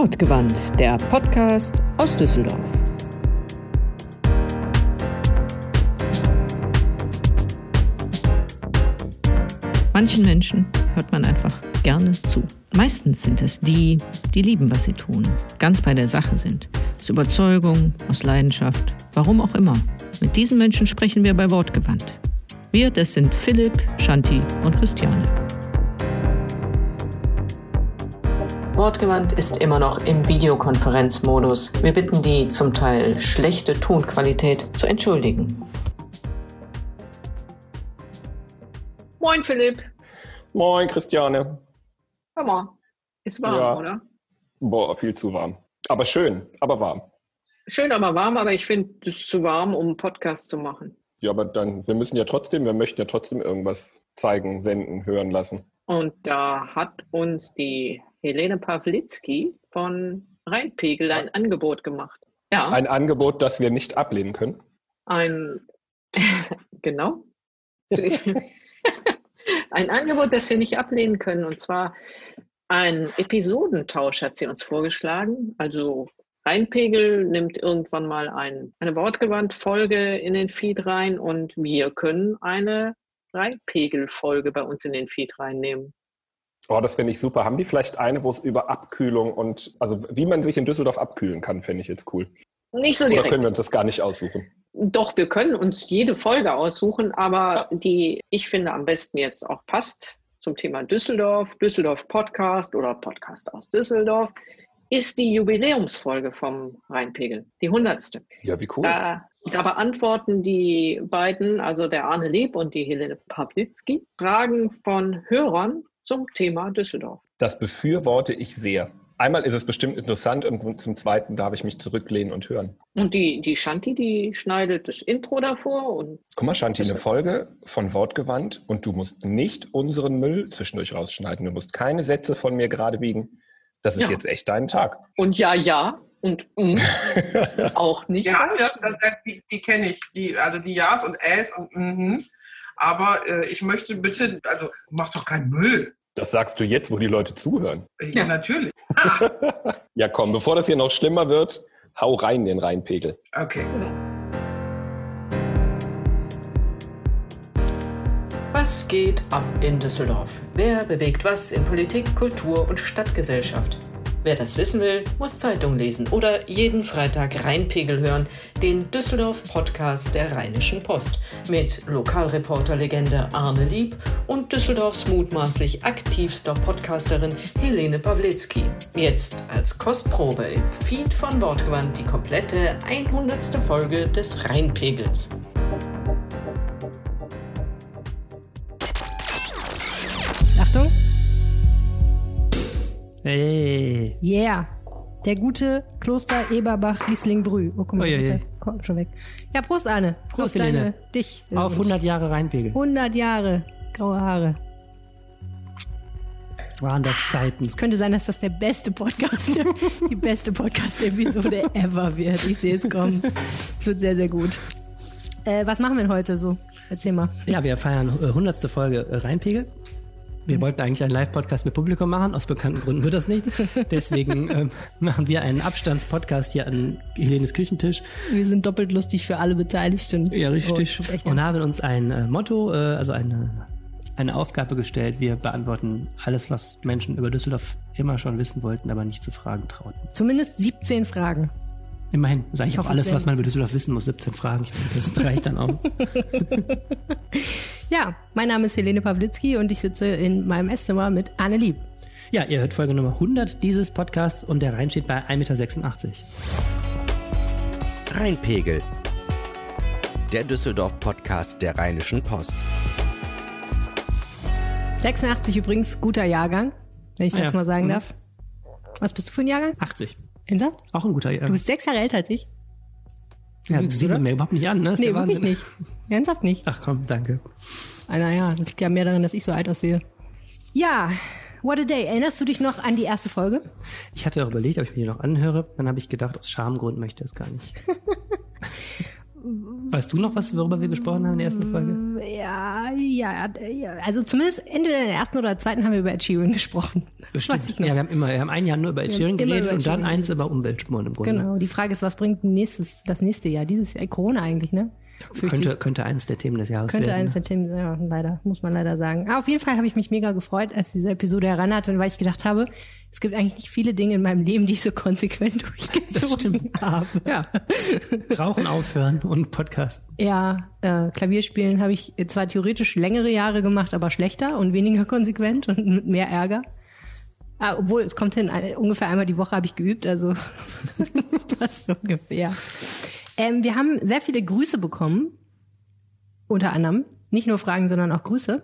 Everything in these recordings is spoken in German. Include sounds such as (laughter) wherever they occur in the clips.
Wortgewandt, der Podcast aus Düsseldorf. Manchen Menschen hört man einfach gerne zu. Meistens sind es die, die lieben, was sie tun, ganz bei der Sache sind. Aus Überzeugung, aus Leidenschaft, warum auch immer. Mit diesen Menschen sprechen wir bei Wortgewandt. Wir, das sind Philipp, Shanti und Christiane. Wortgewandt ist immer noch im Videokonferenzmodus. Wir bitten die zum Teil schlechte Tonqualität zu entschuldigen. Moin Philipp. Moin Christiane. Hör mal, ist warm, ja. oder? Boah, viel zu warm. Aber schön, aber warm. Schön, aber warm, aber ich finde es zu warm, um einen Podcast zu machen. Ja, aber dann, wir müssen ja trotzdem, wir möchten ja trotzdem irgendwas zeigen, senden, hören lassen. Und da hat uns die Helene Pawlitzki von Rheinpegel ein Angebot gemacht. Ja. Ein Angebot, das wir nicht ablehnen können. Ein, (laughs) genau. (laughs) ein Angebot, das wir nicht ablehnen können. Und zwar ein Episodentausch hat sie uns vorgeschlagen. Also Rheinpegel nimmt irgendwann mal ein, eine Wortgewandt-Folge in den Feed rein und wir können eine Rheinpegel-Folge bei uns in den Feed reinnehmen. Oh, das finde ich super. Haben die vielleicht eine, wo es über Abkühlung und, also wie man sich in Düsseldorf abkühlen kann, fände ich jetzt cool. Nicht so direkt. Oder können wir uns das gar nicht aussuchen? Doch, wir können uns jede Folge aussuchen, aber die ich finde am besten jetzt auch passt zum Thema Düsseldorf, Düsseldorf Podcast oder Podcast aus Düsseldorf, ist die Jubiläumsfolge vom Rheinpegel, die hundertste. Ja, wie cool. Da, da, beantworten die beiden, also der Arne Lieb und die Helene Pawlitzki, Fragen von Hörern zum Thema Düsseldorf. Das befürworte ich sehr. Einmal ist es bestimmt interessant und zum Zweiten darf ich mich zurücklehnen und hören. Und die, die Shanti, die schneidet das Intro davor. Und Guck mal, Shanti, eine Folge von Wortgewandt und du musst nicht unseren Müll zwischendurch rausschneiden. Du musst keine Sätze von mir gerade biegen. Das ist ja. jetzt echt dein Tag. Und ja, ja. Und mm, (laughs) auch nicht. Ja, ja die, die kenne ich. Die, also die Ja's und Äs und Mhms. Aber äh, ich möchte bitte, also mach doch keinen Müll. Das sagst du jetzt, wo die Leute zuhören. Ja, natürlich. (laughs) ja, komm, bevor das hier noch schlimmer wird, hau rein den Rheinpegel. Okay. Was geht ab in Düsseldorf? Wer bewegt was in Politik, Kultur und Stadtgesellschaft? Wer das wissen will, muss Zeitung lesen oder jeden Freitag Rheinpegel hören, den Düsseldorf-Podcast der Rheinischen Post mit Lokalreporterlegende Arne Lieb und Düsseldorfs mutmaßlich aktivster Podcasterin Helene Pawlitzki. Jetzt als Kostprobe im Feed von Wortgewandt die komplette 100. Folge des Rheinpegels. Achtung! Hey. Yeah. Der gute Kloster Eberbach Riesling Brü. Oh, guck mal, ist der Korb schon weg. Ja, Prost, Arne. Prost, Prost Helene. dich. Auf 100 Jahre Rheinpegel. 100 Jahre. Graue Haare. Waren das Zeiten. Es könnte sein, dass das der beste Podcast, (laughs) die beste Podcast-Episode ever wird. Ich sehe es kommen. Es wird sehr, sehr gut. Äh, was machen wir denn heute so? Erzähl mal. Ja, wir feiern 100. Äh, Folge äh, Rheinpegel. Wir wollten eigentlich einen Live-Podcast mit Publikum machen, aus bekannten Gründen wird das nicht. Deswegen (laughs) ähm, machen wir einen Abstandspodcast hier an Helenes Küchentisch. Wir sind doppelt lustig für alle Beteiligten. Ja, richtig. Oh, und haben uns ein äh, Motto, äh, also eine, eine Aufgabe gestellt. Wir beantworten alles, was Menschen über Düsseldorf immer schon wissen wollten, aber nicht zu fragen trauten. Zumindest 17 Fragen. Immerhin, sage ich auch alles, was man über Düsseldorf wissen muss. 17 Fragen. Ich denke, das reicht dann auch. (laughs) ja, mein Name ist Helene Pawlitzki und ich sitze in meinem Esszimmer mit Anne Lieb. Ja, ihr hört Folge Nummer 100 dieses Podcasts und der Rhein steht bei 1,86 Meter. Rheinpegel. Der Düsseldorf-Podcast der Rheinischen Post. 86 übrigens, guter Jahrgang, wenn ich das ja. mal sagen mhm. darf. Was bist du für ein Jahrgang? 80. Ernsthaft? Auch ein guter Jahr. Du bist sechs Jahre älter als ich. Ja, das sieht man mir überhaupt nicht an, ne? Das nee, wirklich nicht. Ernsthaft nicht. Ach komm, danke. Ah, naja, das liegt ja mehr daran, dass ich so alt aussehe. Ja, what a day. Erinnerst du dich noch an die erste Folge? Ich hatte auch überlegt, ob ich mir die noch anhöre. Dann habe ich gedacht, aus Schamgrund möchte ich es gar nicht. (laughs) weißt du noch, was, worüber wir gesprochen haben in der ersten Folge? Ja, Ja, ja, ja, also zumindest entweder in der ersten oder zweiten haben wir über Ed Sheeran gesprochen. (laughs) Noch. Ja, wir haben immer, wir haben ein Jahr nur über Ed Sheeran geredet Ed und dann eins über Umweltspuren im Grunde. Genau. Die Frage ist, was bringt nächstes, das nächste Jahr? Dieses Jahr Corona eigentlich, ne? Könnte, könnte eines der Themen des Jahres Könnte werden. eines der Themen, ja, leider, muss man leider sagen. Aber auf jeden Fall habe ich mich mega gefreut, als diese Episode heranhatte und weil ich gedacht habe, es gibt eigentlich nicht viele Dinge in meinem Leben, die ich so konsequent (laughs) durchgezogen habe. Ja. Rauchen aufhören und Podcast. Ja, äh, Klavierspielen habe ich zwar theoretisch längere Jahre gemacht, aber schlechter und weniger (laughs) konsequent und mit mehr Ärger. Ah, obwohl, es kommt hin, ungefähr einmal die Woche habe ich geübt, also (laughs) passt ungefähr. Ähm, wir haben sehr viele Grüße bekommen, unter anderem. Nicht nur Fragen, sondern auch Grüße.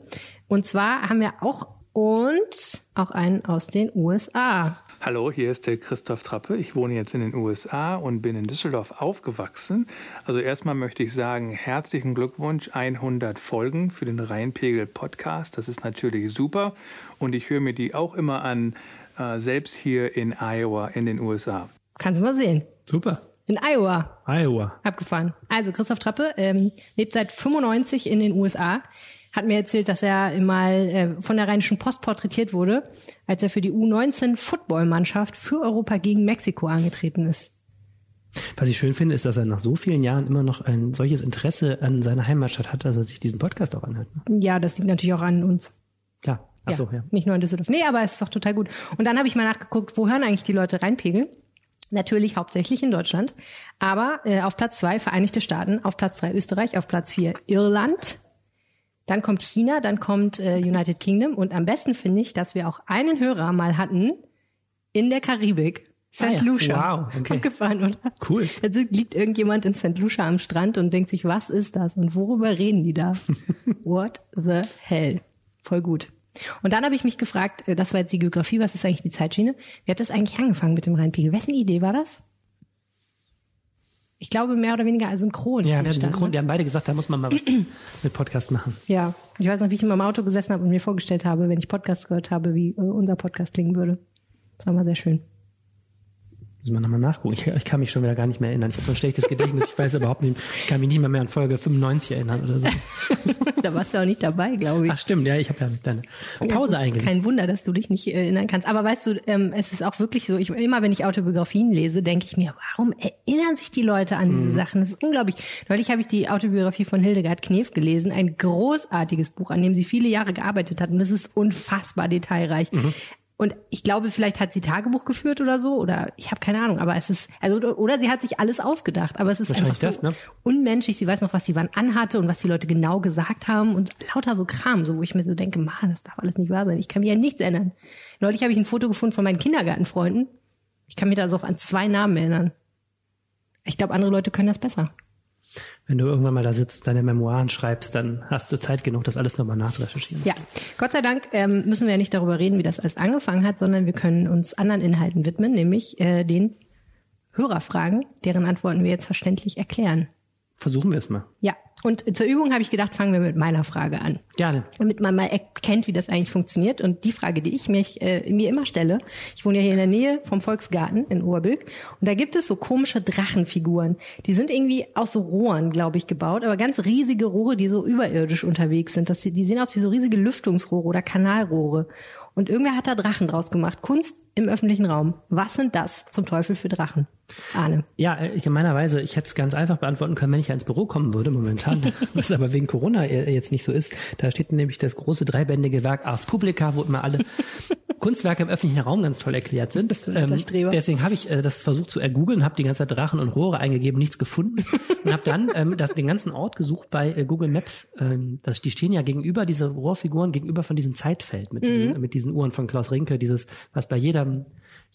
Und zwar haben wir auch und auch einen aus den USA. Hallo, hier ist der Christoph Trappe. Ich wohne jetzt in den USA und bin in Düsseldorf aufgewachsen. Also erstmal möchte ich sagen, herzlichen Glückwunsch, 100 Folgen für den Rheinpegel Podcast. Das ist natürlich super und ich höre mir die auch immer an, äh, selbst hier in Iowa in den USA. Kannst du mal sehen. Super. In Iowa. Iowa. Abgefahren. Also Christoph Trappe ähm, lebt seit 95 in den USA. Hat mir erzählt, dass er mal äh, von der Rheinischen Post porträtiert wurde, als er für die U19 Footballmannschaft für Europa gegen Mexiko angetreten ist. Was ich schön finde, ist, dass er nach so vielen Jahren immer noch ein solches Interesse an seiner Heimatstadt hat, dass er sich diesen Podcast auch anhört. ne? Ja, das liegt natürlich auch an uns. Klar. Ach so, ja. Nicht nur in Düsseldorf. Nee, aber es ist doch total gut. Und dann habe ich mal nachgeguckt, wo hören eigentlich die Leute reinpegeln? Natürlich hauptsächlich in Deutschland. Aber äh, auf Platz zwei Vereinigte Staaten, auf Platz drei Österreich, auf Platz vier Irland. Dann kommt China, dann kommt äh, United Kingdom. Und am besten finde ich, dass wir auch einen Hörer mal hatten in der Karibik. St. Ah ja. Lucia. Wow, okay. Abgefahren, oder? Cool. Also liegt irgendjemand in St. Lucia am Strand und denkt sich, was ist das und worüber reden die da? (laughs) What the hell? Voll gut. Und dann habe ich mich gefragt, äh, das war jetzt die Geografie, was ist eigentlich die Zeitschiene? Wie hat das eigentlich angefangen mit dem Rheinpegel? Wessen Idee war das? Ich glaube mehr oder weniger synchron. Ja, wir synchron, ne? die haben beide gesagt, da muss man mal was (clears throat) mit Podcast machen. Ja, ich weiß noch, wie ich immer im Auto gesessen habe und mir vorgestellt habe, wenn ich Podcast gehört habe, wie äh, unser Podcast klingen würde. Das war mal sehr schön. Müssen wir nochmal nachgucken. Ich, ich kann mich schon wieder gar nicht mehr erinnern. Ich habe so ein schlechtes Gedächtnis. Ich weiß überhaupt nicht, ich kann mich nicht mal mehr an Folge 95 erinnern oder so. (laughs) da warst du auch nicht dabei, glaube ich. Ach stimmt, ja, ich habe ja deine Das Pause eingelegt. Kein Wunder, dass du dich nicht äh, erinnern kannst. Aber weißt du, ähm, es ist auch wirklich so, ich, immer wenn ich Autobiografien lese, denke ich mir, warum erinnern sich die Leute an Mhm. diese Sachen? Das ist unglaublich. Neulich habe ich die Autobiografie von Hildegard Knef gelesen, ein großartiges Buch, an dem sie viele Jahre gearbeitet hat. Und das ist unfassbar detailreich. Mhm. Und ich glaube, vielleicht hat sie Tagebuch geführt oder so, oder ich habe keine Ahnung, aber es ist, also, oder sie hat sich alles ausgedacht, aber es ist einfach so das, ne? unmenschlich. Sie weiß noch, was sie wann anhatte und was die Leute genau gesagt haben und lauter so Kram, so wo ich mir so denke, Mann, das darf alles nicht wahr sein. Ich kann mich an nichts erinnern. Neulich habe ich ein Foto gefunden von meinen Kindergartenfreunden. Ich kann mich da so an zwei Namen erinnern. Ich glaube, andere Leute können das besser. Wenn du irgendwann mal da sitzt, deine Memoiren schreibst, dann hast du Zeit genug, das alles nochmal nachzurecherchieren. Ja, Gott sei Dank ähm, müssen wir ja nicht darüber reden, wie das alles angefangen hat, sondern wir können uns anderen Inhalten widmen, nämlich äh, den Hörerfragen, deren Antworten wir jetzt verständlich erklären. Versuchen wir es mal. Ja, und zur Übung habe ich gedacht, fangen wir mit meiner Frage an. Gerne. damit man mal erkennt, wie das eigentlich funktioniert. Und die Frage, die ich mich, äh, mir immer stelle, ich wohne ja hier in der Nähe vom Volksgarten in Oberbilk und da gibt es so komische Drachenfiguren. Die sind irgendwie aus so Rohren, glaube ich, gebaut, aber ganz riesige Rohre, die so überirdisch unterwegs sind. Das, die sehen aus wie so riesige Lüftungsrohre oder Kanalrohre. Und irgendwer hat da Drachen draus gemacht. Kunst im öffentlichen Raum. Was sind das zum Teufel für Drachen? Ahne. Ja, äh, gemeinerweise, ich hätte es ganz einfach beantworten können, wenn ich ja ins Büro kommen würde momentan, (laughs) was aber wegen Corona äh, jetzt nicht so ist. Da steht nämlich das große dreibändige Werk Ars Publica, wo immer alle (laughs) Kunstwerke im öffentlichen Raum ganz toll erklärt sind. Ähm, deswegen habe ich äh, das versucht zu ergoogeln, habe die ganze Zeit Drachen und Rohre eingegeben, nichts gefunden und habe dann ähm, das, den ganzen Ort gesucht bei äh, Google Maps. Ähm, das, die stehen ja gegenüber, diese Rohrfiguren, gegenüber von diesem Zeitfeld mit, diesen, mit diesen Uhren von Klaus Rinke, dieses, was bei jedem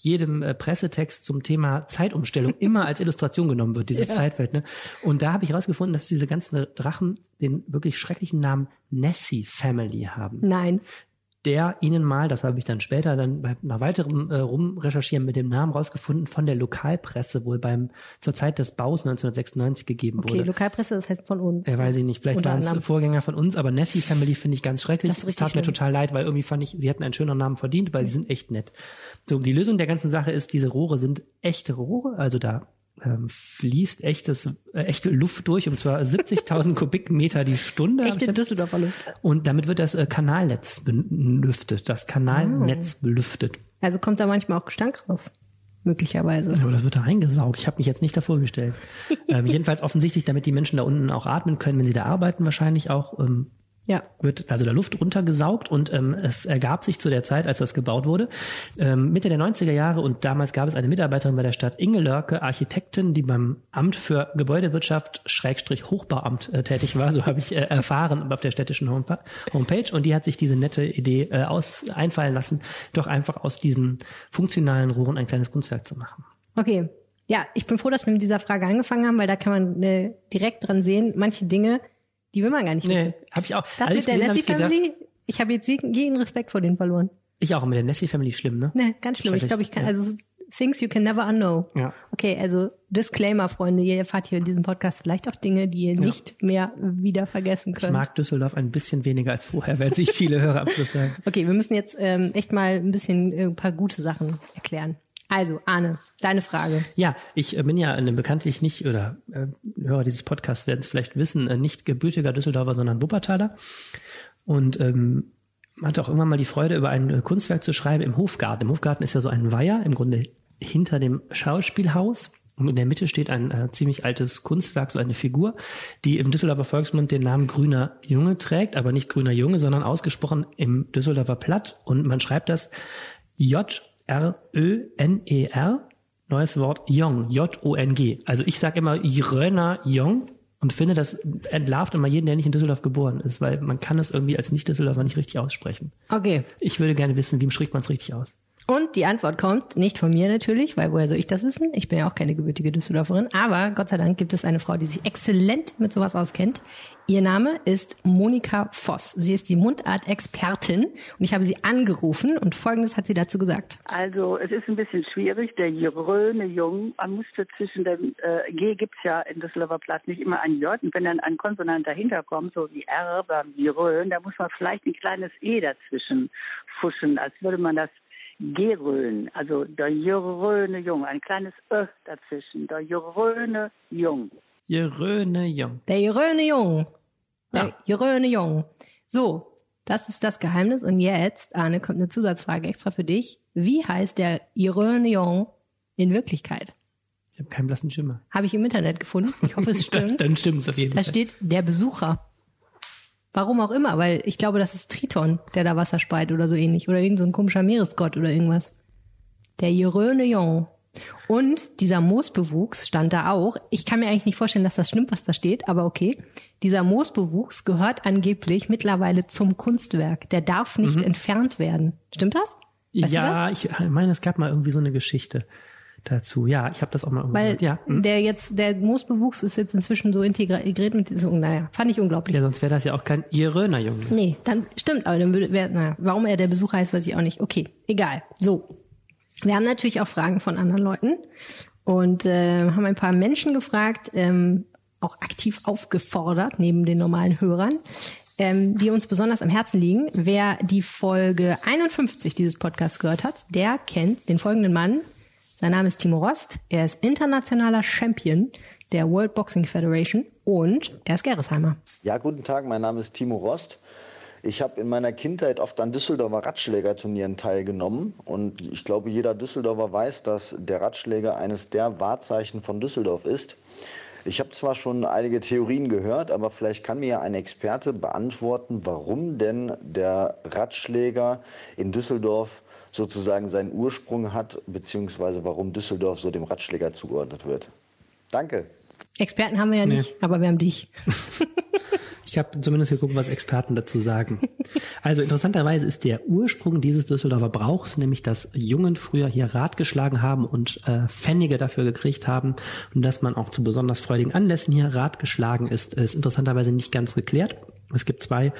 jedem äh, Pressetext zum Thema Zeitumstellung immer als Illustration genommen wird, dieses Zeitfeld. Ne? Und da habe ich herausgefunden, dass diese ganzen Drachen den wirklich schrecklichen Namen Nessie Family haben Nein. Der ihnen mal, das habe ich dann später dann bei, nach weiterem äh, Rumrecherchieren mit dem Namen rausgefunden, von der Lokalpresse wohl beim zur Zeit des Baus 1996 gegeben Okay, wurde. Lokalpresse, das heißt von uns. Ja, weiß ich nicht. Vielleicht waren es. Vorgänger von uns, aber Nessie Family finde ich ganz schrecklich. Das richtig tat mir total leid, weil irgendwie fand ich, sie hätten einen schöneren Namen verdient, weil die sind echt nett. So, die Lösung der ganzen Sache ist, diese Rohre sind echte Rohre, also da ähm, fließt echtes, äh, echte Luft durch, und zwar 70.000 (laughs) Kubikmeter die Stunde. Echte Düsseldorfer Luft. Und damit wird das äh, Kanalnetz belüftet, das Kanalnetz Oh. belüftet. Also kommt da manchmal auch Gestank raus. Möglicherweise. Aber das wird da eingesaugt. Ich habe mich jetzt nicht davor gestellt. (laughs) ähm, jedenfalls offensichtlich, damit die Menschen da unten auch atmen können, wenn sie da arbeiten, wahrscheinlich auch. Ähm, Ja. wird also da Luft runtergesaugt und ähm, es ergab sich zu der Zeit, als das gebaut wurde, ähm, Mitte der 90er Jahre und damals gab es eine Mitarbeiterin bei der Stadt Inge Lörke, Architektin, die beim Amt für Gebäudewirtschaft Schrägstrich Hochbauamt äh, tätig war, (laughs) so habe ich äh, erfahren auf der städtischen Homepage und die hat sich diese nette Idee äh, aus, einfallen lassen, doch einfach aus diesen funktionalen Rohren ein kleines Kunstwerk zu machen. Okay. Ja, ich bin froh, dass wir mit dieser Frage angefangen haben, weil da kann man äh, direkt dran sehen, manche Dinge, die will man gar nicht wissen. Nee, habe ich auch. Das Als mit ich der hab, ich Nessie-Family, ich habe jetzt jeden- Respekt vor denen verloren. Ich auch, mit der Nessie Family schlimm, ne? Ne, ganz schlimm. Ich glaube, ich kann, ja. also things you can never unknow. Ja. Okay, also Disclaimer, Freunde, ihr erfahrt hier in diesem Podcast vielleicht auch Dinge, die ihr nicht mehr wieder vergessen Ich könnt. mag Düsseldorf ein bisschen weniger als vorher, werden sich viele Hörer am Schluss sagen. (laughs) Okay, wir müssen jetzt ähm, echt mal ein bisschen äh, ein paar gute Sachen erklären. Also, Arne, deine Frage. Ja, ich äh, bin ja bekanntlich nicht, oder äh, Hörer dieses Podcasts werden es vielleicht wissen, äh, nicht gebürtiger Düsseldorfer, sondern Wuppertaler. Und ähm, hatte auch irgendwann mal die Freude, über ein äh, Kunstwerk zu schreiben im Hofgarten. Im Hofgarten ist ja so ein Weiher, im Grunde hinter dem Schauspielhaus. Und in der Mitte steht ein äh, ziemlich altes Kunstwerk, so eine Figur, die im Düsseldorfer Volksmund den Namen Grüner Junge trägt, aber nicht Grüner Junge, sondern ausgesprochen im Düsseldorfer Platt. Und man schreibt das J-R-Ö-N-E-R, neues Wort Jong, J-O-N-G. Also ich sage immer Jröner Jong und finde, das entlarvt immer jeden, der nicht in Düsseldorf geboren ist, weil man kann es irgendwie als Nicht-Düsseldorfer nicht richtig aussprechen. Okay. Ich würde gerne wissen, wie spricht man es richtig aus? Und die Antwort kommt nicht von mir natürlich, weil woher soll ich das wissen? Ich bin ja auch keine gebürtige Düsseldorferin. Aber Gott sei Dank gibt es eine Frau, die sich exzellent mit sowas auskennt. Ihr Name ist Monika Voss. Sie ist die Mundart-Expertin und ich habe sie angerufen und Folgendes hat sie dazu gesagt. Also es ist ein bisschen schwierig. Der Jeröne Jung, man musste zwischen dem äh, G gibt's ja in Düsseldorfer Platz nicht immer ein J. Und wenn dann ein Konsonant dahinter kommt, so wie R beim Jerön, da muss man vielleicht ein kleines E dazwischen fuschen, als würde man das Gerön, also der Jeröne Jung, ein kleines Ö dazwischen, der Jeröne Jung. Jeröne Jong. Der Jeröne Jung. Der Ja. Jeröne Jung. So, das ist das Geheimnis. Und jetzt, Arne, kommt eine Zusatzfrage extra für dich. Wie heißt der Jeröne Jung in Wirklichkeit? Ich habe keinen blassen Schimmer. Habe ich im Internet gefunden. Ich hoffe, es (laughs) stimmt. dann stimmt es auf jeden Da Fall. steht der Besucher. Warum auch immer, weil ich glaube, das ist Triton, der da Wasser speit oder so ähnlich. Oder irgend so ein komischer Meeresgott oder irgendwas. Der Jeröne Jong. Und dieser Moosbewuchs stand da auch. Ich kann mir eigentlich nicht vorstellen, dass das stimmt, was da steht, aber okay. Dieser Moosbewuchs gehört angeblich mittlerweile zum Kunstwerk. Der darf nicht entfernt werden. Stimmt das? Weißt ja, ich meine, es gab mal irgendwie so eine Geschichte dazu. Ja, ich habe das auch mal irgendwo Weil. Ja, hm. der jetzt, der Moosbewuchs ist jetzt inzwischen so integriert mit diesem, naja, fand ich unglaublich. ja, sonst wäre das ja auch kein Jeröner Jung. mehr. Nee, dann stimmt, aber dann würde, wär, naja, warum er der Besucher heißt, weiß ich auch nicht. Okay, egal. So. Wir haben natürlich auch Fragen von anderen Leuten und äh, haben ein paar Menschen gefragt, ähm, auch aktiv aufgefordert, neben den normalen Hörern, ähm, die uns besonders am Herzen liegen. Wer die Folge 51 dieses Podcasts gehört hat, der kennt den folgenden Mann. Sein Name ist Timo Rost. Er ist internationaler Champion der World Boxing Federation und er ist Gerresheimer. Ja, guten Tag, mein Name ist Timo Rost. Ich habe in meiner Kindheit oft an Düsseldorfer Radschlägerturnieren teilgenommen und ich glaube, jeder Düsseldorfer weiß, dass der Radschläger eines der Wahrzeichen von Düsseldorf ist. Ich habe zwar schon einige Theorien gehört, aber vielleicht kann mir ja ein Experte beantworten, warum denn der Radschläger in Düsseldorf sozusagen seinen Ursprung hat, beziehungsweise warum Düsseldorf so dem Radschläger zugeordnet wird. Danke. Experten haben wir ja Nee. nicht, aber wir haben dich. (laughs) Ich habe zumindest geguckt, was Experten dazu sagen. Also interessanterweise ist der Ursprung dieses Düsseldorfer Brauchs, nämlich dass Jungen früher hier Rad geschlagen haben und äh, Pfennige dafür gekriegt haben und dass man auch zu besonders freudigen Anlässen hier Rad geschlagen ist, ist interessanterweise nicht ganz geklärt. Es gibt zwei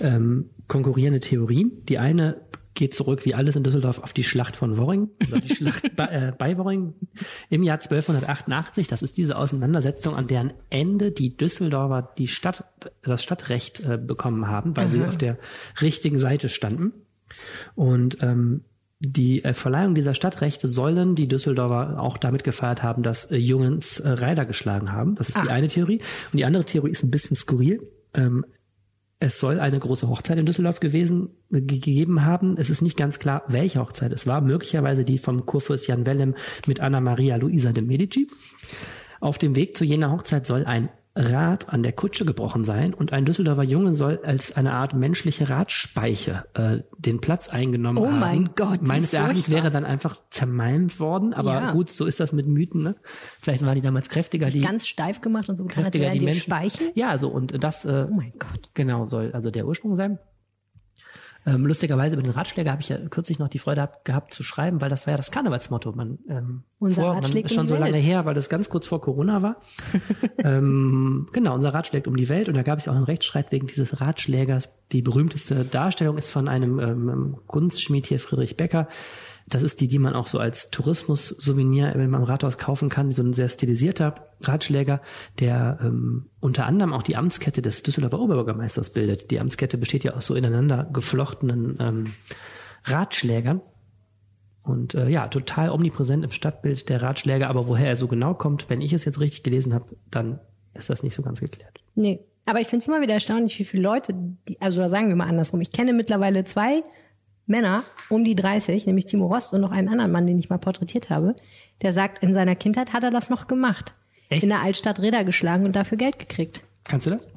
ähm, konkurrierende Theorien. Die eine geht zurück, wie alles in Düsseldorf, auf die Schlacht von Worring oder die Schlacht (laughs) bei, äh, bei Worring im Jahr 1288. Das ist diese Auseinandersetzung, an deren Ende die Düsseldorfer die Stadt, das Stadtrecht äh, bekommen haben, weil sie auf der richtigen Seite standen. Und ähm, die äh, Verleihung dieser Stadtrechte sollen die Düsseldorfer auch damit gefeiert haben, dass äh, Jungens äh, Reiter geschlagen haben. Das ist die Ah. eine Theorie. Und die andere Theorie ist ein bisschen skurril. Ähm, es soll eine große Hochzeit in Düsseldorf gewesen äh, ge- gegeben haben. Es ist nicht ganz klar, welche Hochzeit es war. Möglicherweise die vom Kurfürst Jan Wellem mit Anna Maria Luisa de Medici. Auf dem Weg zu jener Hochzeit soll ein Rad an der Kutsche gebrochen sein und ein Düsseldorfer Junge soll als eine Art menschliche Radspeiche äh, den Platz eingenommen Oh haben. mein Gott, Meines Erachtens wäre dann einfach zermalmt worden, aber Ja. gut, so ist das mit Mythen. Ne? Vielleicht waren die damals kräftiger, die Ganz steif gemacht und so kräftiger die die Menschen. Speichen. Ja, so und das äh, Oh mein Gott. genau soll also der Ursprung sein. Ähm, lustigerweise über den Ratschläger habe ich ja kürzlich noch die Freude hab, gehabt zu schreiben, weil das war ja das Karnevalsmotto. Man, ähm, Unser vor, Rat man schlägt ist schon so lange Welt. her, weil das ganz kurz vor Corona war. (laughs) ähm, genau, unser Rat schlägt um die Welt und da gab es ja auch einen Rechtsstreit wegen dieses Ratschlägers. Die berühmteste Darstellung ist von einem ähm, Kunstschmied hier, Friedrich Becker. Das ist die, die man auch so als Tourismus-Souvenir im Rathaus kaufen kann. So ein sehr stilisierter Ratschläger, der ähm, unter anderem auch die Amtskette des Düsseldorfer Oberbürgermeisters bildet. Die Amtskette besteht ja aus so ineinander geflochtenen ähm, Ratschlägern. Und äh, ja, total omnipräsent im Stadtbild der Ratschläger. Aber woher er so genau kommt, wenn ich es jetzt richtig gelesen habe, dann ist das nicht so ganz geklärt. Nee. Aber ich finde es immer wieder erstaunlich, wie viele Leute, die, also sagen wir mal andersrum. Ich kenne mittlerweile zwei Männer um die 30, nämlich Timo Rost und noch einen anderen Mann, den ich mal porträtiert habe, der sagt, in seiner Kindheit hat er das noch gemacht. Echt? In der Altstadt Räder geschlagen und dafür Geld gekriegt. Kannst du das?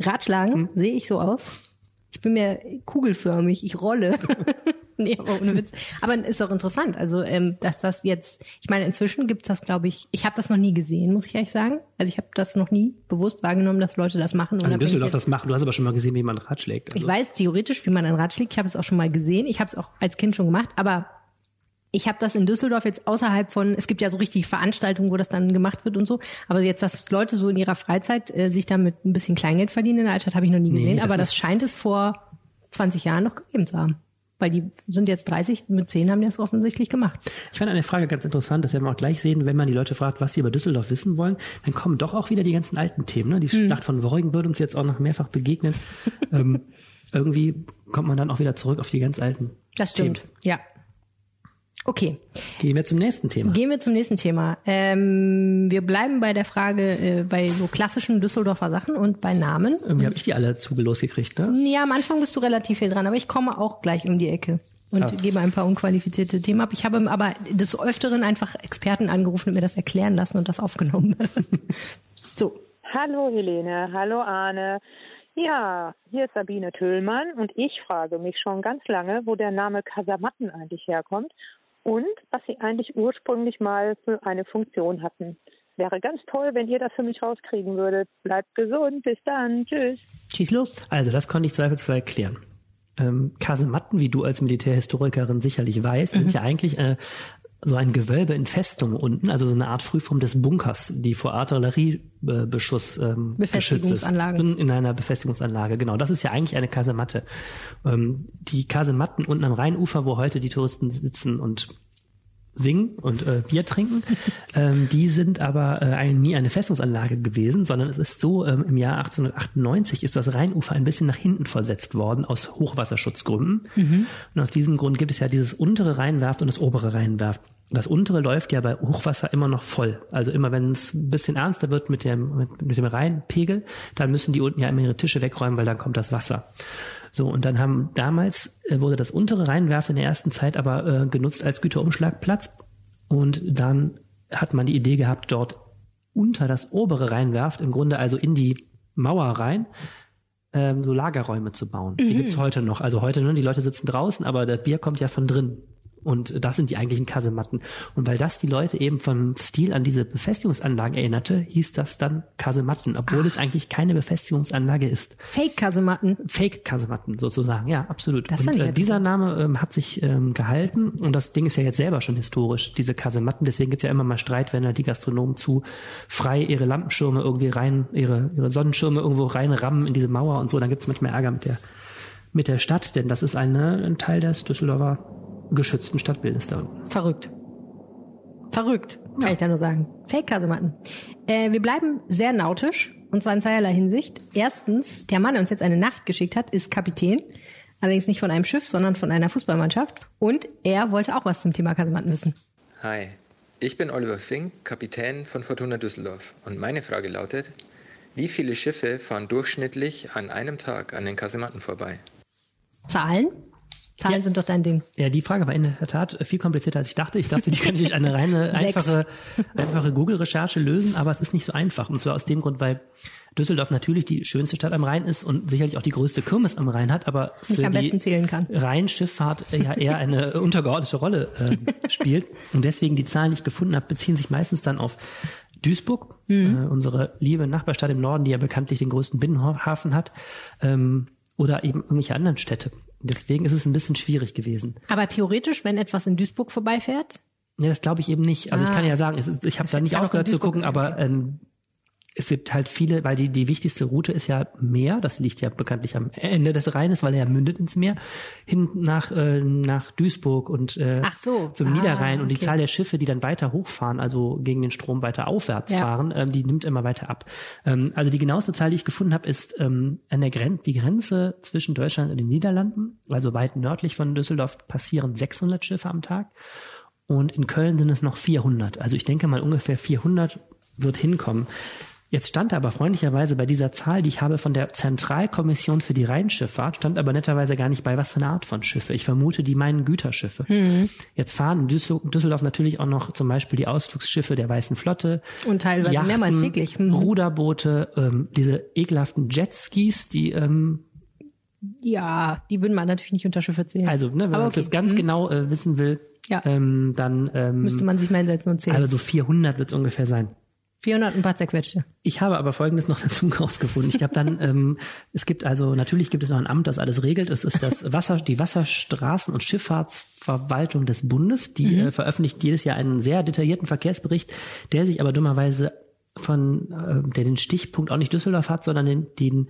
Ratschlagen, Hm. sehe ich so aus? Ich bin mir kugelförmig, ich rolle. (laughs) (laughs) nee, aber ohne Witz. Aber ist doch interessant, also ähm, dass das jetzt, ich meine, inzwischen gibt's das, glaube ich, ich habe das noch nie gesehen, muss ich ehrlich sagen. Also ich habe das noch nie bewusst wahrgenommen, dass Leute das machen. Also in Düsseldorf das machen. Du hast aber schon mal gesehen, wie man Rad schlägt. Also, ich weiß theoretisch, wie man ein Rad schlägt. Ich habe es auch schon mal gesehen. Ich habe es auch als Kind schon gemacht. Aber ich habe das in Düsseldorf jetzt außerhalb von, es gibt ja so richtig Veranstaltungen, wo das dann gemacht wird und so. Aber jetzt, dass Leute so in ihrer Freizeit äh, sich damit ein bisschen Kleingeld verdienen in der Altstadt, habe ich noch nie Nee, gesehen. das aber das scheint es vor 20 Jahren noch gegeben zu haben. Weil die sind jetzt 30, mit 10 haben die das offensichtlich gemacht. Ich fand eine Frage ganz interessant, das werden wir auch gleich sehen, wenn man die Leute fragt, was sie über Düsseldorf wissen wollen, dann kommen doch auch wieder die ganzen alten Themen. Ne? Die Hm. Schlacht von Worringen wird uns jetzt auch noch mehrfach begegnen. (laughs) ähm, irgendwie kommt man dann auch wieder zurück auf die ganz alten. Das stimmt. Ja. Okay. Gehen wir zum nächsten Thema. Gehen wir zum nächsten Thema. Ähm, wir bleiben bei der Frage äh, bei so klassischen Düsseldorfer Sachen und bei Namen. Irgendwie habe ich die alle zugelos gekriegt, ne? Ja, am Anfang bist du relativ viel dran, aber ich komme auch gleich um die Ecke und Ah. gebe ein paar unqualifizierte Themen ab. Ich habe aber des Öfteren einfach Experten angerufen und mir das erklären lassen und das aufgenommen. (laughs) so. Hallo Helene, hallo Arne. Ja, hier ist Sabine Tüllmann und ich frage mich schon ganz lange, wo der Name Kasamatten eigentlich herkommt und was sie eigentlich ursprünglich mal für eine Funktion hatten. Wäre ganz toll, wenn ihr das für mich rauskriegen würdet. Bleibt gesund, bis dann, tschüss. Schieß los. Also, das konnte ich zweifelsfrei erklären. Ähm, Kasematten, wie du als Militärhistorikerin sicherlich weißt, Mhm. sind ja eigentlich äh, so ein Gewölbe in Festung unten, also so eine Art Frühform des Bunkers, die vor Artilleriebeschuss ähm, Befestigungsanlagen. geschützt ist. In einer Befestigungsanlage, genau. Das ist ja eigentlich eine Kasematte. Ähm, die Kasematten unten am Rheinufer, wo heute die Touristen sitzen und singen und äh, Bier trinken. (laughs) ähm, die sind aber äh, ein, nie eine Festungsanlage gewesen, sondern es ist so, ähm, im Jahr 1898 ist das Rheinufer ein bisschen nach hinten versetzt worden aus Hochwasserschutzgründen. Mhm. Und aus diesem Grund gibt es ja dieses untere Rheinwerft und das obere Rheinwerft. Das untere läuft ja bei Hochwasser immer noch voll. Also immer wenn es ein bisschen ernster wird mit dem, mit, mit dem Rheinpegel, dann müssen die unten ja immer ihre Tische wegräumen, weil dann kommt das Wasser. So, und dann haben damals äh, wurde das untere Rheinwerft in der ersten Zeit aber äh, genutzt als Güterumschlagplatz. Und dann hat man die Idee gehabt, dort unter das obere Rheinwerft, im Grunde also in die Mauer rein, ähm, so Lagerräume zu bauen. Die Mhm. gibt's heute noch. Also heute, ne, die Leute sitzen draußen, aber das Bier kommt ja von drin. Und das sind die eigentlichen Kasematten. Und weil das die Leute eben vom Stil an diese Befestigungsanlagen erinnerte, hieß das dann Kasematten, obwohl es eigentlich keine Befestigungsanlage ist. Fake-Kasematten. Fake-Kasematten sozusagen, ja, absolut. Das und äh, dieser Name ähm, hat sich ähm, gehalten und das Ding ist ja jetzt selber schon historisch, diese Kasematten. Deswegen gibt's ja immer mal Streit, wenn da die Gastronomen zu frei ihre Lampenschirme irgendwie rein, ihre, ihre Sonnenschirme irgendwo reinrammen in diese Mauer und so. Dann gibt's manchmal Ärger mit der, mit der Stadt, denn das ist eine, ein Teil des Düsseldorfer geschützten Stadtbildes da. Verrückt. Verrückt, kann ich da nur sagen. Fake-Kasematten. Äh, wir bleiben sehr nautisch, und zwar in zweierlei Hinsicht. Erstens, der Mann, der uns jetzt eine Nacht geschickt hat, ist Kapitän. Allerdings nicht von einem Schiff, sondern von einer Fußballmannschaft. Und er wollte auch was zum Thema Kasematten wissen. Hi, ich bin Oliver Fink, Kapitän von Fortuna Düsseldorf. Und meine Frage lautet, wie viele Schiffe fahren durchschnittlich an einem Tag an den Kasematten vorbei? Zahlen? Zahlen sind doch dein Ding. Ja, die Frage war in der Tat viel komplizierter, als ich dachte. Ich dachte, die könnte ich eine reine, (laughs) einfache, einfache Google-Recherche lösen, aber es ist nicht so einfach. Und zwar aus dem Grund, weil Düsseldorf natürlich die schönste Stadt am Rhein ist und sicherlich auch die größte Kirmes am Rhein hat, aber für am besten die zählen kann. Rheinschifffahrt ja eher eine (laughs) untergeordnete Rolle äh, spielt. Und deswegen die Zahlen, die ich gefunden habe, beziehen sich meistens dann auf Duisburg, Mhm. äh, unsere liebe Nachbarstadt im Norden, die ja bekanntlich den größten Binnenhafen hat, ähm, oder eben irgendwelche anderen Städte. Deswegen ist es ein bisschen schwierig gewesen. Aber theoretisch, wenn etwas in Duisburg vorbeifährt, Ja, das glaube ich eben nicht. Also ich Ah. kann ja sagen, ist, ich habe da nicht aufgehört zu gucken, aber ähm, es gibt halt viele, weil die, die wichtigste Route ist ja Meer, das liegt ja bekanntlich am Ende des Rheines, weil er ja mündet ins Meer, hin nach, äh, nach Duisburg und äh, so. zum Ah, Niederrhein und die. Zahl der Schiffe, die dann weiter hochfahren, also gegen den Strom weiter aufwärts Ja. fahren, ähm, die nimmt immer weiter ab. Ähm, also die genaueste Zahl, die ich gefunden habe, ist ähm, an der Grenze, die Grenze zwischen Deutschland und den Niederlanden, also weit nördlich von Düsseldorf, passieren 600 Schiffe am Tag. Und in Köln sind es noch 400. Also ich denke mal ungefähr 400 wird hinkommen. Jetzt stand aber freundlicherweise bei dieser Zahl, die ich habe von der Zentralkommission für die Rheinschifffahrt, stand aber netterweise gar nicht bei, was für eine Art von Schiffe. Ich vermute, die meinen Güterschiffe. Mhm. Jetzt fahren in Düssel- Düsseldorf natürlich auch noch zum Beispiel die Ausflugsschiffe der Weißen Flotte. Und teilweise Yachten, mehrmals täglich. Mhm. Ruderboote, ähm, diese ekelhaften Jetskis, die ähm, ja, die würden man natürlich nicht unter Schiffe zählen. also, ne, wenn man okay. das ganz Mhm. genau äh, wissen will, Ja. ähm, dann ähm, Müsste man sich mal hinsetzen und zählen. also so 400 wird es ungefähr sein. 400 und ein paar zerquetschte. Ich habe aber Folgendes noch (laughs) dazu rausgefunden. Ich habe dann, ähm, es gibt also, natürlich gibt es noch ein Amt, das alles regelt. Es ist das (laughs) Wasser, die Wasserstraßen- und Schifffahrtsverwaltung des Bundes. Die Mhm. äh, veröffentlicht jedes Jahr einen sehr detaillierten Verkehrsbericht, der sich aber dummerweise von, äh, der den Stichpunkt auch nicht Düsseldorf hat, sondern den, den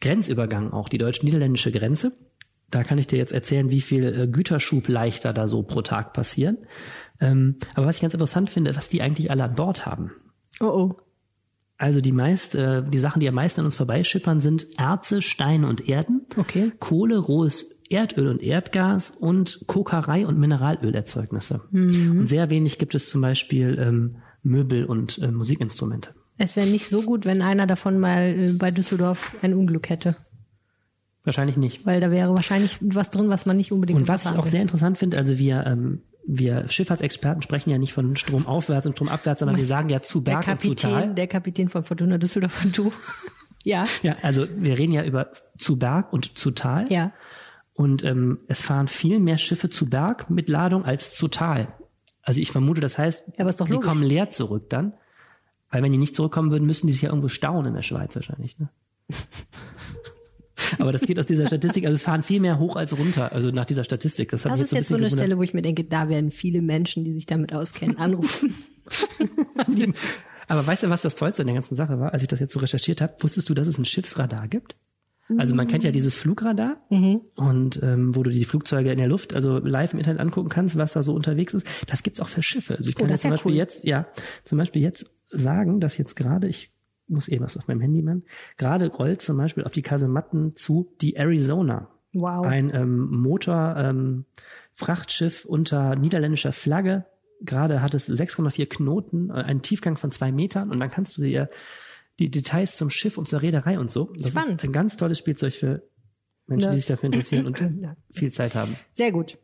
Grenzübergang auch, die deutsch-niederländische Grenze. Da kann ich dir jetzt erzählen, wie viel äh, Güterschubleichter da so pro Tag passieren. Ähm, aber was ich ganz interessant finde, was die eigentlich alle an Bord haben. Oh oh. Also die meist, äh, die Sachen, die am meisten an uns vorbeischippern, sind Erze, Steine und Erden, Okay. Kohle, rohes Erdöl und Erdgas und Kokerei und Mineralölerzeugnisse. Mhm. Und sehr wenig gibt es zum Beispiel ähm, Möbel und äh, Musikinstrumente. Es wäre nicht so gut, wenn einer davon mal äh, bei Düsseldorf ein Unglück hätte. Wahrscheinlich nicht. Weil da wäre wahrscheinlich was drin, was man nicht unbedingt Und was ich auch haben sehr will. interessant finde, also wir, ähm, wir Schifffahrtsexperten sprechen ja nicht von Stromaufwärts und Stromabwärts, sondern wir sagen ja zu der Berg und zu Tal. Kapitän, der Kapitän von Fortuna Düsseldorf und du. (laughs) ja. Ja, also wir reden ja über zu Berg und zu Tal. Ja. Und ähm, es fahren viel mehr Schiffe zu Berg mit Ladung als zu Tal. Also ich vermute, das heißt, Ja, die logisch. kommen leer zurück dann. Weil wenn die nicht zurückkommen würden, müssten die sich ja irgendwo stauen in der Schweiz wahrscheinlich. Ne? (laughs) aber das geht aus dieser Statistik. Also es fahren viel mehr hoch als runter. Also nach dieser Statistik. Das, Das ist jetzt so ein eine bisschen Stelle, wo ich mir denke, da werden viele Menschen, die sich damit auskennen, anrufen. gewundert. (laughs) Aber weißt du, was das Tollste an der ganzen Sache war, als ich das jetzt so recherchiert habe? Wusstest du, dass es ein Schiffsradar gibt? Also man kennt ja dieses Flugradar Mhm. und ähm, wo du die Flugzeuge in der Luft, also live im Internet angucken kannst, was da so unterwegs ist. Das gibt's auch für Schiffe. Also ich Oh, kann das jetzt zum ja Beispiel cool. jetzt, ja, zum Beispiel jetzt sagen, dass jetzt gerade, ich muss eben was auf meinem Handy machen, gerade rollt zum Beispiel auf die Kasematten zu die Arizona. Wow. Ein ähm, Motor, ähm, unter niederländischer Flagge. Gerade hat es 6,4 Knoten, äh, einen Tiefgang von zwei Metern und dann kannst du dir die Details zum Schiff und zur Reederei und so. Das Spannend. ist ein ganz tolles Spielzeug für Menschen, Ja. die sich dafür interessieren und (laughs) Ja. viel Zeit haben. Sehr gut.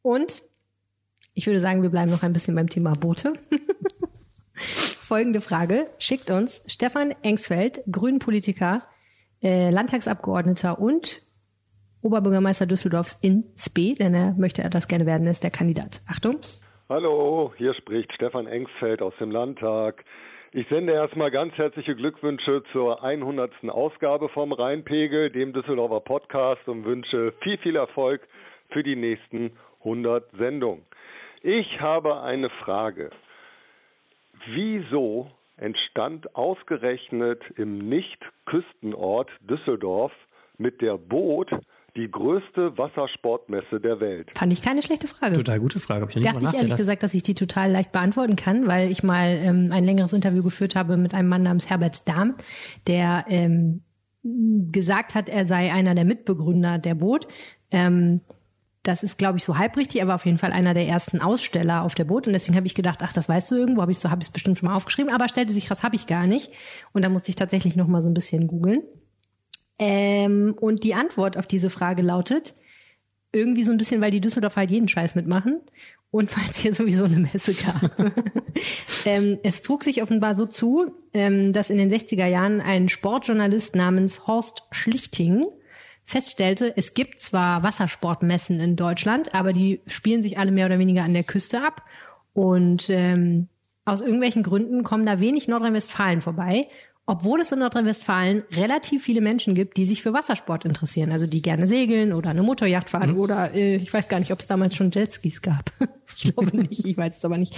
Und ich würde sagen, wir bleiben noch ein bisschen beim Thema Boote. (laughs) Folgende Frage schickt uns Stefan Engsfeld, Grünen-Politiker, äh, Landtagsabgeordneter und Oberbürgermeister Düsseldorfs in Spee, denn er möchte das gerne werden, ist der Kandidat. Achtung. Hallo, hier spricht Stefan Engsfeld aus dem Landtag. Ich sende erstmal ganz herzliche Glückwünsche zur 100. Ausgabe vom Rheinpegel, dem Düsseldorfer Podcast und wünsche viel, viel Erfolg für die nächsten 100 Sendungen. Ich habe eine Frage. Wieso entstand ausgerechnet im Nicht-Küstenort Düsseldorf mit der Boot die größte Wassersportmesse der Welt? Fand ich keine schlechte Frage. Total gute Frage. Hab ich Dachte ich ehrlich gesagt, dass ich die total leicht beantworten kann, weil ich mal ähm, ein längeres Interview geführt habe mit einem Mann namens Herbert Dahm, der ähm, gesagt hat, er sei einer der Mitbegründer der Boot. Ähm, das ist, glaube ich, so halbrichtig, aber auf jeden Fall einer der ersten Aussteller auf der Boot. Und deswegen habe ich gedacht, ach, das weißt du irgendwo, habe ich so, habe ich es bestimmt schon mal aufgeschrieben, aber stellte sich raus, habe ich gar nicht. Und da musste ich tatsächlich noch mal so ein bisschen googeln. Ähm, und die Antwort auf diese Frage lautet, irgendwie so ein bisschen, weil die Düsseldorfer halt jeden Scheiß mitmachen und (laughs) weil es hier sowieso eine Messe gab. (laughs) ähm, es trug sich offenbar so zu, ähm, dass in den 60er Jahren ein Sportjournalist namens Horst Schlichting feststellte, es gibt zwar Wassersportmessen in Deutschland, aber die spielen sich alle mehr oder weniger an der Küste ab. Und ähm, aus irgendwelchen Gründen kommen da wenig Nordrhein-Westfalen vorbei obwohl es in Nordrhein-Westfalen relativ viele Menschen gibt, die sich für Wassersport interessieren, also die gerne segeln oder eine Motorjacht fahren mhm. oder äh, ich weiß gar nicht, ob es damals schon Jetskis gab. (laughs) ich glaube nicht, ich weiß es aber nicht.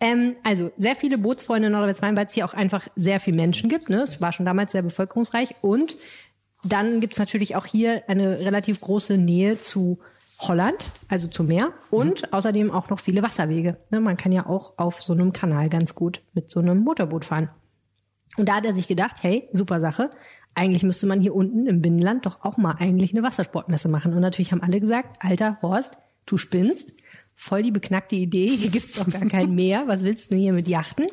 Ähm, also sehr viele Bootsfreunde in Nordrhein-Westfalen, weil es hier auch einfach sehr viele Menschen gibt. Ne? Es war schon damals sehr bevölkerungsreich und dann gibt es natürlich auch hier eine relativ große Nähe zu Holland, also zum Meer und mhm. außerdem auch noch viele Wasserwege. Ne? Man kann ja auch auf so einem Kanal ganz gut mit so einem Motorboot fahren. Und da hat er sich gedacht, hey, super Sache. Eigentlich müsste man hier unten im Binnenland doch auch mal eigentlich eine Wassersportmesse machen. Und natürlich haben alle gesagt, alter Horst, du spinnst. Voll die beknackte Idee. Hier gibt's doch gar kein (laughs) Meer. Was willst du hier mit Yachten?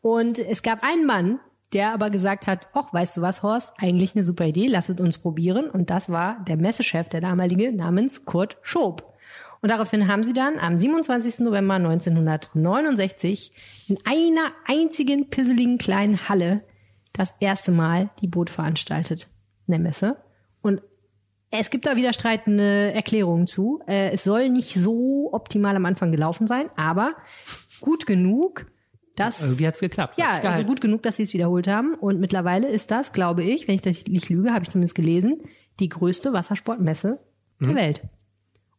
Und es gab einen Mann, der aber gesagt hat, ach, weißt du was, Horst, eigentlich eine super Idee, lass es uns probieren. Und das war der Messechef, der damalige, namens Kurt Schob. Und daraufhin haben sie dann am 27. November 1969 in einer einzigen pisseligen kleinen Halle das erste Mal die Boot veranstaltet, eine Messe. Und es gibt da wieder streitende Erklärungen zu. Äh, es soll nicht so optimal am Anfang gelaufen sein, aber gut genug, dass. Irgendwie hat's geklappt. Ja, also gut genug, dass sie es wiederholt haben. Und mittlerweile ist das, glaube ich, wenn ich das nicht lüge, habe ich zumindest gelesen, die größte Wassersportmesse der mhm. Welt.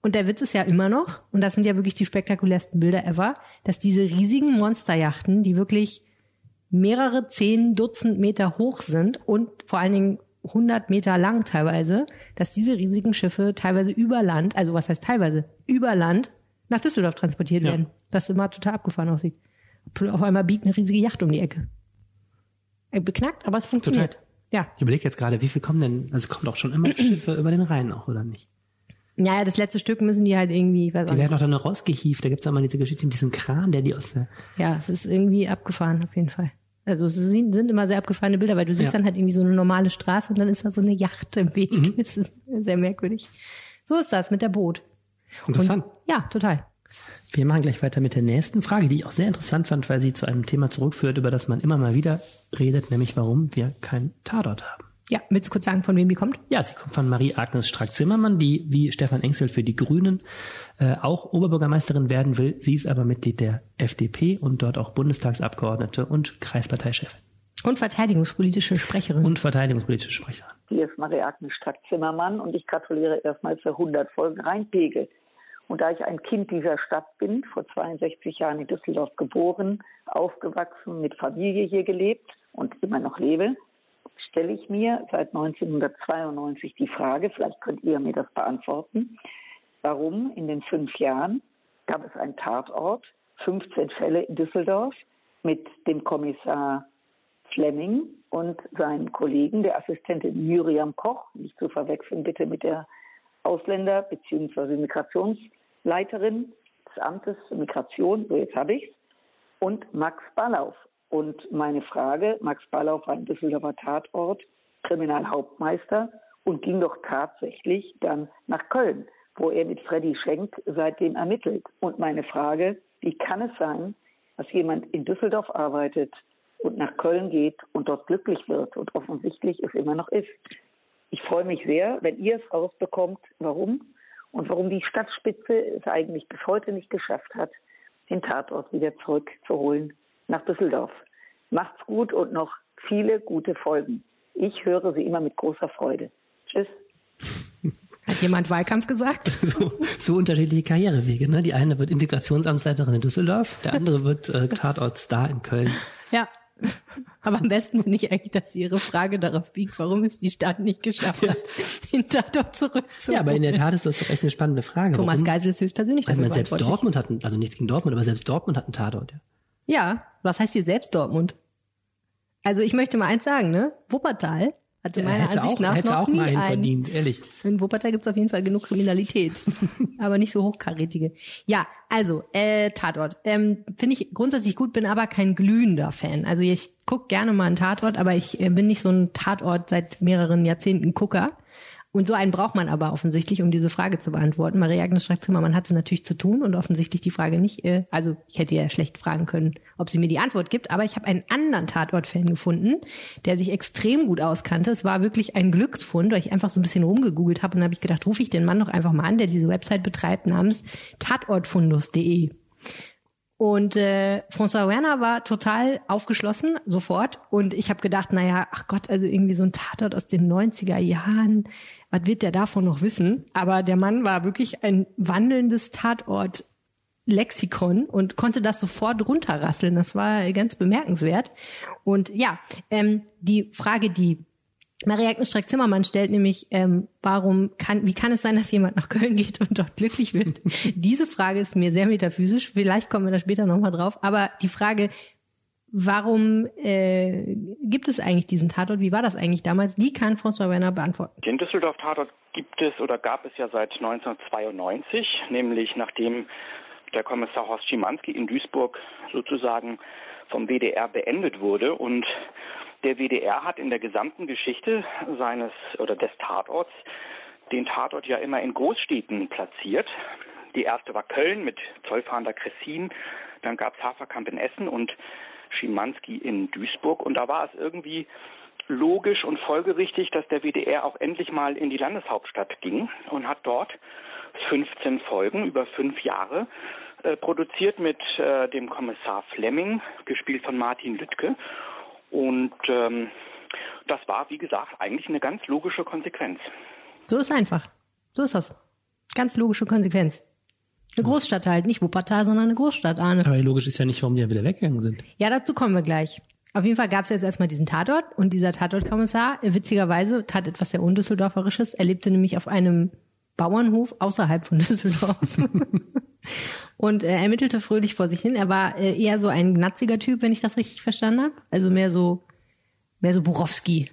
Und der Witz ist ja immer noch, und das sind ja wirklich die spektakulärsten Bilder ever, dass diese riesigen Monsterjachten, die wirklich mehrere zehn Dutzend Meter hoch sind und vor allen Dingen 100 Meter lang teilweise, dass diese riesigen Schiffe teilweise über Land, also was heißt teilweise, über Land nach Düsseldorf transportiert ja. werden. Das immer total abgefahren aussieht. Auf einmal biegt eine riesige Yacht um die Ecke. Beknackt, aber es funktioniert. Total. Ja. Ich überlege jetzt gerade, wie viel kommen denn, also kommt auch schon immer (clears throat) Schiffe über den Rhein auch, oder nicht? Ja, das letzte Stück müssen die halt irgendwie. Weiß die werden doch dann noch rausgehieft. Da gibt's auch mal diese Geschichte mit diesem Kran, der die aus der. Ja, es ist irgendwie abgefahren, auf jeden Fall. Also es sind, sind immer sehr abgefahrene Bilder, weil du siehst ja. dann halt irgendwie so eine normale Straße und dann ist da so eine Yacht im Weg. Mhm. (laughs) Das ist sehr merkwürdig. So ist das mit der Boot. Interessant. Und, ja, total. Wir machen gleich weiter mit der nächsten Frage, die ich auch sehr interessant fand, weil sie zu einem Thema zurückführt, über das man immer mal wieder redet, nämlich warum wir kein Tatort haben. Ja, willst du kurz sagen, von wem die kommt? Ja, sie kommt von Marie-Agnes Strack-Zimmermann, die wie Stefan Engsel für die Grünen äh, auch Oberbürgermeisterin werden will. Sie ist aber Mitglied der FDP und dort auch Bundestagsabgeordnete und Kreisparteichefin. Und verteidigungspolitische Sprecherin. Und verteidigungspolitische Sprecherin. Hier ist Marie-Agnes Strack-Zimmermann und ich gratuliere erstmal für 100 Folgen Rheinpegel. Und da ich ein Kind dieser Stadt bin, vor 62 Jahren in Düsseldorf geboren, aufgewachsen, mit Familie hier gelebt und immer noch lebe, stelle ich mir seit 1992 die Frage, vielleicht könnt ihr mir das beantworten, warum in den fünf Jahren gab es einen Tatort, 15 Fälle in Düsseldorf mit dem Kommissar Fleming und seinen Kollegen, der Assistentin Miriam Koch, nicht zu verwechseln bitte mit der Ausländer- bzw. Migrationsleiterin des Amtes Migration, so jetzt habe ich es, und Max Ballauf, und meine Frage, Max Ballauf war ein Düsseldorfer Tatort, Kriminalhauptmeister und ging doch tatsächlich dann nach Köln, wo er mit Freddy Schenk seitdem ermittelt. Und meine Frage, wie kann es sein, dass jemand in Düsseldorf arbeitet und nach Köln geht und dort glücklich wird und offensichtlich es immer noch ist? Ich freue mich sehr, wenn ihr es rausbekommt, warum und warum die Stadtspitze es eigentlich bis heute nicht geschafft hat, den Tatort wieder zurückzuholen nach Düsseldorf. Macht's gut und noch viele gute Folgen. Ich höre sie immer mit großer Freude. Tschüss. Hat jemand Wahlkampf gesagt? (laughs) So, so unterschiedliche Karrierewege. Ne? Die eine wird Integrationsamtsleiterin in Düsseldorf, der andere wird äh, Tatortstar in Köln. Ja. (laughs) Aber am besten finde ich eigentlich, dass sie ihre Frage darauf biegt, warum es die Stadt nicht geschafft hat, (laughs) den Tatort zurückzuholen. Ja, aber in der Tat ist das doch echt eine spannende Frage. Thomas warum? Geisel ist höchstpersönlich also selbst Dortmund hat, einen, also nichts gegen Dortmund, aber selbst Dortmund hat einen Tatort. Ja. Ja, was heißt hier selbst Dortmund? Also ich möchte mal eins sagen, ne? Wuppertal Also Ja, meiner hätte Ansicht auch- nach hätte noch auch nie mal einen einen. verdient, ehrlich. In Wuppertal gibt's auf jeden Fall genug Kriminalität, (laughs) aber nicht so hochkarätige. Ja, also äh, Tatort ähm, finde ich grundsätzlich gut, bin aber kein glühender Fan. Also ich guck gerne mal einen Tatort, aber ich äh, bin nicht so ein Tatort seit mehreren Jahrzehnten Gucker. Und so einen braucht man aber offensichtlich, um diese Frage zu beantworten. Maria Agnes Strack-Zimmermann hatte natürlich zu tun und offensichtlich die Frage nicht. Äh, also ich hätte ja schlecht fragen können, ob sie mir die Antwort gibt. Aber ich habe einen anderen Tatort-Fan gefunden, der sich extrem gut auskannte. Es war wirklich ein Glücksfund, weil ich einfach so ein bisschen rumgegoogelt habe und habe ich gedacht, rufe ich den Mann doch einfach mal an, der diese Website betreibt namens tatortfundus.de. Und äh, François Werner war total aufgeschlossen, sofort. Und ich habe gedacht, naja, ach Gott, also irgendwie so ein Tatort aus den 90er Jahren, was wird der davon noch wissen? Aber der Mann war wirklich ein wandelndes Tatort. Lexikon und konnte das sofort runterrasseln. Das war ganz bemerkenswert. Und ja, ähm, die Frage, die Maria Agnes Strack-Zimmermann stellt nämlich, ähm, warum kann, wie kann es sein, dass jemand nach Köln geht und dort glücklich wird? (laughs) Diese Frage ist mir sehr metaphysisch. Vielleicht kommen wir da später nochmal drauf. Aber die Frage, warum äh, gibt es eigentlich diesen Tatort? Wie war das eigentlich damals? Die kann François Werner beantworten. Den Düsseldorf-Tatort gibt es oder gab es ja seit 1992, nämlich nachdem der Kommissar Horst Schimanski in Duisburg sozusagen vom WDR beendet wurde und der WDR hat in der gesamten Geschichte seines oder des Tatorts den Tatort ja immer in Großstädten platziert. Die erste war Köln mit Zollfahnder Cressin, dann gab es Haferkamp in Essen und Schimanski in Duisburg und da war es irgendwie logisch und folgerichtig, dass der WDR auch endlich mal in die Landeshauptstadt ging und hat dort 15 Folgen über fünf Jahre äh, produziert mit äh, dem Kommissar Flemming, gespielt von Martin Lüttke. Und ähm, das war, wie gesagt, eigentlich eine ganz logische Konsequenz. So ist einfach. So ist das. Ganz logische Konsequenz. Eine Großstadt halt, nicht Wuppertal, sondern eine Großstadt, Arne. Aber logisch ist ja nicht, warum die dann wieder weggegangen sind. Ja, dazu kommen wir gleich. Auf jeden Fall gab es jetzt erstmal diesen Tatort und dieser Tatortkommissar, äh, witzigerweise, tat etwas sehr Undüsseldorferisches. Er lebte nämlich auf einem Bauernhof außerhalb von (laughs) Düsseldorf (laughs) und er ermittelte fröhlich vor sich hin. Er war äh, eher so ein gnatziger Typ, wenn ich das richtig verstanden habe. Also mehr so, mehr so Borowski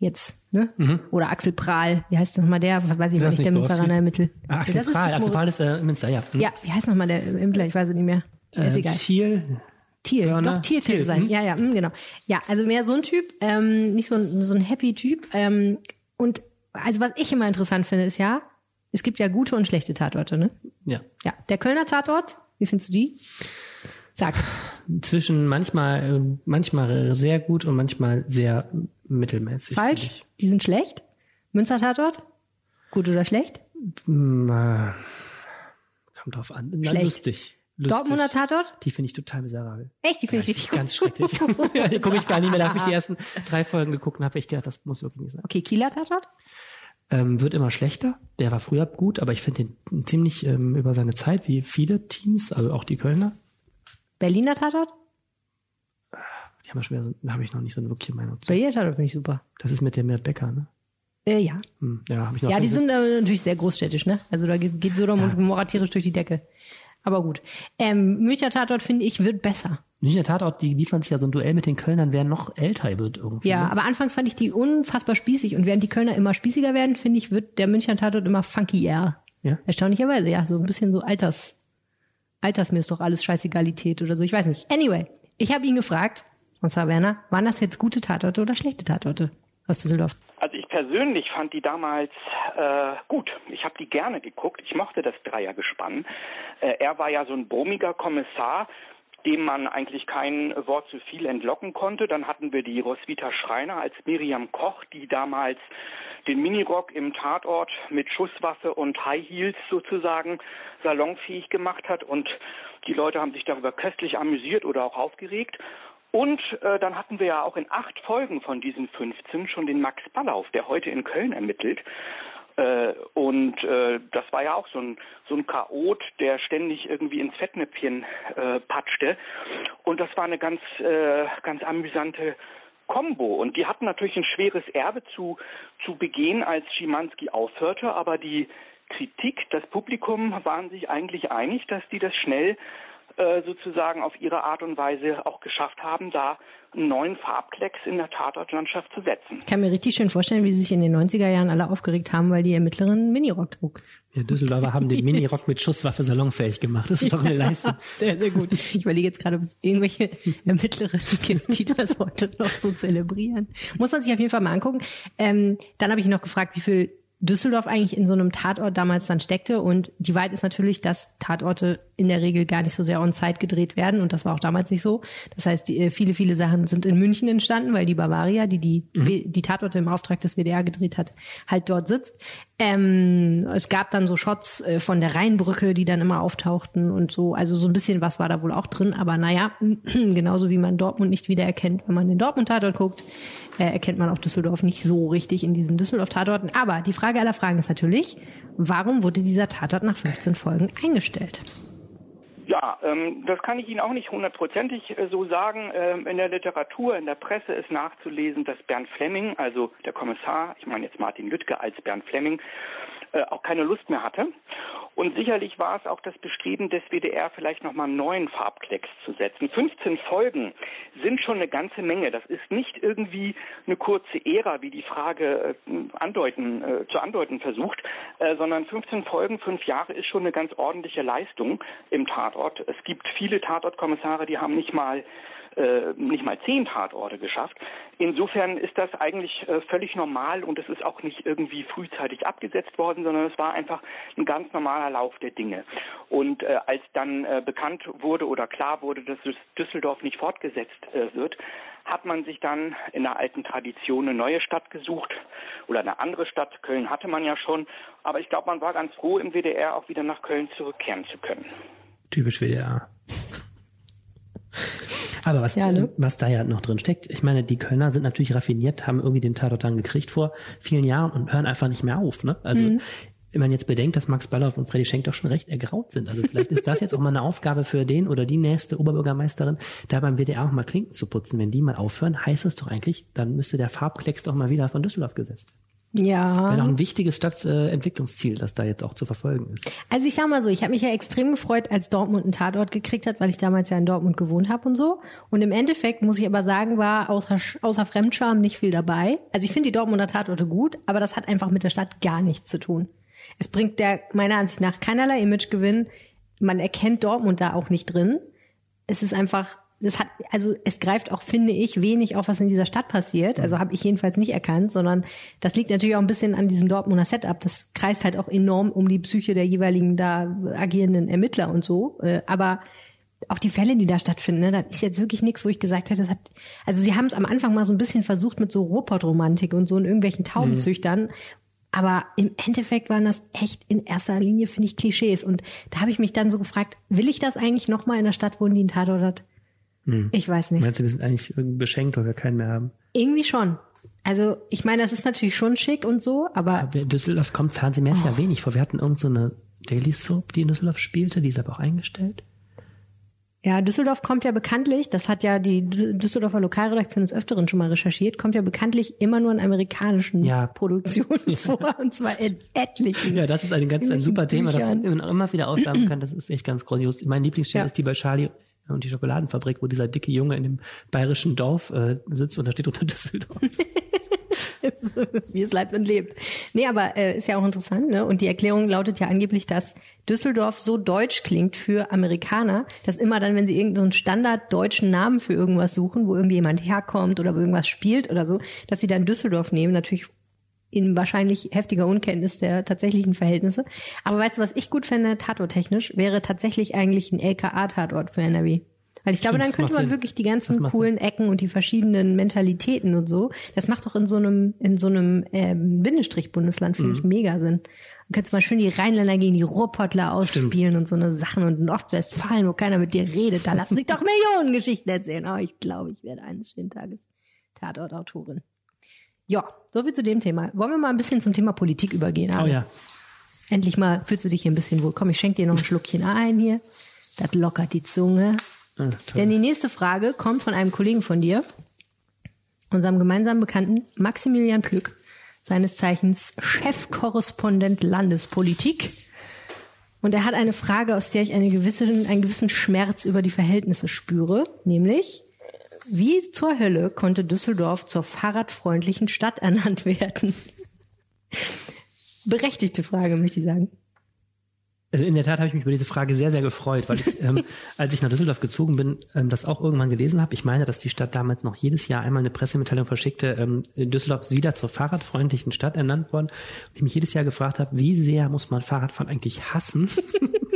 jetzt, ne? Mhm. Oder Axel Prahl. Wie heißt nochmal der? Weiß ich ist nicht, der Münsteraner Ermittelt. Ah, Axel Das ist Prahl. Axel Prahl ist äh, Münster, ja. Mhm. Ja, wie heißt nochmal der Ermittler? Ich weiß es nicht mehr. Ist Äh, egal. Ziel. Thiel, Körner? doch Thiel Thiel, könnte sein. hm? Ja, ja, mm, genau. Ja, also mehr so ein Typ, ähm, nicht so ein, so ein happy Typ. Ähm, und also was ich immer interessant finde, ist ja, es gibt ja gute und schlechte Tatorte, ne? Ja. Ja, der Kölner Tatort, wie findest du die? Sag. Zwischen manchmal, äh, manchmal sehr gut und manchmal sehr mittelmäßig. Falsch? Die sind schlecht? Münster Tatort? Gut oder schlecht? Hm, äh, kommt drauf an. Na, Schlecht. lustig. lustig. Dortmunder Tatort? Die finde ich total miserabel. Echt, die finde ich richtig Ganz schrecklich. (laughs) ja, die gucke ich gar nicht mehr. Da habe ich die ersten drei Folgen geguckt und habe ich gedacht, das muss wirklich nicht sein. Okay, Kieler Tatort? Ähm, wird immer schlechter. Der war früher gut, aber ich finde den ziemlich ähm, über seine Zeit, wie viele Teams, also auch die Kölner, Berliner Tatort? die haben ja so- da habe ich noch nicht so eine wirkliche Meinung zu. Berliner Tatort finde ich super. Das ist mit dem Mert Becker, ne? Äh, ja. Hm, ja, habe ich noch Ja, die sind äh, natürlich sehr großstädtisch, ne? Also da geht, geht Sodom und Gomorra tierisch durch die Decke. Aber gut. Ähm, Münchner Tatort, finde ich, wird besser. Münchner Tatort, die liefern sich ja so ein Duell mit den Kölnern, wer noch älter wird irgendwie. Ja, ne? aber anfangs fand ich die unfassbar spießig und während die Kölner immer spießiger werden, finde ich, wird der Münchner Tatort immer funkier. Ja. Erstaunlicherweise, ja, so ein bisschen so Alters, Alters mir ist doch alles Scheißegalität oder so, ich weiß nicht. Anyway, ich habe ihn gefragt, François Werner, waren das jetzt gute Tatorte oder schlechte Tatorte aus Düsseldorf? Also ich persönlich fand die damals äh, gut. Ich habe die gerne geguckt. Ich mochte das Dreiergespann. Äh, er war ja so ein brummiger Kommissar, dem man eigentlich kein Wort zu viel entlocken konnte. Dann hatten wir die Roswitha Schreiner als Miriam Koch, die damals den Minirock im Tatort mit Schusswaffe und High Heels sozusagen salonfähig gemacht hat. Und die Leute haben sich darüber köstlich amüsiert oder auch aufgeregt. Und äh, dann hatten wir ja auch in acht Folgen von diesen 15 schon den Max Ballauf, der heute in Köln ermittelt. Äh, und äh, das war ja auch so ein, so ein Chaot, der ständig irgendwie ins Fettnäpfchen äh, patschte. Und das war eine ganz, äh, ganz amüsante Combo. Und die hatten natürlich ein schweres Erbe zu, zu begehen, als Schimanski aufhörte. Aber die Kritik, das Publikum waren sich eigentlich einig, dass die das schnell sozusagen auf ihre Art und Weise auch geschafft haben, da einen neuen Farbklecks in der Tatortlandschaft zu setzen. Ich kann mir richtig schön vorstellen, wie sie sich in den 90er Jahren alle aufgeregt haben, weil die Ermittlerin Minirock trug. Ja, Düsseldorfer haben den Minirock mit Schusswaffe salonfähig gemacht. Das ist doch eine (laughs) Leistung. Sehr, sehr gut. Ich überlege jetzt gerade, ob es irgendwelche Ermittlerinnen gibt, die das heute noch so zelebrieren. Muss man sich auf jeden Fall mal angucken. Ähm, dann habe ich noch gefragt, wie viel Düsseldorf eigentlich in so einem Tatort damals dann steckte. Und die Wahrheit ist natürlich, dass Tatorte in der Regel gar nicht so sehr on Zeit gedreht werden. Und das war auch damals nicht so. Das heißt, die, äh, viele, viele Sachen sind in München entstanden, weil die Bavaria, die die, mhm. die Tatorte im Auftrag des WDR gedreht hat, halt dort sitzt. Ähm, es gab dann so Shots äh, von der Rheinbrücke, die dann immer auftauchten und so. Also so ein bisschen was war da wohl auch drin. Aber naja, (clears throat) genauso wie man Dortmund nicht wiedererkennt, wenn man den Dortmund-Tatort guckt, äh, erkennt man auch Düsseldorf nicht so richtig in diesen Düsseldorf-Tatorten. Aber die Frage aller Fragen ist natürlich, warum wurde dieser Tatort nach 15 Folgen eingestellt? Ja, ähm, das kann ich Ihnen auch nicht hundertprozentig äh, so sagen. Ähm, in der Literatur, in der Presse ist nachzulesen, dass Bernd Fleming, also der Kommissar, ich meine jetzt Martin Lüttke als Bernd Fleming, äh, auch keine Lust mehr hatte. Und sicherlich war es auch das Bestreben des WDR, vielleicht nochmal einen neuen Farbklecks zu setzen. 15 Folgen sind schon eine ganze Menge. Das ist nicht irgendwie eine kurze Ära, wie die Frage äh, andeuten, äh, zu andeuten versucht, äh, sondern 15 Folgen, fünf Jahre ist schon eine ganz ordentliche Leistung im Tatort. Es gibt viele Tatortkommissare, die haben nicht mal äh, nicht mal zehn Tatorte geschafft. Insofern ist das eigentlich äh, völlig normal und es ist auch nicht irgendwie frühzeitig abgesetzt worden, sondern es war einfach ein ganz normaler Lauf der Dinge. Und äh, als dann äh, bekannt wurde oder klar wurde, dass Düsseldorf nicht fortgesetzt äh, wird, hat man sich dann in der alten Tradition eine neue Stadt gesucht oder eine andere Stadt. Köln hatte man ja schon, aber ich glaube, man war ganz froh, im WDR auch wieder nach Köln zurückkehren zu können. Typisch WDR. Aber was, ja, ne? was da ja noch drin steckt, ich meine, die Kölner sind natürlich raffiniert, haben irgendwie den Tatort dann gekriegt vor vielen Jahren und hören einfach nicht mehr auf. Ne? Also mhm. wenn man jetzt bedenkt, dass Max Ballauf und Freddy Schenk doch schon recht ergraut sind. Also vielleicht ist das jetzt auch mal eine Aufgabe für den oder die nächste Oberbürgermeisterin, da beim WDR auch mal Klinken zu putzen. Wenn die mal aufhören, heißt es doch eigentlich, dann müsste der Farbklecks doch mal wieder von Düsseldorf gesetzt werden. Ja. Wäre auch ein wichtiges Stadtentwicklungsziel, das da jetzt auch zu verfolgen ist. Also ich sag mal so, ich habe mich ja extrem gefreut, als Dortmund einen Tatort gekriegt hat, weil ich damals ja in Dortmund gewohnt habe und so. Und im Endeffekt muss ich aber sagen, war außer, außer Fremdscham nicht viel dabei. Also ich finde die Dortmunder Tatorte gut, aber das hat einfach mit der Stadt gar nichts zu tun. Es bringt der meiner Ansicht nach keinerlei Imagegewinn. Man erkennt Dortmund da auch nicht drin. Es ist einfach das hat, also es greift auch, finde ich, wenig auf, was in dieser Stadt passiert. Also habe ich jedenfalls nicht erkannt, sondern das liegt natürlich auch ein bisschen an diesem Dortmunder Setup. Das kreist halt auch enorm um die Psyche der jeweiligen da agierenden Ermittler und so. Äh, aber auch die Fälle, die da stattfinden, ne, das ist jetzt wirklich nichts, wo ich gesagt hätte, das hat, also sie haben es am Anfang mal so ein bisschen versucht mit so Ruhrpott-Romantik und so in irgendwelchen Taubenzüchtern. Mhm. Aber im Endeffekt waren das echt in erster Linie, finde ich, Klischees. Und da habe ich mich dann so gefragt, will ich das eigentlich noch mal in der Stadt wohnen, die einen Tatort hat? Hm. Ich weiß nicht. Meinst du, wir sind eigentlich beschenkt, weil wir keinen mehr haben? Irgendwie schon. Also ich meine, das ist natürlich schon schick und so, aber... aber Düsseldorf kommt fernsehmäßig oh. ja wenig vor. Wir hatten irgendeine so Daily Soap, die in Düsseldorf spielte, die ist aber auch eingestellt. Ja, Düsseldorf kommt ja bekanntlich, das hat ja die Düsseldorfer Lokalredaktion des Öfteren schon mal recherchiert, kommt ja bekanntlich immer nur in amerikanischen ja. Produktionen ja. (laughs) (laughs) vor, und zwar in etlichen. Ja, das ist ein ganz ein super Thema, das man immer wieder aufschlagen kann. Das ist echt ganz grandios. Mein Lieblingsstelle ja. ist die bei Charlie und die Schokoladenfabrik, wo dieser dicke Junge in dem bayerischen Dorf äh, sitzt und da steht unter (laughs) Düsseldorf. Wie es bleibt und lebt. Nee, aber äh, ist ja auch interessant, ne? Und die Erklärung lautet ja angeblich, dass Düsseldorf so deutsch klingt für Amerikaner, dass immer dann, wenn sie irgendeinen so Standard deutschen Namen für irgendwas suchen, wo irgendjemand herkommt oder wo irgendwas spielt oder so, dass sie dann Düsseldorf nehmen, natürlich in wahrscheinlich heftiger Unkenntnis der tatsächlichen Verhältnisse. Aber weißt du, was ich gut fände, tatorttechnisch, wäre tatsächlich eigentlich ein LKA-Tatort für NRW. Weil ich glaube, Stimmt, dann könnte man Sinn. wirklich die ganzen coolen Sinn. Ecken und die verschiedenen Mentalitäten und so, das macht doch in so einem, in so einem ähm, Bindestrich-Bundesland, finde mhm. ich, mega Sinn. Du könntest mal schön die Rheinländer gegen die Ruhrpottler ausspielen Stimmt. und so eine Sachen und in Ostwestfalen, wo keiner mit dir redet, da lassen sich doch (laughs) Millionen Geschichten erzählen. Oh, ich glaube, ich werde eines schönen Tages Tatortautorin. Ja, so viel zu dem Thema. Wollen wir mal ein bisschen zum Thema Politik übergehen? Oh ja. Endlich mal fühlst du dich hier ein bisschen wohl. Komm, ich schenke dir noch ein Schluckchen ein hier. Das lockert die Zunge. Ah, Denn die nächste Frage kommt von einem Kollegen von dir, unserem gemeinsamen Bekannten Maximilian Plück, seines Zeichens Chefkorrespondent Landespolitik. Und er hat eine Frage, aus der ich eine gewisse, einen gewissen Schmerz über die Verhältnisse spüre, nämlich, wie zur Hölle konnte Düsseldorf zur fahrradfreundlichen Stadt ernannt werden? Berechtigte Frage, möchte ich sagen. Also in der Tat habe ich mich über diese Frage sehr, sehr gefreut, weil ich, ähm, (laughs) als ich nach Düsseldorf gezogen bin, ähm, das auch irgendwann gelesen habe. Ich meine, dass die Stadt damals noch jedes Jahr einmal eine Pressemitteilung verschickte, ähm, Düsseldorf ist wieder zur fahrradfreundlichen Stadt ernannt worden. Und ich mich jedes Jahr gefragt habe, wie sehr muss man Fahrradfahren eigentlich hassen,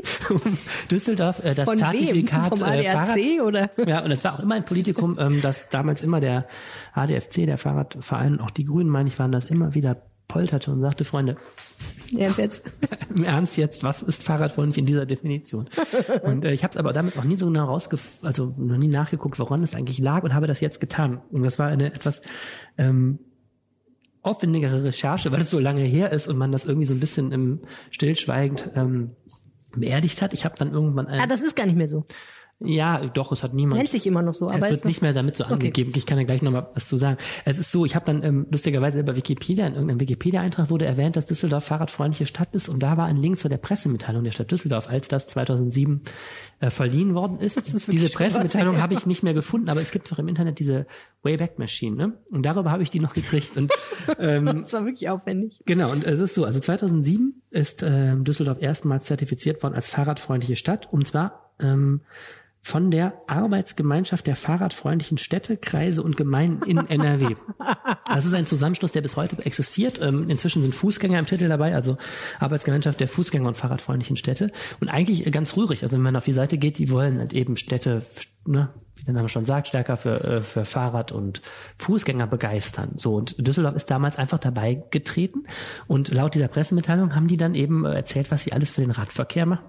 (laughs) Düsseldorf äh, das Von Zertifikat wem? Vom äh, ADAC Fahrrad, oder? Ja, und es war auch immer ein Politikum, ähm, dass damals immer der ADFC, der Fahrradverein, auch die Grünen, meine ich, waren das immer wieder polterte und sagte, Freunde, Ernst jetzt? (laughs) im Ernst jetzt, was ist fahrradfreundlich in dieser Definition? Und äh, ich habe es aber damals auch nie so genau rausgef also noch nie nachgeguckt, woran es eigentlich lag und habe das jetzt getan. Und das war eine etwas ähm, aufwendigere Recherche, weil es so lange her ist und man das irgendwie so ein bisschen im stillschweigend ähm, beerdigt hat. Ich habe dann irgendwann ein, Ah, das ist gar nicht mehr so. Ja, doch, es hat niemand. Nennt sich immer noch so, aber es ist wird nicht mehr damit so Okay. angegeben. Ich kann ja gleich nochmal was zu sagen. Es ist so, ich habe dann ähm, lustigerweise bei Wikipedia, in irgendeinem Wikipedia-Eintrag wurde erwähnt, dass Düsseldorf fahrradfreundliche Stadt ist und da war ein Link zu der Pressemitteilung der Stadt Düsseldorf, als das 2007 äh, verliehen worden ist. (laughs) wirklich diese Pressemitteilung habe ich nicht mehr gefunden, aber es gibt doch im Internet diese Wayback Machine, ne? Und darüber habe ich die noch gekriegt und (laughs) ähm, Das war wirklich aufwendig. Genau, und es ist so, also 2007 ist ähm, Düsseldorf erstmals zertifiziert worden als fahrradfreundliche Stadt und zwar ähm, von der Arbeitsgemeinschaft der fahrradfreundlichen Städte, Kreise und Gemeinden in (laughs) NRW. Das ist ein Zusammenschluss, der bis heute existiert. Ähm, inzwischen sind Fußgänger im Titel dabei, also Arbeitsgemeinschaft der Fußgänger und fahrradfreundlichen Städte. Und eigentlich äh, ganz rührig. Also wenn man auf die Seite geht, die wollen halt eben Städte, ne, wie der Name schon sagt, stärker für, äh, für Fahrrad- und Fußgänger begeistern. So, und Düsseldorf ist damals einfach dabei getreten. Und laut dieser Pressemitteilung haben die dann eben äh, erzählt, was sie alles für den Radverkehr machen.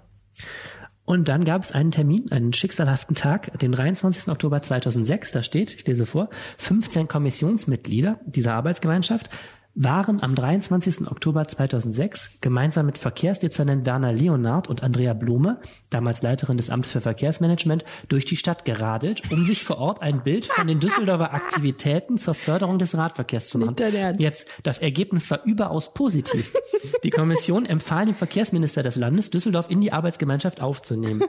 Und dann gab es einen Termin, einen schicksalhaften Tag, den 23. Oktober 2006, da steht, ich lese vor, 15 Kommissionsmitglieder dieser Arbeitsgemeinschaft waren am 23. Oktober 2006 gemeinsam mit Verkehrsdezernent Werner Leonard und Andrea Blume, damals Leiterin des Amts für Verkehrsmanagement, durch die Stadt geradelt, um sich vor Ort ein Bild von den Düsseldorfer Aktivitäten zur Förderung des Radverkehrs zu machen. Jetzt, das Ergebnis war überaus positiv. Die Kommission empfahl dem Verkehrsminister des Landes, Düsseldorf in die Arbeitsgemeinschaft aufzunehmen.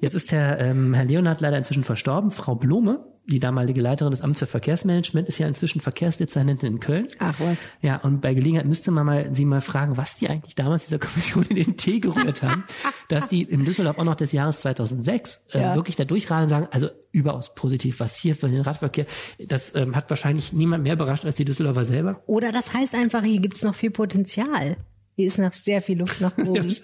Jetzt ist der ähm, Herr Leonard leider inzwischen verstorben. Frau Blume, die damalige Leiterin des Amts für Verkehrsmanagement, ist ja inzwischen Verkehrsdezernentin in Köln. Ach was. Ja, und bei Gelegenheit müsste man mal sie mal fragen, was die eigentlich damals dieser Kommission in den Tee gerührt haben, (laughs) dass die in Düsseldorf auch noch des Jahres 2006 äh, Ja. wirklich da durchradeln und sagen, also überaus positiv, was hier für den Radverkehr, das ähm, hat wahrscheinlich niemand mehr überrascht als die Düsseldorfer selber. Oder das heißt einfach, hier gibt's noch viel Potenzial. Hier ist noch sehr viel Luft nach (laughs) oben.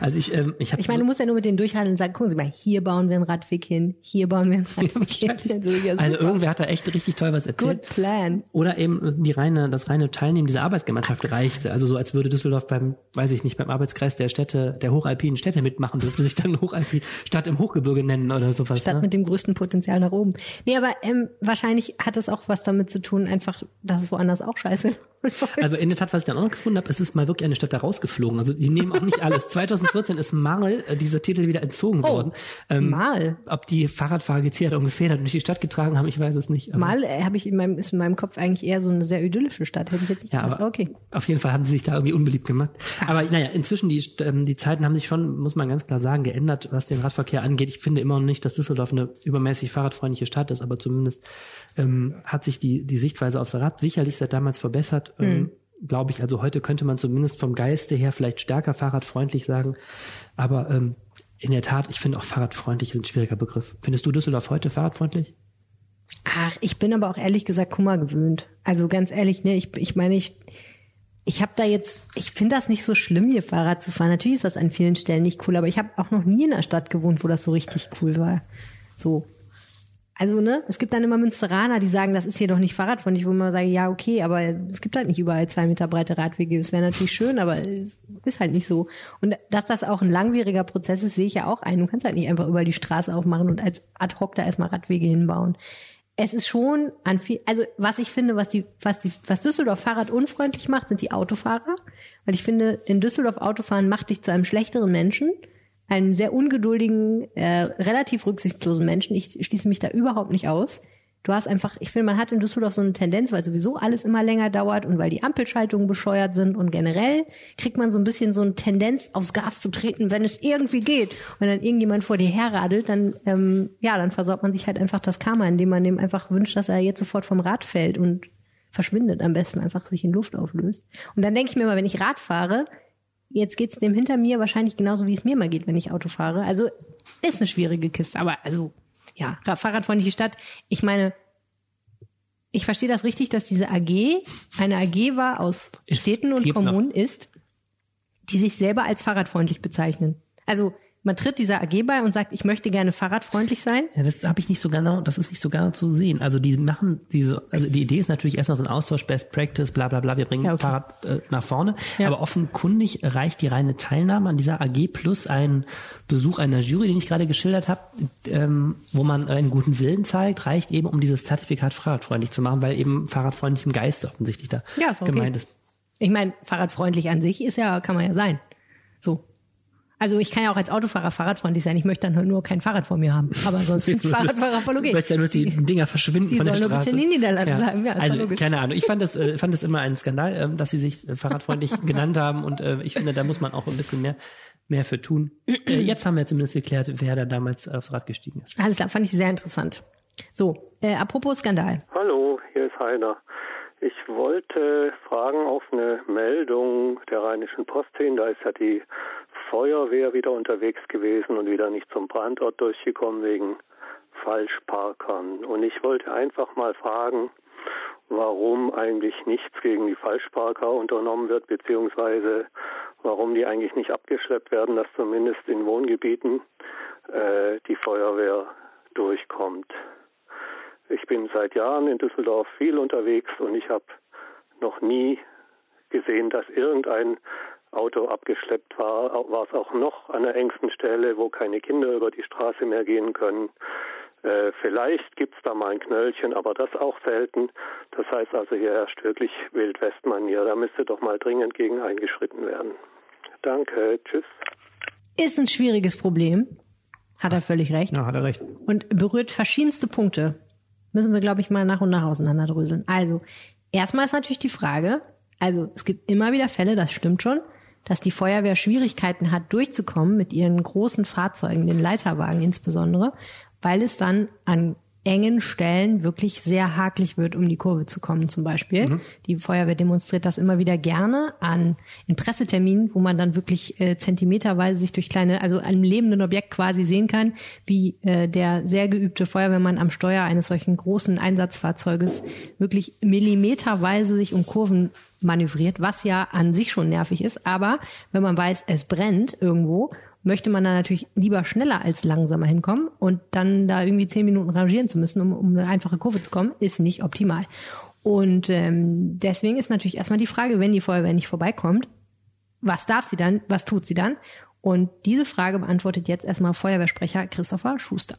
Also ich, ähm, ich habe Ich meine, du musst ja nur mit denen durchhalten und sagen, gucken Sie mal, hier bauen wir einen Radweg hin, hier bauen wir einen (laughs) Radweg hin. Also, ja, also irgendwer hat da echt richtig toll was erzählt. Good plan. Oder eben die reine, das reine Teilnehmen dieser Arbeitsgemeinschaft reichte. Also so, als würde Düsseldorf beim, weiß ich nicht, beim Arbeitskreis der Städte, der hochalpinen Städte mitmachen, dürfte sich dann Hochalpin Stadt im Hochgebirge nennen oder sowas. Stadt ne? mit dem größten Potenzial nach oben. Nee, aber ähm, wahrscheinlich hat es auch was damit zu tun, einfach, dass es woanders auch scheiße (laughs) Also in der Tat, was ich dann auch noch gefunden habe, es ist mal wirklich eine Stadt da rausgeflogen. Also die nehmen auch nicht alles. 2014 ist Marl äh, dieser Titel wieder entzogen Oh, worden. Ähm, Mal. Ob die Fahrradfahrer gefedert und durch die Stadt getragen haben, ich weiß es nicht. Mal äh, habe ich in meinem, ist in meinem Kopf eigentlich eher so eine sehr idyllische Stadt. Hätte ich jetzt nicht Ja, gedacht. aber okay. auf jeden Fall haben sie sich da irgendwie unbeliebt gemacht. Aber naja, inzwischen die, ähm, die Zeiten haben sich schon, muss man ganz klar sagen, geändert, was den Radverkehr angeht. Ich finde immer noch nicht, dass Düsseldorf eine übermäßig fahrradfreundliche Stadt ist, aber zumindest ähm, hat sich die, die Sichtweise aufs Rad sicherlich seit damals verbessert. Ähm, Mhm. Glaube ich, also heute könnte man zumindest vom Geiste her vielleicht stärker fahrradfreundlich sagen. Aber ähm, in der Tat, ich finde auch fahrradfreundlich ist ein schwieriger Begriff. Findest du Düsseldorf heute fahrradfreundlich? Ach, ich bin aber auch ehrlich gesagt Kummer gewöhnt. Also ganz ehrlich, ne, ich, ich meine, ich, ich habe da jetzt, ich finde das nicht so schlimm, hier Fahrrad zu fahren. Natürlich ist das an vielen Stellen nicht cool, aber ich habe auch noch nie in einer Stadt gewohnt, wo das so richtig cool war. So. Also, ne, es gibt dann immer Münsteraner, die sagen, das ist hier doch nicht fahrradfreundlich, wo man sagt, ja, okay, aber es gibt halt nicht überall zwei Meter breite Radwege. Es wäre natürlich schön, aber es ist halt nicht so. Und dass das auch ein langwieriger Prozess ist, sehe ich ja auch ein. Du kannst halt nicht einfach überall die Straße aufmachen und als ad hoc da erstmal Radwege hinbauen. Es ist schon an viel, also was ich finde, was die, was die, was Düsseldorf Fahrrad unfreundlich macht, sind die Autofahrer. Weil ich finde, in Düsseldorf Autofahren macht dich zu einem schlechteren Menschen einem sehr ungeduldigen, äh, relativ rücksichtslosen Menschen. Ich schließe mich da überhaupt nicht aus. Du hast einfach, ich finde, man hat in Düsseldorf so eine Tendenz, weil sowieso alles immer länger dauert und weil die Ampelschaltungen bescheuert sind und generell kriegt man so ein bisschen so eine Tendenz, aufs Gas zu treten, wenn es irgendwie geht. Wenn dann irgendjemand vor dir herradelt, dann, ähm, ja, dann versaut man sich halt einfach das Karma, indem man dem einfach wünscht, dass er jetzt sofort vom Rad fällt und verschwindet, am besten einfach sich in Luft auflöst. Und dann denke ich mir mal, wenn ich Rad fahre, jetzt geht's dem hinter mir wahrscheinlich genauso, wie es mir mal geht, wenn ich Auto fahre. Also ist eine schwierige Kiste, aber also ja, fahrradfreundliche Stadt. Ich meine, ich verstehe das richtig, dass diese AG eine AG war aus Städten und Kommunen ist, die sich selber als fahrradfreundlich bezeichnen. Also man tritt dieser AG bei und sagt, ich möchte gerne fahrradfreundlich sein. Ja, das habe ich nicht so genau, das ist nicht so genau zu sehen. Also die machen diese, also die Idee ist natürlich erstmal so ein Austausch, Best Practice, bla bla bla, wir bringen ja, okay. Fahrrad äh, nach vorne. Ja. Aber offenkundig reicht die reine Teilnahme an dieser AG plus ein Besuch einer Jury, den ich gerade geschildert habe, ähm, wo man einen guten Willen zeigt, reicht eben, um dieses Zertifikat fahrradfreundlich zu machen, weil eben fahrradfreundlich im Geiste offensichtlich da ja, ist okay. gemeint ist. Ich meine, fahrradfreundlich an sich ist ja, kann man ja sein. So. Also ich kann ja auch als Autofahrer fahrradfreundlich sein. Ich möchte dann nur kein Fahrrad vor mir haben. Aber sonst (laughs) Fahrradfahrer voll okay. Ich möchte ja nur die Dinger verschwinden die von der Straße. Die sollen bitte in den Niederlanden ja. bleiben. Ja, also keine Ahnung. Ich fand das, äh, fand das immer ein Skandal, äh, dass sie sich äh, fahrradfreundlich (laughs) genannt haben. Und äh, ich finde, da muss man auch ein bisschen mehr mehr für tun. Äh, jetzt haben wir zumindest geklärt, wer da damals aufs Rad gestiegen ist. Alles klar, fand ich sehr interessant. So, äh, apropos Skandal. Hallo, hier ist Heiner. Ich wollte fragen auf eine Meldung der Rheinischen Post hin. Da ist ja die Feuerwehr wieder unterwegs gewesen und wieder nicht zum Brandort durchgekommen wegen Falschparkern. Und ich wollte einfach mal fragen, warum eigentlich nichts gegen die Falschparker unternommen wird, beziehungsweise warum die eigentlich nicht abgeschleppt werden, dass zumindest in Wohngebieten äh, die Feuerwehr durchkommt. Ich bin seit Jahren in Düsseldorf viel unterwegs und ich habe noch nie gesehen, dass irgendein Auto abgeschleppt war, war es auch noch an der engsten Stelle, wo keine Kinder über die Straße mehr gehen können. Äh, vielleicht gibt es da mal ein Knöllchen, aber das auch selten. Das heißt also, hier herrscht wirklich Wildwestmanier. Da müsste doch mal dringend gegen eingeschritten werden. Danke, tschüss. Ist ein schwieriges Problem. Hat er völlig recht. Ja, hat er recht. Und berührt verschiedenste Punkte. Müssen wir, glaube ich, mal nach und nach auseinanderdröseln. Also, erstmal ist natürlich die Frage, also es gibt immer wieder Fälle, das stimmt schon, dass die Feuerwehr Schwierigkeiten hat, durchzukommen mit ihren großen Fahrzeugen, den Leiterwagen insbesondere, weil es dann an engen Stellen wirklich sehr haklich wird, um die Kurve zu kommen zum Beispiel. Mhm. Die Feuerwehr demonstriert das immer wieder gerne an in Presseterminen, wo man dann wirklich äh, zentimeterweise sich durch kleine, also einem lebenden Objekt quasi sehen kann, wie äh, der sehr geübte Feuerwehrmann am Steuer eines solchen großen Einsatzfahrzeuges wirklich millimeterweise sich um Kurven manövriert, was ja an sich schon nervig ist. Aber wenn man weiß, es brennt irgendwo, möchte man da natürlich lieber schneller als langsamer hinkommen und dann da irgendwie zehn Minuten rangieren zu müssen, um, um eine einfache Kurve zu kommen, ist nicht optimal. Und ähm, deswegen ist natürlich erstmal die Frage, wenn die Feuerwehr nicht vorbeikommt, was darf sie dann, was tut sie dann? Und diese Frage beantwortet jetzt erstmal Feuerwehrsprecher Christopher Schuster.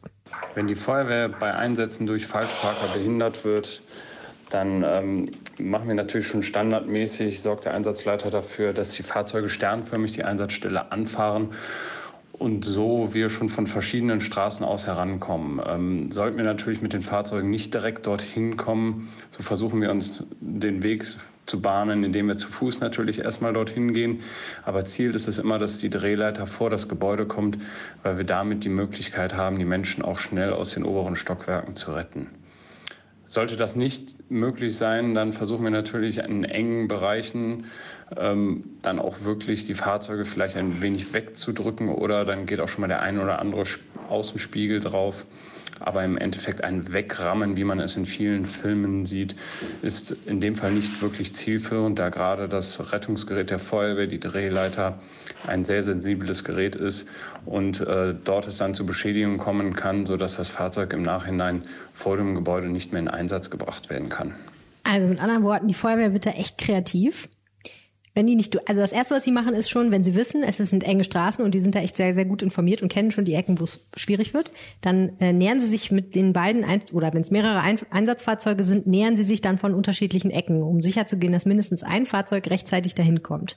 Wenn die Feuerwehr bei Einsätzen durch Falschparker behindert wird, dann ähm, machen wir natürlich schon standardmäßig, sorgt der Einsatzleiter dafür, dass die Fahrzeuge sternförmig die Einsatzstelle anfahren und so wir schon von verschiedenen Straßen aus herankommen. Ähm, sollten wir natürlich mit den Fahrzeugen nicht direkt dorthin kommen, so versuchen wir uns den Weg zu bahnen, indem wir zu Fuß natürlich erstmal dorthin gehen. Aber Ziel ist es immer, dass die Drehleiter vor das Gebäude kommt, weil wir damit die Möglichkeit haben, die Menschen auch schnell aus den oberen Stockwerken zu retten. Sollte das nicht möglich sein, dann versuchen wir natürlich in engen Bereichen ähm, dann auch wirklich die Fahrzeuge vielleicht ein wenig wegzudrücken oder dann geht auch schon mal der ein oder andere Außenspiegel drauf. Aber im Endeffekt ein Wegrammen, wie man es in vielen Filmen sieht, ist in dem Fall nicht wirklich zielführend, da gerade das Rettungsgerät der Feuerwehr, die Drehleiter, ein sehr sensibles Gerät ist und äh, dort es dann zu Beschädigungen kommen kann, sodass das Fahrzeug im Nachhinein vor dem Gebäude nicht mehr in Einsatz gebracht werden kann. Also mit anderen Worten, die Feuerwehr wird da echt kreativ wenn die nicht, also das erste, was sie machen, ist schon, wenn sie wissen, es sind enge Straßen und die sind da echt sehr, sehr gut informiert und kennen schon die Ecken, wo es schwierig wird, dann äh, nähern sie sich mit den beiden, ein oder wenn es mehrere ein Einsatzfahrzeuge sind, nähern sie sich dann von unterschiedlichen Ecken, um sicherzugehen, dass mindestens ein Fahrzeug rechtzeitig dahin kommt.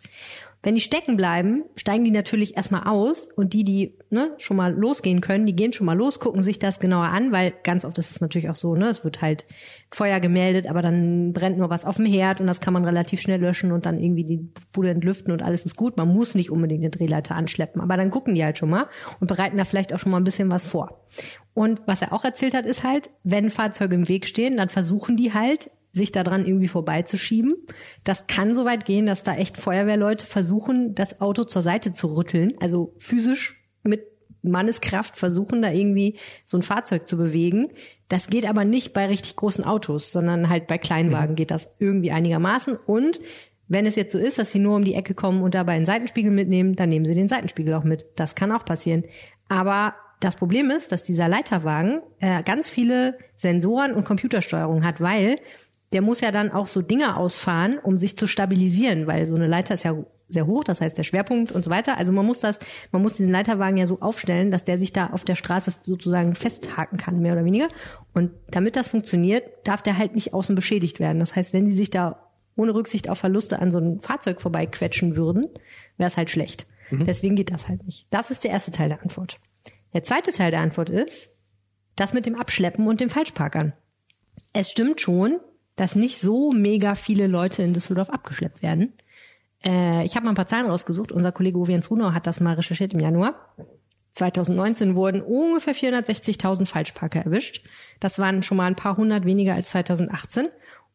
Wenn die stecken bleiben, steigen die natürlich erstmal aus und die, die ne, schon mal losgehen können, die gehen schon mal los, gucken sich das genauer an, weil ganz oft ist es natürlich auch so, ne, es wird halt Feuer gemeldet, aber dann brennt nur was auf dem Herd und das kann man relativ schnell löschen und dann irgendwie die Bude entlüften und alles ist gut. Man muss nicht unbedingt eine Drehleiter anschleppen, aber dann gucken die halt schon mal und bereiten da vielleicht auch schon mal ein bisschen was vor. Und was er auch erzählt hat, ist halt, wenn Fahrzeuge im Weg stehen, dann versuchen die halt sich daran irgendwie vorbeizuschieben. Das kann so weit gehen, dass da echt Feuerwehrleute versuchen, das Auto zur Seite zu rütteln, also physisch mit Manneskraft versuchen, da irgendwie so ein Fahrzeug zu bewegen. Das geht aber nicht bei richtig großen Autos, sondern halt bei Kleinwagen mhm. geht das irgendwie einigermaßen. Und wenn es jetzt so ist, dass sie nur um die Ecke kommen und dabei einen Seitenspiegel mitnehmen, dann nehmen sie den Seitenspiegel auch mit. Das kann auch passieren. Aber das Problem ist, dass dieser Leiterwagen äh, ganz viele Sensoren und Computersteuerung hat, weil der muss ja dann auch so Dinge ausfahren, um sich zu stabilisieren, weil so eine Leiter ist ja sehr hoch, das heißt der Schwerpunkt und so weiter. Also man muss das, man muss diesen Leiterwagen ja so aufstellen, dass der sich da auf der Straße sozusagen festhaken kann, mehr oder weniger. Und damit das funktioniert, darf der halt nicht außen beschädigt werden. Das heißt, wenn sie sich da ohne Rücksicht auf Verluste an so ein Fahrzeug vorbeiquetschen würden, wäre es halt schlecht. Mhm. Deswegen geht das halt nicht. Das ist der erste Teil der Antwort. Der zweite Teil der Antwort ist, das mit dem Abschleppen und dem Falschparkern. Es stimmt schon, dass nicht so mega viele Leute in Düsseldorf abgeschleppt werden. Äh, ich habe mal ein paar Zahlen rausgesucht. Unser Kollege Uwe Runau hat das mal recherchiert im Januar. 2019 wurden ungefähr 460.000 Falschparker erwischt. Das waren schon mal ein paar hundert weniger als 2018.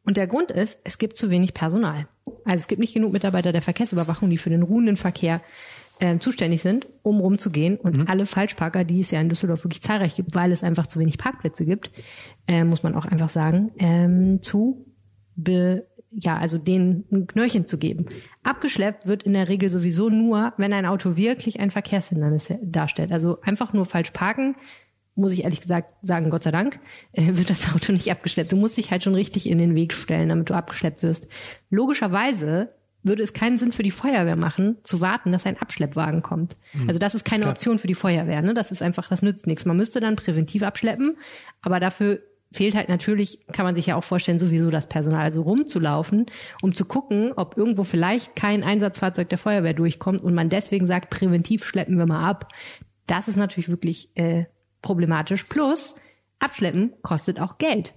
Und der Grund ist, es gibt zu wenig Personal. Also es gibt nicht genug Mitarbeiter der Verkehrsüberwachung, die für den ruhenden Verkehr äh, zuständig sind, um rumzugehen. Und mhm. alle Falschparker, die es ja in Düsseldorf wirklich zahlreich gibt, weil es einfach zu wenig Parkplätze gibt, äh, muss man auch einfach sagen, ähm, zu be ja, also denen ein Knöllchen zu geben. Abgeschleppt wird in der Regel sowieso nur, wenn ein Auto wirklich ein Verkehrshindernis darstellt. Also einfach nur falsch parken, muss ich ehrlich gesagt sagen, Gott sei Dank, äh, wird das Auto nicht abgeschleppt. Du musst dich halt schon richtig in den Weg stellen, damit du abgeschleppt wirst. Logischerweise würde es keinen Sinn für die Feuerwehr machen, zu warten, dass ein Abschleppwagen kommt. Mhm. Also das ist keine Klar. Option für die Feuerwehr. Ne? Das ist einfach, das nützt nichts. Man müsste dann präventiv abschleppen, aber dafür fehlt halt natürlich, kann man sich ja auch vorstellen, sowieso das Personal, also rumzulaufen, um zu gucken, ob irgendwo vielleicht kein Einsatzfahrzeug der Feuerwehr durchkommt und man deswegen sagt, präventiv schleppen wir mal ab. Das ist natürlich wirklich äh, problematisch. Plus, abschleppen kostet auch Geld.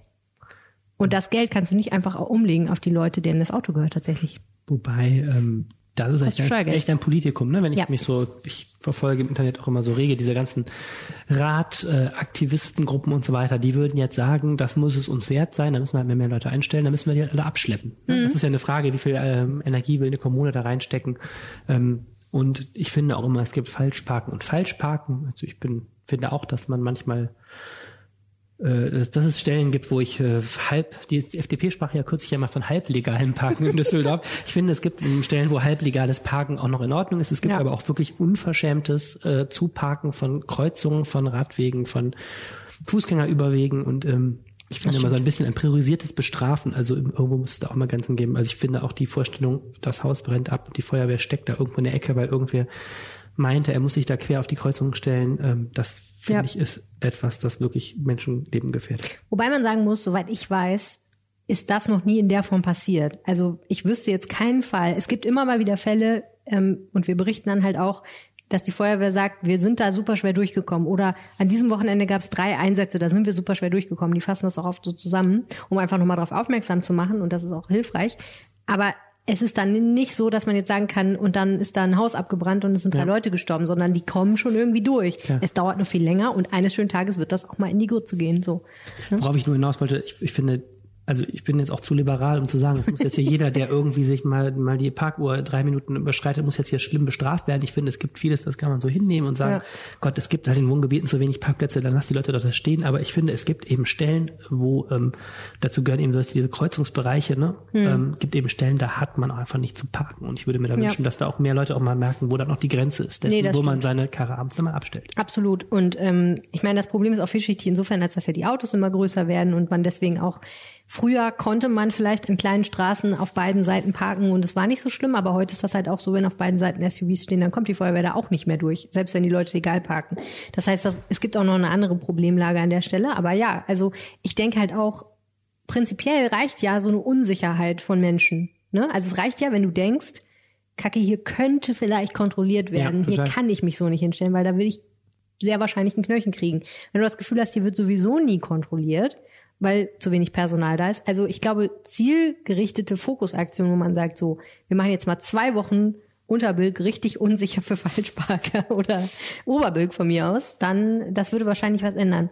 Und das Geld kannst du nicht einfach auch umlegen auf die Leute, denen das Auto gehört tatsächlich. Wobei, ähm, das ist echt ein, echt ein, Politikum, ne? Wenn ich ja. mich so, ich verfolge im Internet auch immer so rege, diese ganzen Radaktivistengruppen äh, und so weiter, die würden jetzt sagen, das muss es uns wert sein, da müssen wir halt mehr, mehr Leute einstellen, da müssen wir die halt alle abschleppen. Ne? Mhm. Das ist ja eine Frage, wie viel ähm, Energie will eine Kommune da reinstecken. Ähm, und ich finde auch immer, es gibt Falschparken und Falschparken. Also ich bin, finde auch, dass man manchmal äh, dass es Stellen gibt, wo ich äh, halb, die, die FDP sprach ja kürzlich ja mal von halblegalem Parken in Düsseldorf. (laughs) ich finde, es gibt Stellen, wo halblegales Parken auch noch in Ordnung ist. Es gibt ja. aber auch wirklich unverschämtes äh, Zuparken von Kreuzungen, von Radwegen, von Fußgängerüberwegen und ähm, ich finde immer so ein bisschen ein priorisiertes Bestrafen. Also irgendwo muss es da auch mal Grenzen geben. Also ich finde auch die Vorstellung, das Haus brennt ab und die Feuerwehr steckt da irgendwo in der Ecke, weil irgendwer meinte, er muss sich da quer auf die Kreuzung stellen. Ähm, das finde ja. ich ist etwas, das wirklich Menschenleben gefährdet. Wobei man sagen muss, soweit ich weiß, ist das noch nie in der Form passiert. Also ich wüsste jetzt keinen Fall. Es gibt immer mal wieder Fälle ähm, und wir berichten dann halt auch, dass die Feuerwehr sagt, wir sind da super schwer durchgekommen. Oder an diesem Wochenende gab es drei Einsätze, da sind wir super schwer durchgekommen. Die fassen das auch oft so zusammen, um einfach nochmal darauf aufmerksam zu machen und das ist auch hilfreich. Aber es ist dann nicht so, dass man jetzt sagen kann, und dann ist da ein Haus abgebrannt und es sind drei ja. Leute gestorben, sondern die kommen schon irgendwie durch. Ja. Es dauert nur viel länger und eines schönen Tages wird das auch mal in die Grütze gehen. So. Ja? Worauf ich nur hinaus wollte, ich, ich finde, also ich bin jetzt auch zu liberal, um zu sagen, es muss jetzt hier jeder, der irgendwie sich mal, mal die Parkuhr drei Minuten überschreitet, muss jetzt hier schlimm bestraft werden. Ich finde, es gibt vieles, das kann man so hinnehmen und sagen, ja. Gott, es gibt halt in Wohngebieten so wenig Parkplätze, dann lass die Leute dort stehen. Aber ich finde, es gibt eben Stellen, wo, ähm, dazu gehören eben diese Kreuzungsbereiche, ne? Mhm. Ähm, gibt eben Stellen, da hat man einfach nicht zu parken. Und ich würde mir da ja. wünschen, dass da auch mehr Leute auch mal merken, wo dann auch die Grenze ist, dessen, nee, wo stimmt. man seine Karre abends mal abstellt. Absolut. Und ähm, ich meine, das Problem ist auch vielschichtig insofern, als dass ja die Autos immer größer werden und man deswegen auch Früher konnte man vielleicht in kleinen Straßen auf beiden Seiten parken und es war nicht so schlimm, aber heute ist das halt auch so, wenn auf beiden Seiten SUVs stehen, dann kommt die Feuerwehr da auch nicht mehr durch, selbst wenn die Leute egal parken. Das heißt, das, es gibt auch noch eine andere Problemlage an der Stelle, aber ja, also ich denke halt auch, prinzipiell reicht ja so eine Unsicherheit von Menschen. Ne? Also es reicht ja, wenn du denkst, Kacke, hier könnte vielleicht kontrolliert werden. Ja, hier kann ich mich so nicht hinstellen, weil da will ich sehr wahrscheinlich einen Knöchel kriegen. Wenn du das Gefühl hast, hier wird sowieso nie kontrolliert, weil zu wenig Personal da ist. Also ich glaube, zielgerichtete Fokusaktionen, wo man sagt, so, wir machen jetzt mal zwei Wochen Unterbilk richtig unsicher für Falschparker (laughs) oder Oberbilk von mir aus, dann das würde wahrscheinlich was ändern.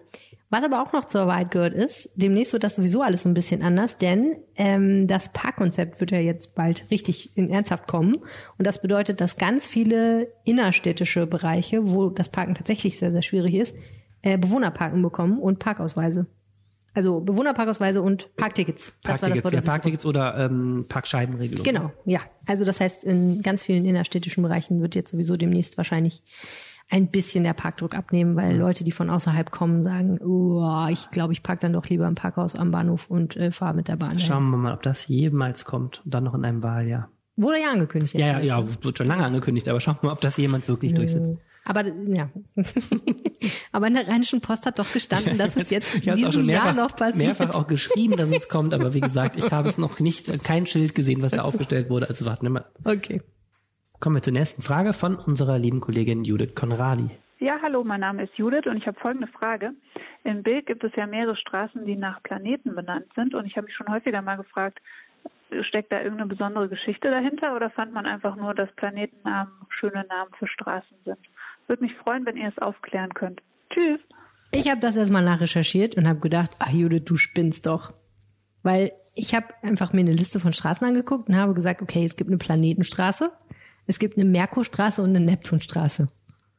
Was aber auch noch zur Wahrheit gehört ist, demnächst wird das sowieso alles ein bisschen anders, denn ähm, das Parkkonzept wird ja jetzt bald richtig in ernsthaft kommen. Und das bedeutet, dass ganz viele innerstädtische Bereiche, wo das Parken tatsächlich sehr, sehr schwierig ist, äh, Bewohnerparken bekommen und Parkausweise. Also Bewohnerparkausweise und Parktickets. Das war das Parktickets, Wort, ja, Parktickets oder ähm, Parkscheibenregelung. Genau, ja. Also das heißt, in ganz vielen innerstädtischen Bereichen wird jetzt sowieso demnächst wahrscheinlich ein bisschen der Parkdruck abnehmen, Mhm. weil Leute, die von außerhalb kommen, sagen, oh, ich glaube, ich parke dann doch lieber im Parkhaus am Bahnhof und äh, fahre mit der Bahn. Schauen wir mal, ob das jemals kommt. Und dann noch in einem Wahljahr. Wurde ja angekündigt. Ja, ja, jetzt. ja, wird schon lange angekündigt, aber schauen wir mal, ob das jemand wirklich Nö. durchsetzt. Aber ja. (laughs) aber in der Rheinischen Post hat doch gestanden, dass es jetzt in diesem schon Jahr mehrfach, noch passiert. mehrfach auch geschrieben, dass es kommt, aber wie gesagt, ich habe es noch nicht, kein Schild gesehen, was da aufgestellt wurde. Also warten wir mal. Okay. Kommen wir zur nächsten Frage von unserer lieben Kollegin Judith Konradi. Ja, hallo, mein Name ist Judith und ich habe folgende Frage. In Bild gibt es ja mehrere Straßen, die nach Planeten benannt sind und ich habe mich schon häufiger mal gefragt, steckt da irgendeine besondere Geschichte dahinter oder fand man einfach nur, dass Planetennamen schöne Namen für Straßen sind? Würde mich freuen, wenn ihr es aufklären könnt. Tschüss. Ich habe das erstmal nachrecherchiert und habe gedacht, ach Judith, du spinnst doch. Weil ich habe einfach mir eine Liste von Straßen angeguckt und habe gesagt, okay, es gibt eine Planetenstraße, es gibt eine Merkurstraße und eine Neptunstraße.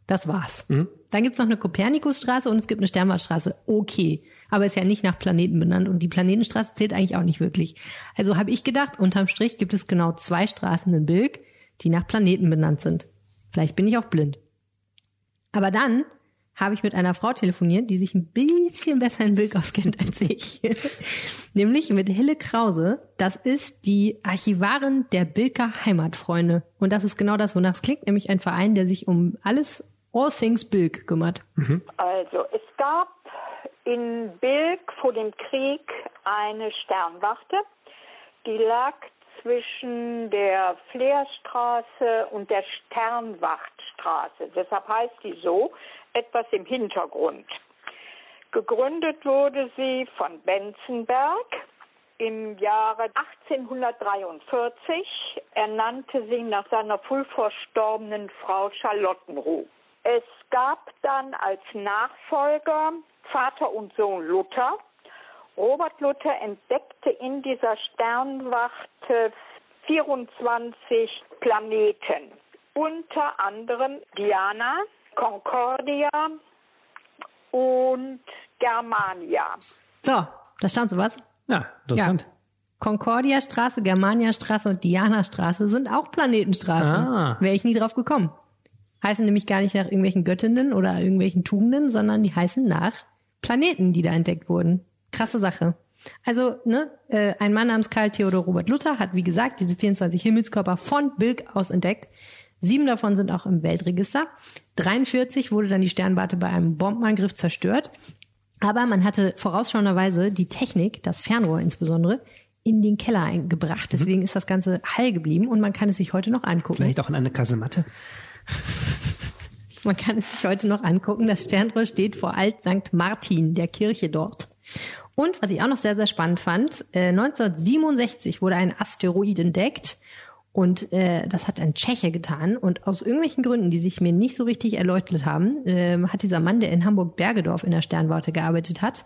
Das war's. Dann gibt's noch eine Kopernikusstraße und es gibt eine Sternwartstraße. Okay. Aber ist ja nicht nach Planeten benannt und die Planetenstraße zählt eigentlich auch nicht wirklich. Also habe ich gedacht, unterm Strich gibt es genau zwei Straßen in Bilk, die nach Planeten benannt sind. Vielleicht bin ich auch blind. Aber dann habe ich mit einer Frau telefoniert, die sich ein bisschen besser in Bilk auskennt als ich. (laughs) Nämlich mit Hille Krause. Das ist die Archivarin der Bilker Heimatfreunde. Und das ist genau das, wonach es klingt, nämlich ein Verein, der sich um alles All Things Bilk kümmert. Also es gab in Bilk vor dem Krieg eine Sternwarte, die lag zwischen der Fleerstraße und der Sternwachtstraße. Deshalb heißt die so, etwas im Hintergrund. Gegründet wurde sie von Benzenberg im Jahre 1843. Er nannte sie nach seiner früh verstorbenen Frau Charlottenruh. Es gab dann als Nachfolger Vater und Sohn Luther. Robert Luther entdeckte in dieser Sternwarte 24 Planeten, unter anderem Diana, Concordia und Germania. So, da stand sowas. Ja, interessant. Concordia Straße, Germania Straße und Diana Straße sind auch Planetenstraßen. Ah. Wäre ich nie drauf gekommen. Heißen nämlich gar nicht nach irgendwelchen Göttinnen oder irgendwelchen Tugenden, sondern die heißen nach Planeten, die da entdeckt wurden. Krasse Sache. Also, ne, äh, ein Mann namens Karl Theodor Robert Luther hat, wie gesagt, diese 24 Himmelskörper von Bilk aus entdeckt. Sieben davon sind auch im Weltregister. 43 wurde dann die Sternwarte bei einem Bombenangriff zerstört. Aber man hatte vorausschauenderweise die Technik, das Fernrohr insbesondere, in den Keller eingebracht. Deswegen ist das Ganze heil geblieben und man kann es sich heute noch angucken. Vielleicht auch in eine Kasematte. Man kann es sich heute noch angucken. Das Sternrohr steht vor Alt St. Martin, der Kirche dort. Und was ich auch noch sehr, sehr spannend fand, äh, 1967 wurde ein Asteroid entdeckt und äh, das hat ein Tscheche getan. Und aus irgendwelchen Gründen, die sich mir nicht so richtig erläutert haben, ähm, hat dieser Mann, der in Hamburg-Bergedorf in der Sternwarte gearbeitet hat,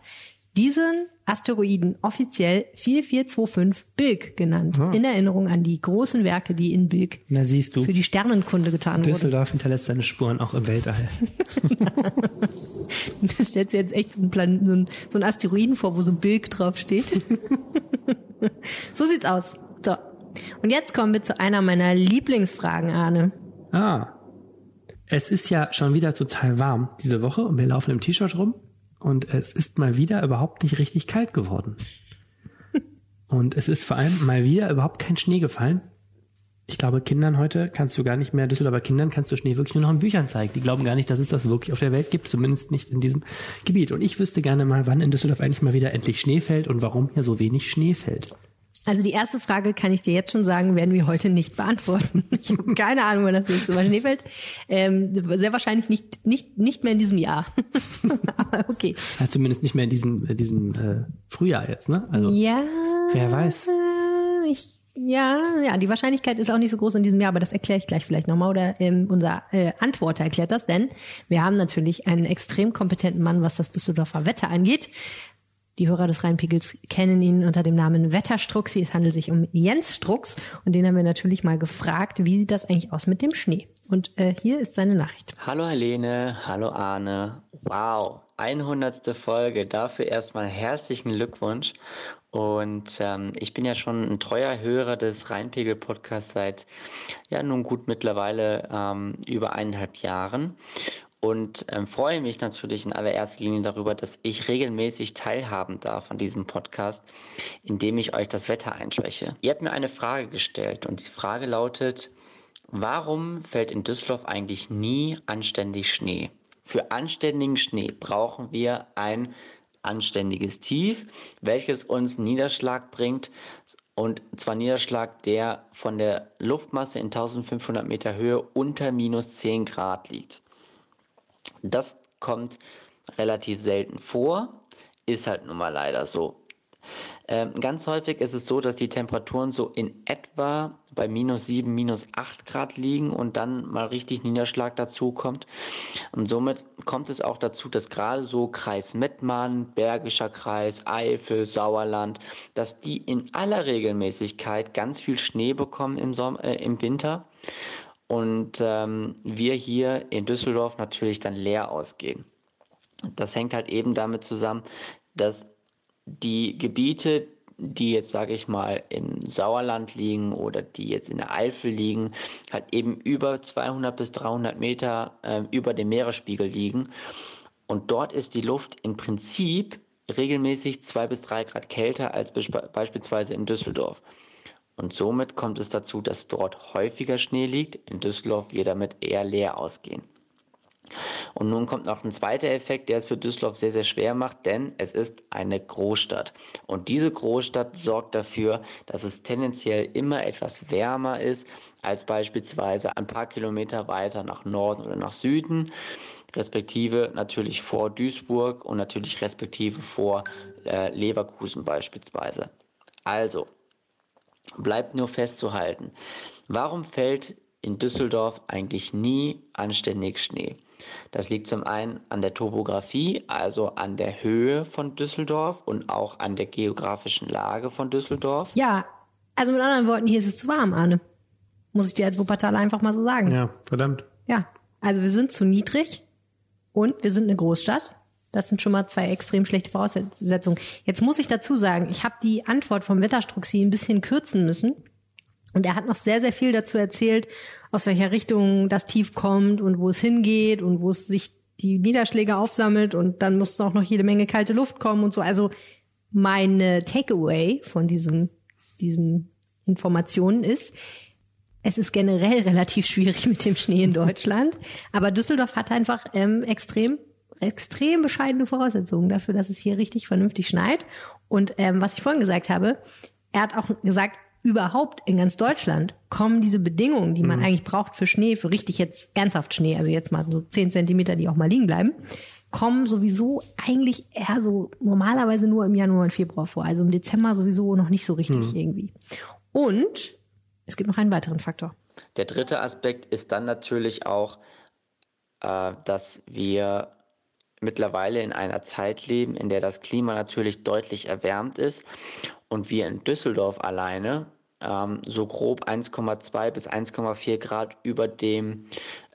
diesen Asteroiden offiziell 4425 Bilk genannt. Ah. In Erinnerung an die großen Werke, die in Bilk Na für die Sternenkunde getan wurden. Düsseldorf hinterlässt seine Spuren auch im Weltall. (laughs) Da stellt sich jetzt echt so ein, Plan so, ein, so ein Asteroiden vor, wo so Bilk draufsteht. (laughs) so sieht's aus. So. Und jetzt kommen wir zu einer meiner Lieblingsfragen, Arne. Ah. Es ist ja schon wieder total warm diese Woche und wir laufen im T-Shirt rum und es ist mal wieder überhaupt nicht richtig kalt geworden. (laughs) Und es ist vor allem mal wieder überhaupt kein Schnee gefallen. Ich glaube, Kindern heute kannst du gar nicht mehr, Düsseldorfer Kindern kannst du Schnee wirklich nur noch in Büchern zeigen. Die glauben gar nicht, dass es das wirklich auf der Welt gibt, zumindest nicht in diesem Gebiet. Und ich wüsste gerne mal, wann in Düsseldorf eigentlich mal wieder endlich Schnee fällt und warum hier so wenig Schnee fällt. Also die erste Frage kann ich dir jetzt schon sagen, werden wir heute nicht beantworten. (laughs) Ich habe keine Ahnung, wann das nächste Mal Schnee fällt. Ähm, sehr wahrscheinlich nicht, nicht, nicht mehr in diesem Jahr. (laughs) Aber okay. Ja, zumindest nicht mehr in diesem, äh, diesem äh, Frühjahr jetzt, ne? Also, ja. Wer weiß. Ich, ja, ja, die Wahrscheinlichkeit ist auch nicht so groß in diesem Jahr, aber das erkläre ich gleich vielleicht nochmal oder ähm, unser äh, Antworter erklärt das, denn wir haben natürlich einen extrem kompetenten Mann, was das Düsseldorfer Wetter angeht. Die Hörer des Rheinpegels kennen ihn unter dem Namen Wetterstruxi. Es handelt sich um Jens Strux und den haben wir natürlich mal gefragt, wie sieht das eigentlich aus mit dem Schnee? Und äh, hier ist seine Nachricht. Hallo Helene, hallo Arne. Wow, 100. Folge. Dafür erstmal herzlichen Glückwunsch. Und ähm, ich bin ja schon ein treuer Hörer des Rheinpegel-Podcasts seit ja nun gut mittlerweile ähm, über eineinhalb Jahren und ähm, freue mich natürlich in allererster Linie darüber, dass ich regelmäßig teilhaben darf an diesem Podcast, indem ich euch das Wetter einspreche. Ihr habt mir eine Frage gestellt und die Frage lautet, warum fällt in Düsseldorf eigentlich nie anständig Schnee? Für anständigen Schnee brauchen wir ein anständiges Tief, welches uns Niederschlag bringt und zwar Niederschlag, der von der Luftmasse in 1500 Meter Höhe unter minus 10 Grad liegt. Das kommt relativ selten vor, ist halt nun mal leider so. Ähm, ganz häufig ist es so, dass die Temperaturen so in etwa bei minus 7, minus 8 Grad liegen und dann mal richtig Niederschlag dazu kommt. Und somit kommt es auch dazu, dass gerade so Kreis Mettmann, Bergischer Kreis, Eifel, Sauerland, dass die in aller Regelmäßigkeit ganz viel Schnee bekommen im, Sommer, äh, im Winter und ähm, wir hier in Düsseldorf natürlich dann leer ausgehen. Das hängt halt eben damit zusammen, dass die Gebiete, die jetzt, sage ich mal, im Sauerland liegen oder die jetzt in der Eifel liegen, halt eben über 200 bis 300 Meter äh, über dem Meeresspiegel liegen. Und dort ist die Luft im Prinzip regelmäßig zwei bis drei Grad kälter als beispielsweise in Düsseldorf. Und somit kommt es dazu, dass dort häufiger Schnee liegt. In Düsseldorf wir damit eher leer ausgehen. Und nun kommt noch ein zweiter Effekt, der es für Düsseldorf sehr, sehr schwer macht, denn es ist eine Großstadt. Und diese Großstadt sorgt dafür, dass es tendenziell immer etwas wärmer ist als beispielsweise ein paar Kilometer weiter nach Norden oder nach Süden, respektive natürlich vor Duisburg und natürlich respektive vor äh, Leverkusen beispielsweise. Also, bleibt nur festzuhalten, warum fällt in Düsseldorf eigentlich nie anständig Schnee? Das liegt zum einen an der Topografie, also an der Höhe von Düsseldorf und auch an der geografischen Lage von Düsseldorf. Ja, also mit anderen Worten, hier ist es zu warm, Arne. Muss ich dir als Wuppertaler einfach mal so sagen. Ja, verdammt. Ja, also wir sind zu niedrig und wir sind eine Großstadt. Das sind schon mal zwei extrem schlechte Voraussetzungen. Jetzt muss ich dazu sagen, ich habe die Antwort vom Wetterstruxi ein bisschen kürzen müssen. Und er hat noch sehr, sehr viel dazu erzählt, aus welcher Richtung das Tief kommt und wo es hingeht und wo es sich die Niederschläge aufsammelt und dann muss auch noch jede Menge kalte Luft kommen und so. Also meine Takeaway von diesem, diesem Informationen ist, es ist generell (laughs) relativ schwierig mit dem Schnee in Deutschland, aber Düsseldorf hat einfach ähm, extrem extrem bescheidene Voraussetzungen dafür, dass es hier richtig vernünftig schneit. Und ähm, was ich vorhin gesagt habe, er hat auch gesagt, überhaupt in ganz Deutschland kommen diese Bedingungen, die man mhm. eigentlich braucht für Schnee, für richtig jetzt ernsthaft Schnee, also jetzt mal so zehn Zentimeter, die auch mal liegen bleiben, kommen sowieso eigentlich eher so normalerweise nur im Januar und Februar vor. Also im Dezember sowieso noch nicht so richtig mhm. irgendwie. Und es gibt noch einen weiteren Faktor. Der dritte Aspekt ist dann natürlich auch, äh, dass wir mittlerweile in einer Zeit leben, in der das Klima natürlich deutlich erwärmt ist und wir in Düsseldorf alleine ähm, so grob 1,2 bis 1,4 Grad über dem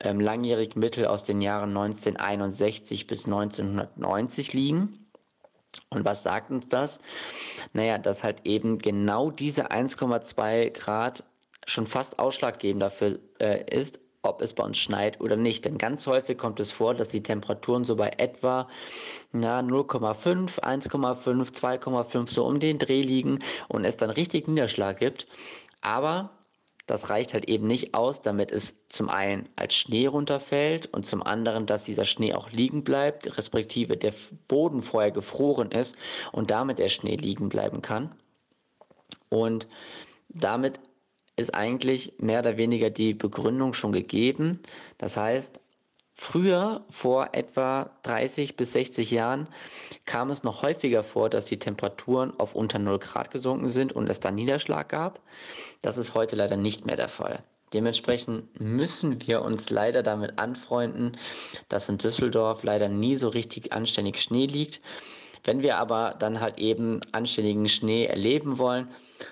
ähm, langjährigen Mittel aus den Jahren 1961 bis 1990 liegen. Und was sagt uns das? Naja, dass halt eben genau diese 1,2 Grad schon fast ausschlaggebend dafür äh, ist, ob es bei uns schneit oder nicht. Denn ganz häufig kommt es vor, dass die Temperaturen so bei etwa 0,5, 1,5, 2,5 so um den Dreh liegen und es dann richtig Niederschlag gibt. Aber das reicht halt eben nicht aus, damit es zum einen als Schnee runterfällt und zum anderen, dass dieser Schnee auch liegen bleibt, respektive der Boden vorher gefroren ist und damit der Schnee liegen bleiben kann. Und damit ist eigentlich mehr oder weniger die Begründung schon gegeben. Das heißt, früher, vor etwa 30 bis 60 Jahren, kam es noch häufiger vor, dass die Temperaturen auf unter 0 Grad gesunken sind und es dann Niederschlag gab. Das ist heute leider nicht mehr der Fall. Dementsprechend müssen wir uns leider damit anfreunden, dass in Düsseldorf leider nie so richtig anständig Schnee liegt. Wenn wir aber dann halt eben anständigen Schnee erleben wollen,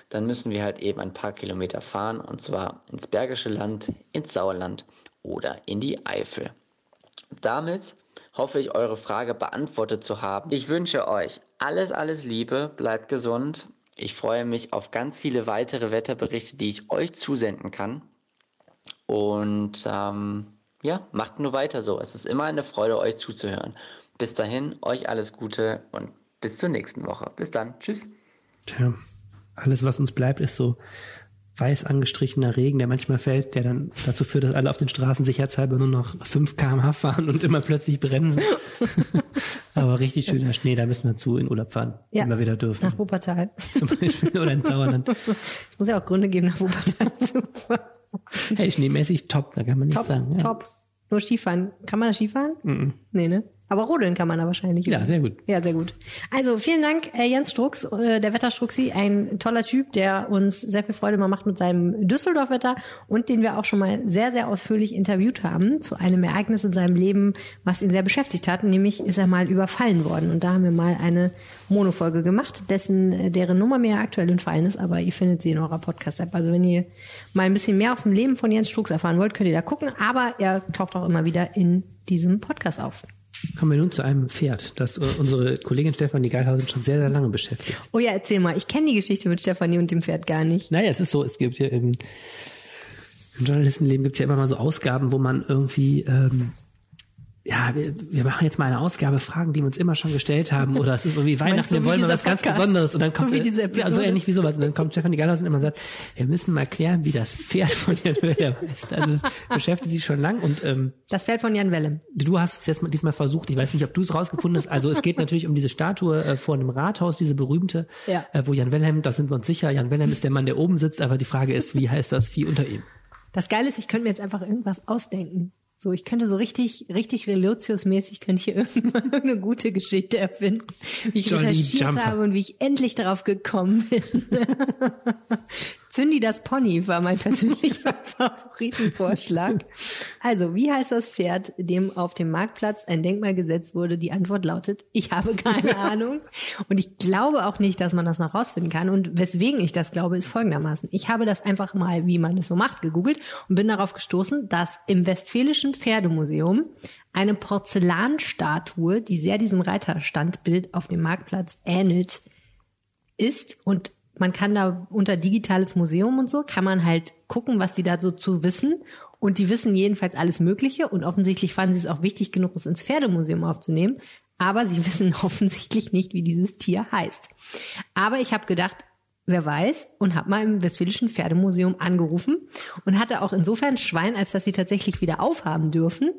dann müssen wir halt eben ein paar Kilometer fahren und zwar ins Bergische Land, ins Sauerland oder in die Eifel. Damit hoffe ich, eure Frage beantwortet zu haben. Ich wünsche euch alles, alles Liebe, bleibt gesund. Ich freue mich auf ganz viele weitere Wetterberichte, die ich euch zusenden kann. Und ähm, ja, macht nur weiter so. Es ist immer eine Freude, euch zuzuhören. Bis dahin, euch alles Gute und bis zur nächsten Woche. Bis dann. Tschüss. Tja, alles, was uns bleibt, ist so weiß angestrichener Regen, der manchmal fällt, der dann dazu führt, dass alle auf den Straßen sicherheitshalber nur noch 5 km/h fahren und immer plötzlich bremsen. (laughs) Aber richtig schöner Schnee, da müssen wir zu in Urlaub fahren, Ja. wenn wir wieder dürfen. Nach Wuppertal. Zum Beispiel oder in Sauerland. Es muss ja auch Gründe geben, nach Wuppertal (laughs) zu fahren. Hey, schneemäßig top, da kann man nichts Top, sagen. Ja. top. Nur Skifahren. Kann man Skifahren? Mhm. Nee, ne? Aber rodeln kann man da wahrscheinlich. Ja, sehr gut. Ja, sehr gut. Also vielen Dank, äh, Jens Strux, äh, der Wetterstruxi, ein toller Typ, der uns sehr viel Freude immer macht mit seinem Düsseldorf-Wetter und den wir auch schon mal sehr, sehr ausführlich interviewt haben zu einem Ereignis in seinem Leben, was ihn sehr beschäftigt hat. Nämlich ist er mal überfallen worden. Und da haben wir mal eine Monofolge gemacht, dessen, äh, deren Nummer mir aktuell entfallen ist, aber ihr findet sie in eurer Podcast-App. Also wenn ihr mal ein bisschen mehr aus dem Leben von Jens Strux erfahren wollt, könnt ihr da gucken. Aber er taucht auch immer wieder in diesem Podcast auf. Kommen wir nun zu einem Pferd, das äh, unsere Kollegin Stefanie Geilhausen schon sehr, sehr lange beschäftigt. Oh ja, erzähl mal. Ich kenne die Geschichte mit Stefanie und dem Pferd gar nicht. Naja, es ist so, es gibt ja im, im Journalistenleben gibt es ja immer mal so Ausgaben, wo man irgendwie, ähm, ja, wir, wir machen jetzt mal eine Ausgabe, Fragen, die wir uns immer schon gestellt haben, (laughs) oder es ist irgendwie Weihnachten, wir wie wollen mal was ganz? Besonderes und dann So kommt wie äh, diese ja, so Episode? ähnlich wie sowas und dann kommt Stefanie immer und sagt, wir müssen mal erklären, wie das Pferd von Jan Welle (laughs) heißt. Also das beschäftigt sich schon lang und ähm, Das Pferd von Jan Wellem. Du hast es jetzt mal, diesmal versucht. Ich weiß nicht, ob du es rausgefunden hast. Also es geht natürlich um diese Statue äh, vor einem Rathaus, diese berühmte, Ja. äh, wo Jan Wilhelm, da sind wir uns sicher, Jan Wilhelm ist der Mann, der oben sitzt, aber die Frage ist, wie heißt das Vieh unter ihm? Das Geile ist, ich könnte mir jetzt einfach irgendwas ausdenken. So, ich könnte so richtig, richtig Relotius-mäßig könnte ich hier (laughs) irgendwann irgendeine gute Geschichte erfinden, wie ich Jolly recherchiert Jumper. habe und wie ich endlich darauf gekommen bin. (laughs) Zündi das Pony war mein (laughs) persönlicher Favoritenvorschlag. Also, wie heißt das Pferd, dem auf dem Marktplatz ein Denkmal gesetzt wurde? Die Antwort lautet, ich habe keine (laughs) Ahnung. Und ich glaube auch nicht, dass man das noch rausfinden kann. Und weswegen ich das glaube, ist folgendermaßen. Ich habe das einfach mal, wie man es so macht, gegoogelt und bin darauf gestoßen, dass im Westfälischen Pferdemuseum eine Porzellanstatue, die sehr diesem Reiterstandbild auf dem Marktplatz ähnelt, ist und man kann da unter digitales Museum und so, kann man halt gucken, was die da so zu wissen. Und die wissen jedenfalls alles Mögliche und offensichtlich fanden sie es auch wichtig genug, es ins Pferdemuseum aufzunehmen. Aber sie (laughs) wissen offensichtlich nicht, wie dieses Tier heißt. Aber ich habe gedacht, wer weiß, und habe mal im Westfälischen Pferdemuseum angerufen und hatte auch insofern Schwein, als dass sie tatsächlich wieder aufhaben dürfen,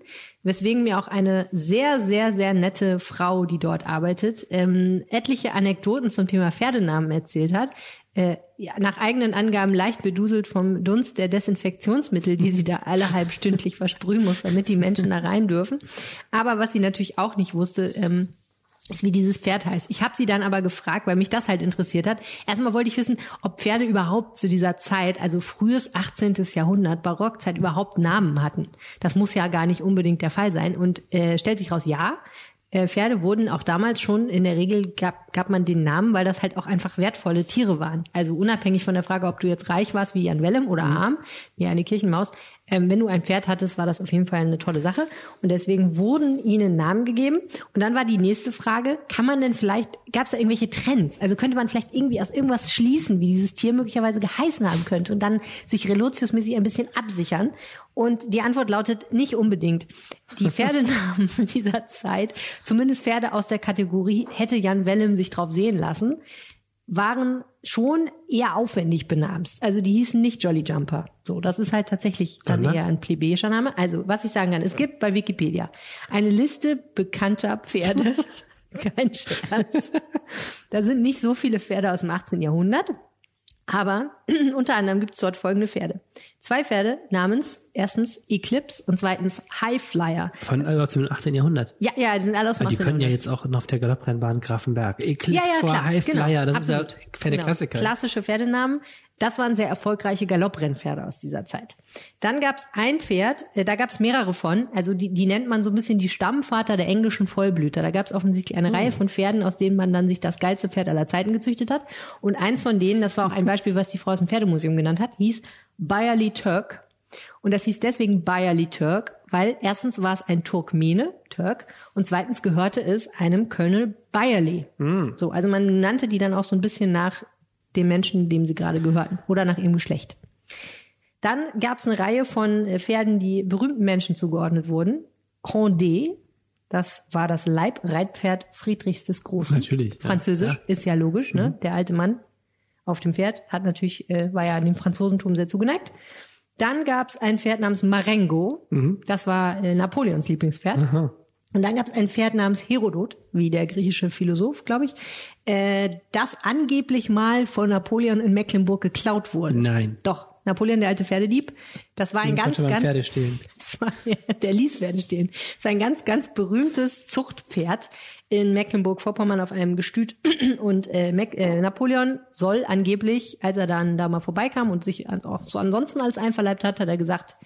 weswegen mir auch eine sehr, sehr, sehr nette Frau, die dort arbeitet, ähm, etliche Anekdoten zum Thema Pferdenamen erzählt hat. Äh, ja, nach eigenen Angaben leicht beduselt vom Dunst der Desinfektionsmittel, die sie da alle halbstündlich versprühen muss, damit die Menschen da rein dürfen. Aber was sie natürlich auch nicht wusste, ähm, ist, wie dieses Pferd heißt. Ich habe sie dann aber gefragt, weil mich das halt interessiert hat. Erstmal wollte ich wissen, ob Pferde überhaupt zu dieser Zeit, also frühes 18. Jahrhundert, Barockzeit, überhaupt Namen hatten. Das muss ja gar nicht unbedingt der Fall sein. Und äh, stellt sich raus, ja. Äh, Pferde wurden auch damals schon, in der Regel gab, gab man den Namen, weil das halt auch einfach wertvolle Tiere waren. Also unabhängig von der Frage, ob du jetzt reich warst wie Jan Wellem oder arm, wie eine Kirchenmaus, ähm, wenn du ein Pferd hattest, war das auf jeden Fall eine tolle Sache. Und deswegen wurden ihnen Namen gegeben. Und dann war die nächste Frage, kann man denn vielleicht, gab es da irgendwelche Trends? Also könnte man vielleicht irgendwie aus irgendwas schließen, wie dieses Tier möglicherweise geheißen haben könnte und dann sich Relotius-mäßig ein bisschen absichern? Und die Antwort lautet nicht unbedingt. Die Pferdenamen (laughs) dieser Zeit, zumindest Pferde aus der Kategorie, hätte Jan Wellem sich drauf sehen lassen, waren schon eher aufwendig benamst. Also die hießen nicht Jolly Jumper. So, das ist halt tatsächlich dann Sondern? eher ein plebejischer Name. Also, was ich sagen kann, es gibt bei Wikipedia eine Liste bekannter Pferde. (laughs) Kein Scherz. Da sind nicht so viele Pferde aus dem 18. Jahrhundert. Aber (clears throat) unter anderem gibt es dort folgende Pferde. Zwei Pferde namens erstens Eclipse und zweitens Highflyer. Von äh, aus dem 18. Jahrhundert. Ja, ja, die sind alle aus dem Aber die 18. können ja jetzt auch noch auf der Galopprennbahn Grafenberg. Eclipse Ja, ja, vor klar, Highflyer, genau, das absolut. ist ja Pferdeklassiker. Genau, klassische Pferdenamen. Das waren sehr erfolgreiche Galopprennpferde aus dieser Zeit. Dann gab es ein Pferd, äh, da gab es mehrere von, also die, die nennt man so ein bisschen die Stammvater der englischen Vollblüter. Da gab es offensichtlich eine Hm. Reihe von Pferden, aus denen man dann sich das geilste Pferd aller Zeiten gezüchtet hat. Und eins von denen, das war auch ein Beispiel, was die Frau aus dem Pferdemuseum genannt hat, hieß Bayerly Turk. Und das hieß deswegen Bayerly Turk, weil erstens war es ein Turkmene, Turk, und zweitens gehörte es einem Colonel Bayerly. So, also man nannte die dann auch so ein bisschen nach dem Menschen, dem sie gerade gehörten oder nach ihrem Geschlecht. Dann gab es eine Reihe von äh, Pferden, die berühmten Menschen zugeordnet wurden. Condé, das war das Leibreitpferd Friedrichs des Großen. Natürlich, Französisch, ja. ist ja logisch, ne? Der alte Mann auf dem Pferd hat natürlich, äh, war ja dem Franzosentum sehr zugeneigt. Dann gab es ein Pferd namens Marengo. Mhm. Das war äh, Napoleons Lieblingspferd. Aha. Und dann gab es ein Pferd namens Herodot, wie der griechische Philosoph, glaube ich, äh, das angeblich mal von Napoleon in Mecklenburg geklaut wurde. Nein. Doch, Napoleon, der alte Pferdedieb. Das war ein ganz, ganz, Pferde stehlen. War, der ließ Pferde stehen. Das ist ein ganz, ganz berühmtes Zuchtpferd in Mecklenburg-Vorpommern auf einem Gestüt. (clears throat) Und äh, äh, Napoleon soll angeblich, als er dann da mal vorbeikam und sich auch so ansonsten alles einverleibt hat, hat er gesagt,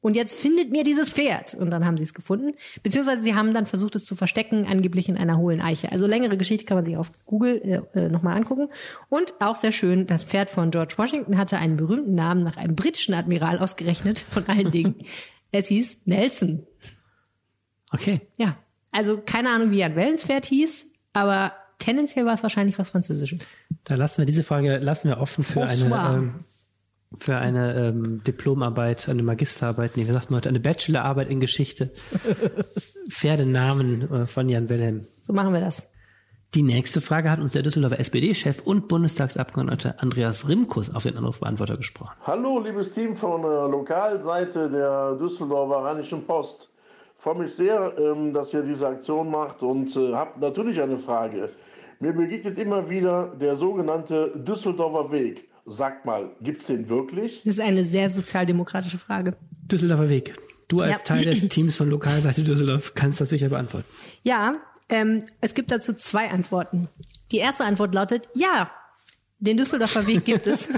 und jetzt findet mir dieses Pferd. Und dann haben sie es gefunden. Beziehungsweise sie haben dann versucht, es zu verstecken, angeblich in einer hohlen Eiche. Also längere Geschichte kann man sich auf Google äh, äh, nochmal angucken. Und auch sehr schön, das Pferd von George Washington hatte einen berühmten Namen nach einem britischen Admiral ausgerechnet, von allen Dingen. (laughs) es hieß Nelson. Okay. Ja. Also keine Ahnung, wie ein Wellenspferd hieß, aber tendenziell war es wahrscheinlich was Französisches. Da lassen wir diese Frage lassen wir offen für François. eine ähm, für eine ähm, Diplomarbeit, eine Magisterarbeit, nee, wie sagt man heute, eine Bachelorarbeit in Geschichte. (laughs) Pferdenamen äh, von Jan Wilhelm. So machen wir das. Die nächste Frage hat uns der Düsseldorfer SPD-Chef und Bundestagsabgeordnete Andreas Rimkus auf den Anrufbeantworter gesprochen. Hallo, liebes Team von der Lokalseite der Düsseldorfer Rheinischen Post. Ich freue mich sehr, ähm, dass ihr diese Aktion macht und äh, habe natürlich eine Frage. Mir begegnet immer wieder der sogenannte Düsseldorfer Weg. Sagt mal, gibt es den wirklich? Das ist eine sehr sozialdemokratische Frage. Düsseldorfer Weg. Du als Ja. Teil des (clears throat) Teams von Lokalseite Düsseldorf kannst das sicher beantworten. Ja, ähm, es gibt dazu zwei Antworten. Die erste Antwort lautet, ja, den Düsseldorfer Weg gibt es.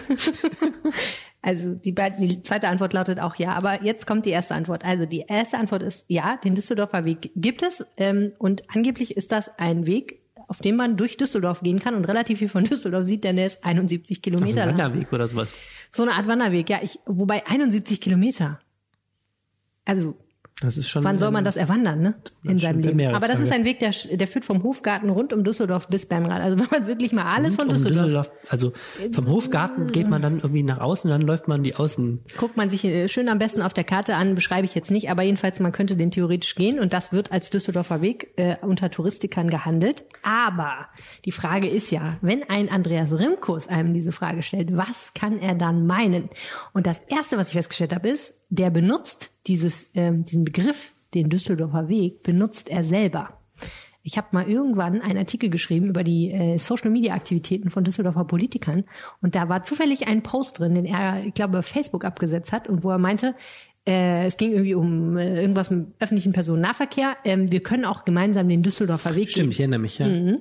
(laughs) also die, beiden, die zweite Antwort lautet auch ja, aber jetzt kommt die erste Antwort. Also die erste Antwort ist ja, den Düsseldorfer Weg gibt es ähm, und angeblich ist das ein Weg, auf dem man durch Düsseldorf gehen kann und relativ viel von Düsseldorf sieht, denn der ist 71 Auf Kilometer einem lang. Wanderweg oder sowas. So eine Art Wanderweg, ja. Ich, wobei 71 Kilometer. Also Das ist schon. Wann soll man das erwandern, ne? In seinem Leben. Aber das ist Tage. ein Weg, der, der führt vom Hofgarten rund um Düsseldorf bis Bernrad. Also (laughs) wenn man wirklich mal alles von Und um Düsseldorf, Also vom Hofgarten geht man dann irgendwie nach außen dann läuft man die Außen. guckt man sich äh, schön am besten auf der Karte an, beschreibe ich jetzt nicht, aber jedenfalls man könnte den theoretisch gehen und das wird als Düsseldorfer Weg äh, unter Touristikern gehandelt. Aber die Frage ist ja, wenn ein Andreas Rimkus einem diese Frage stellt, was kann er dann meinen? Und das erste, was ich festgestellt habe, ist, der benutzt dieses, ähm, diesen Begriff, den Düsseldorfer Weg, benutzt er selber. Ich habe mal irgendwann einen Artikel geschrieben über die äh, Social-Media-Aktivitäten von Düsseldorfer Politikern und da war zufällig ein Post drin, den er, ich glaube, Facebook abgesetzt hat und wo er meinte, äh, es ging irgendwie um äh, irgendwas mit öffentlichen Personennahverkehr. Ähm, wir können auch gemeinsam den Düsseldorfer Weg Stimmt, gehen. ich erinnere mich, ja. Mhm.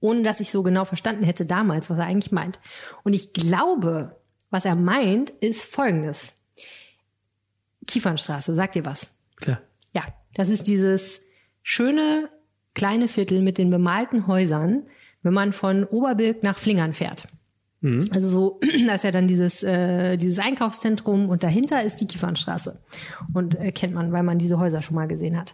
Ohne dass ich so genau verstanden hätte damals, was er eigentlich meint. Und ich glaube, was er meint, ist folgendes. Kiefernstraße, sagt ihr was? Klar. Ja, das ist dieses schöne kleine Viertel mit den bemalten Häusern, wenn man von Oberbilk nach Flingern fährt. Mhm. Also so, (clears throat) da ist ja dann dieses, äh, dieses Einkaufszentrum und dahinter ist die Kiefernstraße. Und äh, kennt man, weil man diese Häuser schon mal gesehen hat.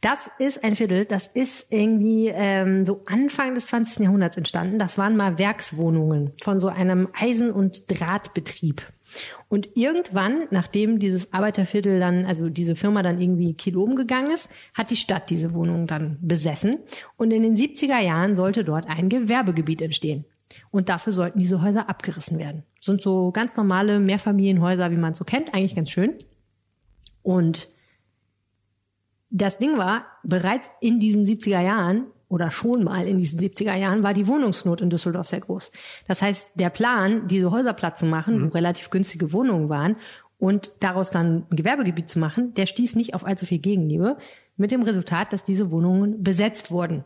Das ist ein Viertel, das ist irgendwie ähm, so Anfang des 20. Jahrhunderts entstanden. Das waren mal Werkswohnungen von so einem Eisen- und Drahtbetrieb. Und irgendwann, nachdem dieses Arbeiterviertel dann, also diese Firma dann irgendwie Kilo umgegangen ist, hat die Stadt diese Wohnung dann besessen. Und in den 70er Jahren sollte dort ein Gewerbegebiet entstehen. Und dafür sollten diese Häuser abgerissen werden. Sind so ganz normale Mehrfamilienhäuser, wie man es so kennt, eigentlich ganz schön. Und das Ding war, bereits in diesen 70er Jahren oder schon mal in diesen 70er Jahren war die Wohnungsnot in Düsseldorf sehr groß. Das heißt, der Plan, diese Häuser platt zu machen, wo relativ günstige Wohnungen waren und daraus dann ein Gewerbegebiet zu machen, der stieß nicht auf allzu viel Gegenliebe, mit dem Resultat, dass diese Wohnungen besetzt wurden.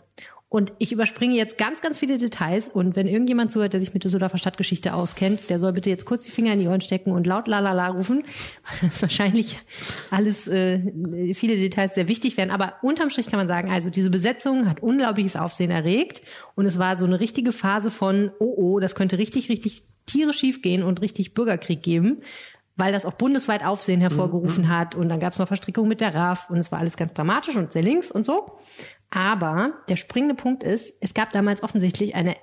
Und ich überspringe jetzt ganz, ganz viele Details. Und wenn irgendjemand zuhört, der sich mit Düsseldorfer Stadtgeschichte auskennt, der soll bitte jetzt kurz die Finger in die Ohren stecken und laut lalala rufen. Weil (laughs) das wahrscheinlich alles, äh, viele Details sehr wichtig werden. Aber unterm Strich kann man sagen, also diese Besetzung hat unglaubliches Aufsehen erregt. Und es war so eine richtige Phase von, oh oh, das könnte richtig, richtig Tiere schief gehen und richtig Bürgerkrieg geben weil das auch bundesweit Aufsehen hervorgerufen Mhm. hat. Und dann gab es noch Verstrickung mit der RAF und es war alles ganz dramatisch und sehr links und so. Aber der springende Punkt ist, es gab damals offensichtlich eine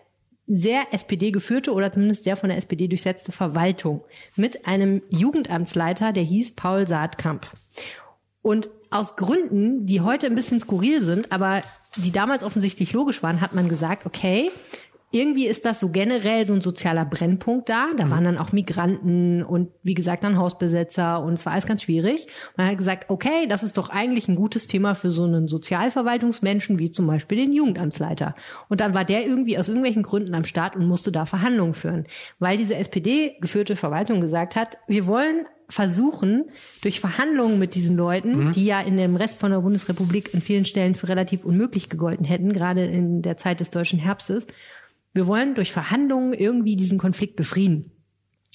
sehr SPD geführte oder zumindest sehr von der SPD durchsetzte Verwaltung mit einem Jugendamtsleiter, der hieß Paul Saatkamp. Und aus Gründen, die heute ein bisschen skurril sind, aber die damals offensichtlich logisch waren, hat man gesagt, okay, irgendwie ist das so generell so ein sozialer Brennpunkt da. Da waren dann auch Migranten und wie gesagt dann Hausbesetzer und es war alles ganz schwierig. Man hat gesagt, okay, das ist doch eigentlich ein gutes Thema für so einen Sozialverwaltungsmenschen wie zum Beispiel den Jugendamtsleiter. Und dann war der irgendwie aus irgendwelchen Gründen am Start und musste da Verhandlungen führen, weil diese SPD geführte Verwaltung gesagt hat, wir wollen versuchen, durch Verhandlungen mit diesen Leuten, Mhm. die ja in dem Rest von der Bundesrepublik in vielen Stellen für relativ unmöglich gegolten hätten, gerade in der Zeit des deutschen Herbstes, wir wollen durch Verhandlungen irgendwie diesen Konflikt befrieden.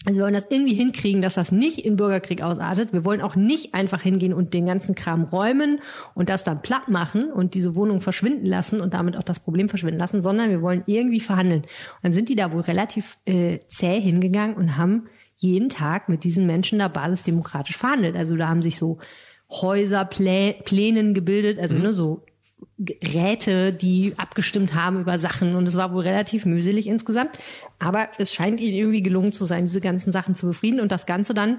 Also wir wollen das irgendwie hinkriegen, dass das nicht in Bürgerkrieg ausartet. Wir wollen auch nicht einfach hingehen und den ganzen Kram räumen und das dann platt machen und diese Wohnung verschwinden lassen und damit auch das Problem verschwinden lassen, sondern wir wollen irgendwie verhandeln. Und dann sind die da wohl relativ äh, zäh hingegangen und haben jeden Tag mit diesen Menschen da basisdemokratisch verhandelt. Also da haben sich so Häuserplänen gebildet, also ne, so Räte, die abgestimmt haben über Sachen und es war wohl relativ mühselig insgesamt. Aber es scheint ihnen irgendwie gelungen zu sein, diese ganzen Sachen zu befrieden und das Ganze dann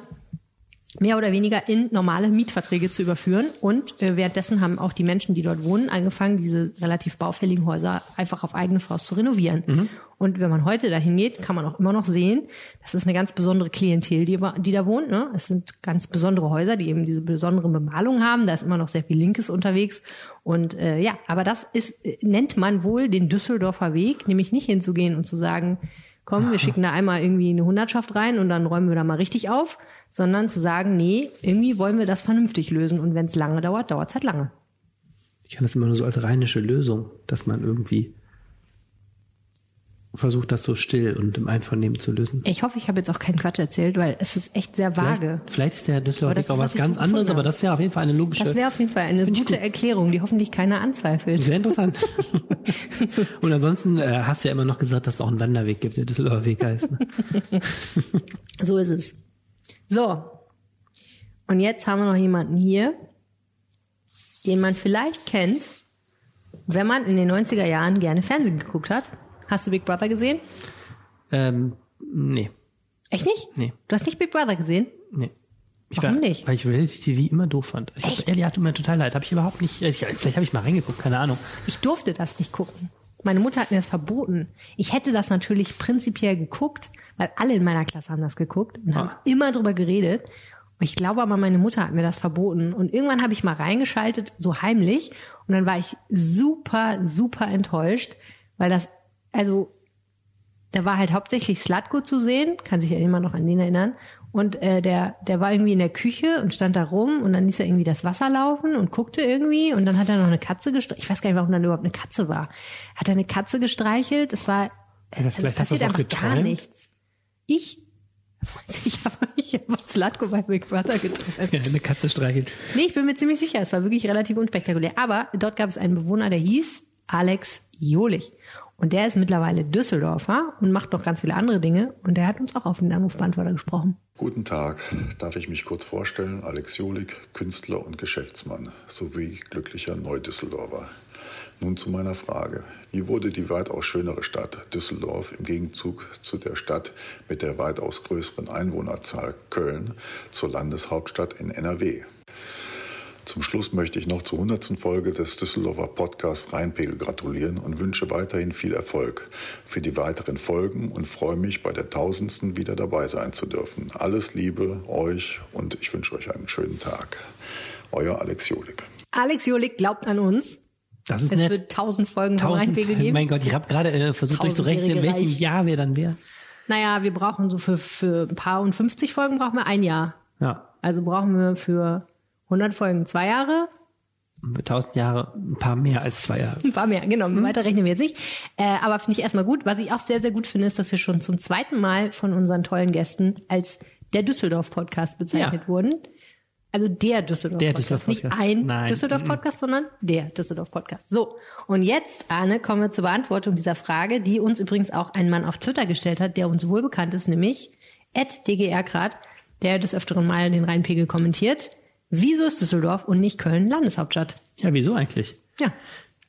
mehr oder weniger in normale Mietverträge zu überführen. Und äh, währenddessen haben auch die Menschen, die dort wohnen, angefangen, diese relativ baufälligen Häuser einfach auf eigene Faust zu renovieren. Und wenn man heute dahin geht, kann man auch immer noch sehen, das ist eine ganz besondere Klientel, die, die da wohnt. Ne? Es sind ganz besondere Häuser, die eben diese besondere Bemalung haben. Da ist immer noch sehr viel Linkes unterwegs. Und äh, ja, aber das ist, äh, nennt man wohl den Düsseldorfer Weg, nämlich nicht hinzugehen und zu sagen, komm, wir schicken da einmal irgendwie eine Hundertschaft rein und dann räumen wir da mal richtig auf, sondern zu sagen, nee, irgendwie wollen wir das vernünftig lösen und wenn es lange dauert, dauert es halt lange. Ich kann das immer nur so als rheinische Lösung, dass man irgendwie versucht, das so still und im Einvernehmen zu lösen. Ich hoffe, ich habe jetzt auch keinen Quatsch erzählt, weil es ist echt sehr vage. Vielleicht, vielleicht ist der Weg auch was ganz so anderes, aber das wäre auf jeden Fall eine logische. Das wäre auf jeden Fall eine gute gut. Erklärung, die hoffentlich keiner anzweifelt. Sehr interessant. (laughs) Und ansonsten äh, hast du ja immer noch gesagt, dass es auch einen Wanderweg gibt, der Düsseldorfer Weg heißt. Ne? (laughs) So ist es. So. Und jetzt haben wir noch jemanden hier, den man vielleicht kennt, wenn man in den 90er Jahren gerne Fernsehen geguckt hat. Hast du Big Brother gesehen? ähm, nee, Echt nicht? nee, Du hast nicht Big Brother gesehen? nee. Ich Warum war, nicht? Weil ich Reality TV immer doof fand. Ich Echt? Ehrlich, tut mir total leid. Habe ich überhaupt nicht. Ich, vielleicht habe ich mal reingeguckt, keine Ahnung. Ich durfte das nicht gucken. Meine Mutter hat mir das verboten. Ich hätte das natürlich prinzipiell geguckt, weil alle in meiner Klasse haben das geguckt und haben immer drüber geredet. Und ich glaube aber, meine Mutter hat mir das verboten. Und irgendwann habe ich mal reingeschaltet, so heimlich. Und dann war ich super, super enttäuscht, weil das, also, da war halt hauptsächlich Slatko zu sehen, kann sich ja immer noch an den erinnern. Und äh, der, der war irgendwie in der Küche und stand da rum und dann ließ er irgendwie das Wasser laufen und guckte irgendwie und dann hat er noch eine Katze gestreichelt. Ich weiß gar nicht, warum dann überhaupt eine Katze war. Hat er eine Katze gestreichelt? Es war, Ey, also es passiert einfach gar nichts. Ich, (laughs) ich habe ich hab Slatko bei Big Brother geträumt. Ja, eine Katze streichelt. Nee, ich bin mir ziemlich sicher, es war wirklich relativ unspektakulär. Aber dort gab es einen Bewohner, der hieß Alex Jolich. Und der ist mittlerweile Düsseldorfer und macht noch ganz viele andere Dinge. Und der hat uns auch auf den Anrufbeantworter gesprochen. Guten Tag, darf ich mich kurz vorstellen? Alex Jolik, Künstler und Geschäftsmann sowie glücklicher Neudüsseldorfer. Nun zu meiner Frage. Wie wurde die weitaus schönere Stadt Düsseldorf im Gegenzug zu der Stadt mit der weitaus größeren Einwohnerzahl Köln zur Landeshauptstadt in NRW? Zum Schluss möchte ich noch zur 100. Folge des Düsseldorfer Podcasts Rheinpegel gratulieren und wünsche weiterhin viel Erfolg für die weiteren Folgen und freue mich, bei der 1000. wieder dabei sein zu dürfen. Alles Liebe euch und ich wünsche euch einen schönen Tag. Euer Alex Jolik. Alex Jolik glaubt an uns. Das ist es nett. wird tausend Folgen vom Tausend, Rheinpegel geben. mein Gott, ich habe gerade äh, versucht durchzurechnen, in welchem Reich. Jahr wir dann wären. Naja, wir brauchen so für, für ein paar und 50 Folgen brauchen wir ein Jahr. Ja, Also brauchen wir für 100 Folgen zwei Jahre. tausend Jahre, ein paar mehr als zwei Jahre. Ein paar mehr, genau. Weiter rechnen wir jetzt nicht. Äh, aber finde ich erstmal gut. Was ich auch sehr, sehr gut finde, ist, dass wir schon zum zweiten Mal von unseren tollen Gästen als der Düsseldorf-Podcast bezeichnet wurden. Also der Düsseldorf-Podcast. Der Düsseldorf-Podcast. Nicht ein. Düsseldorf-Podcast, sondern der Düsseldorf-Podcast. So, und jetzt, Arne, kommen wir zur Beantwortung dieser Frage, die uns übrigens auch ein Mann auf Twitter gestellt hat, der uns wohl bekannt ist, nämlich @dgrgrad, der des Öfteren mal den Rheinpegel kommentiert. Wieso ist Düsseldorf und nicht Köln Landeshauptstadt? Ja, wieso eigentlich? Ja.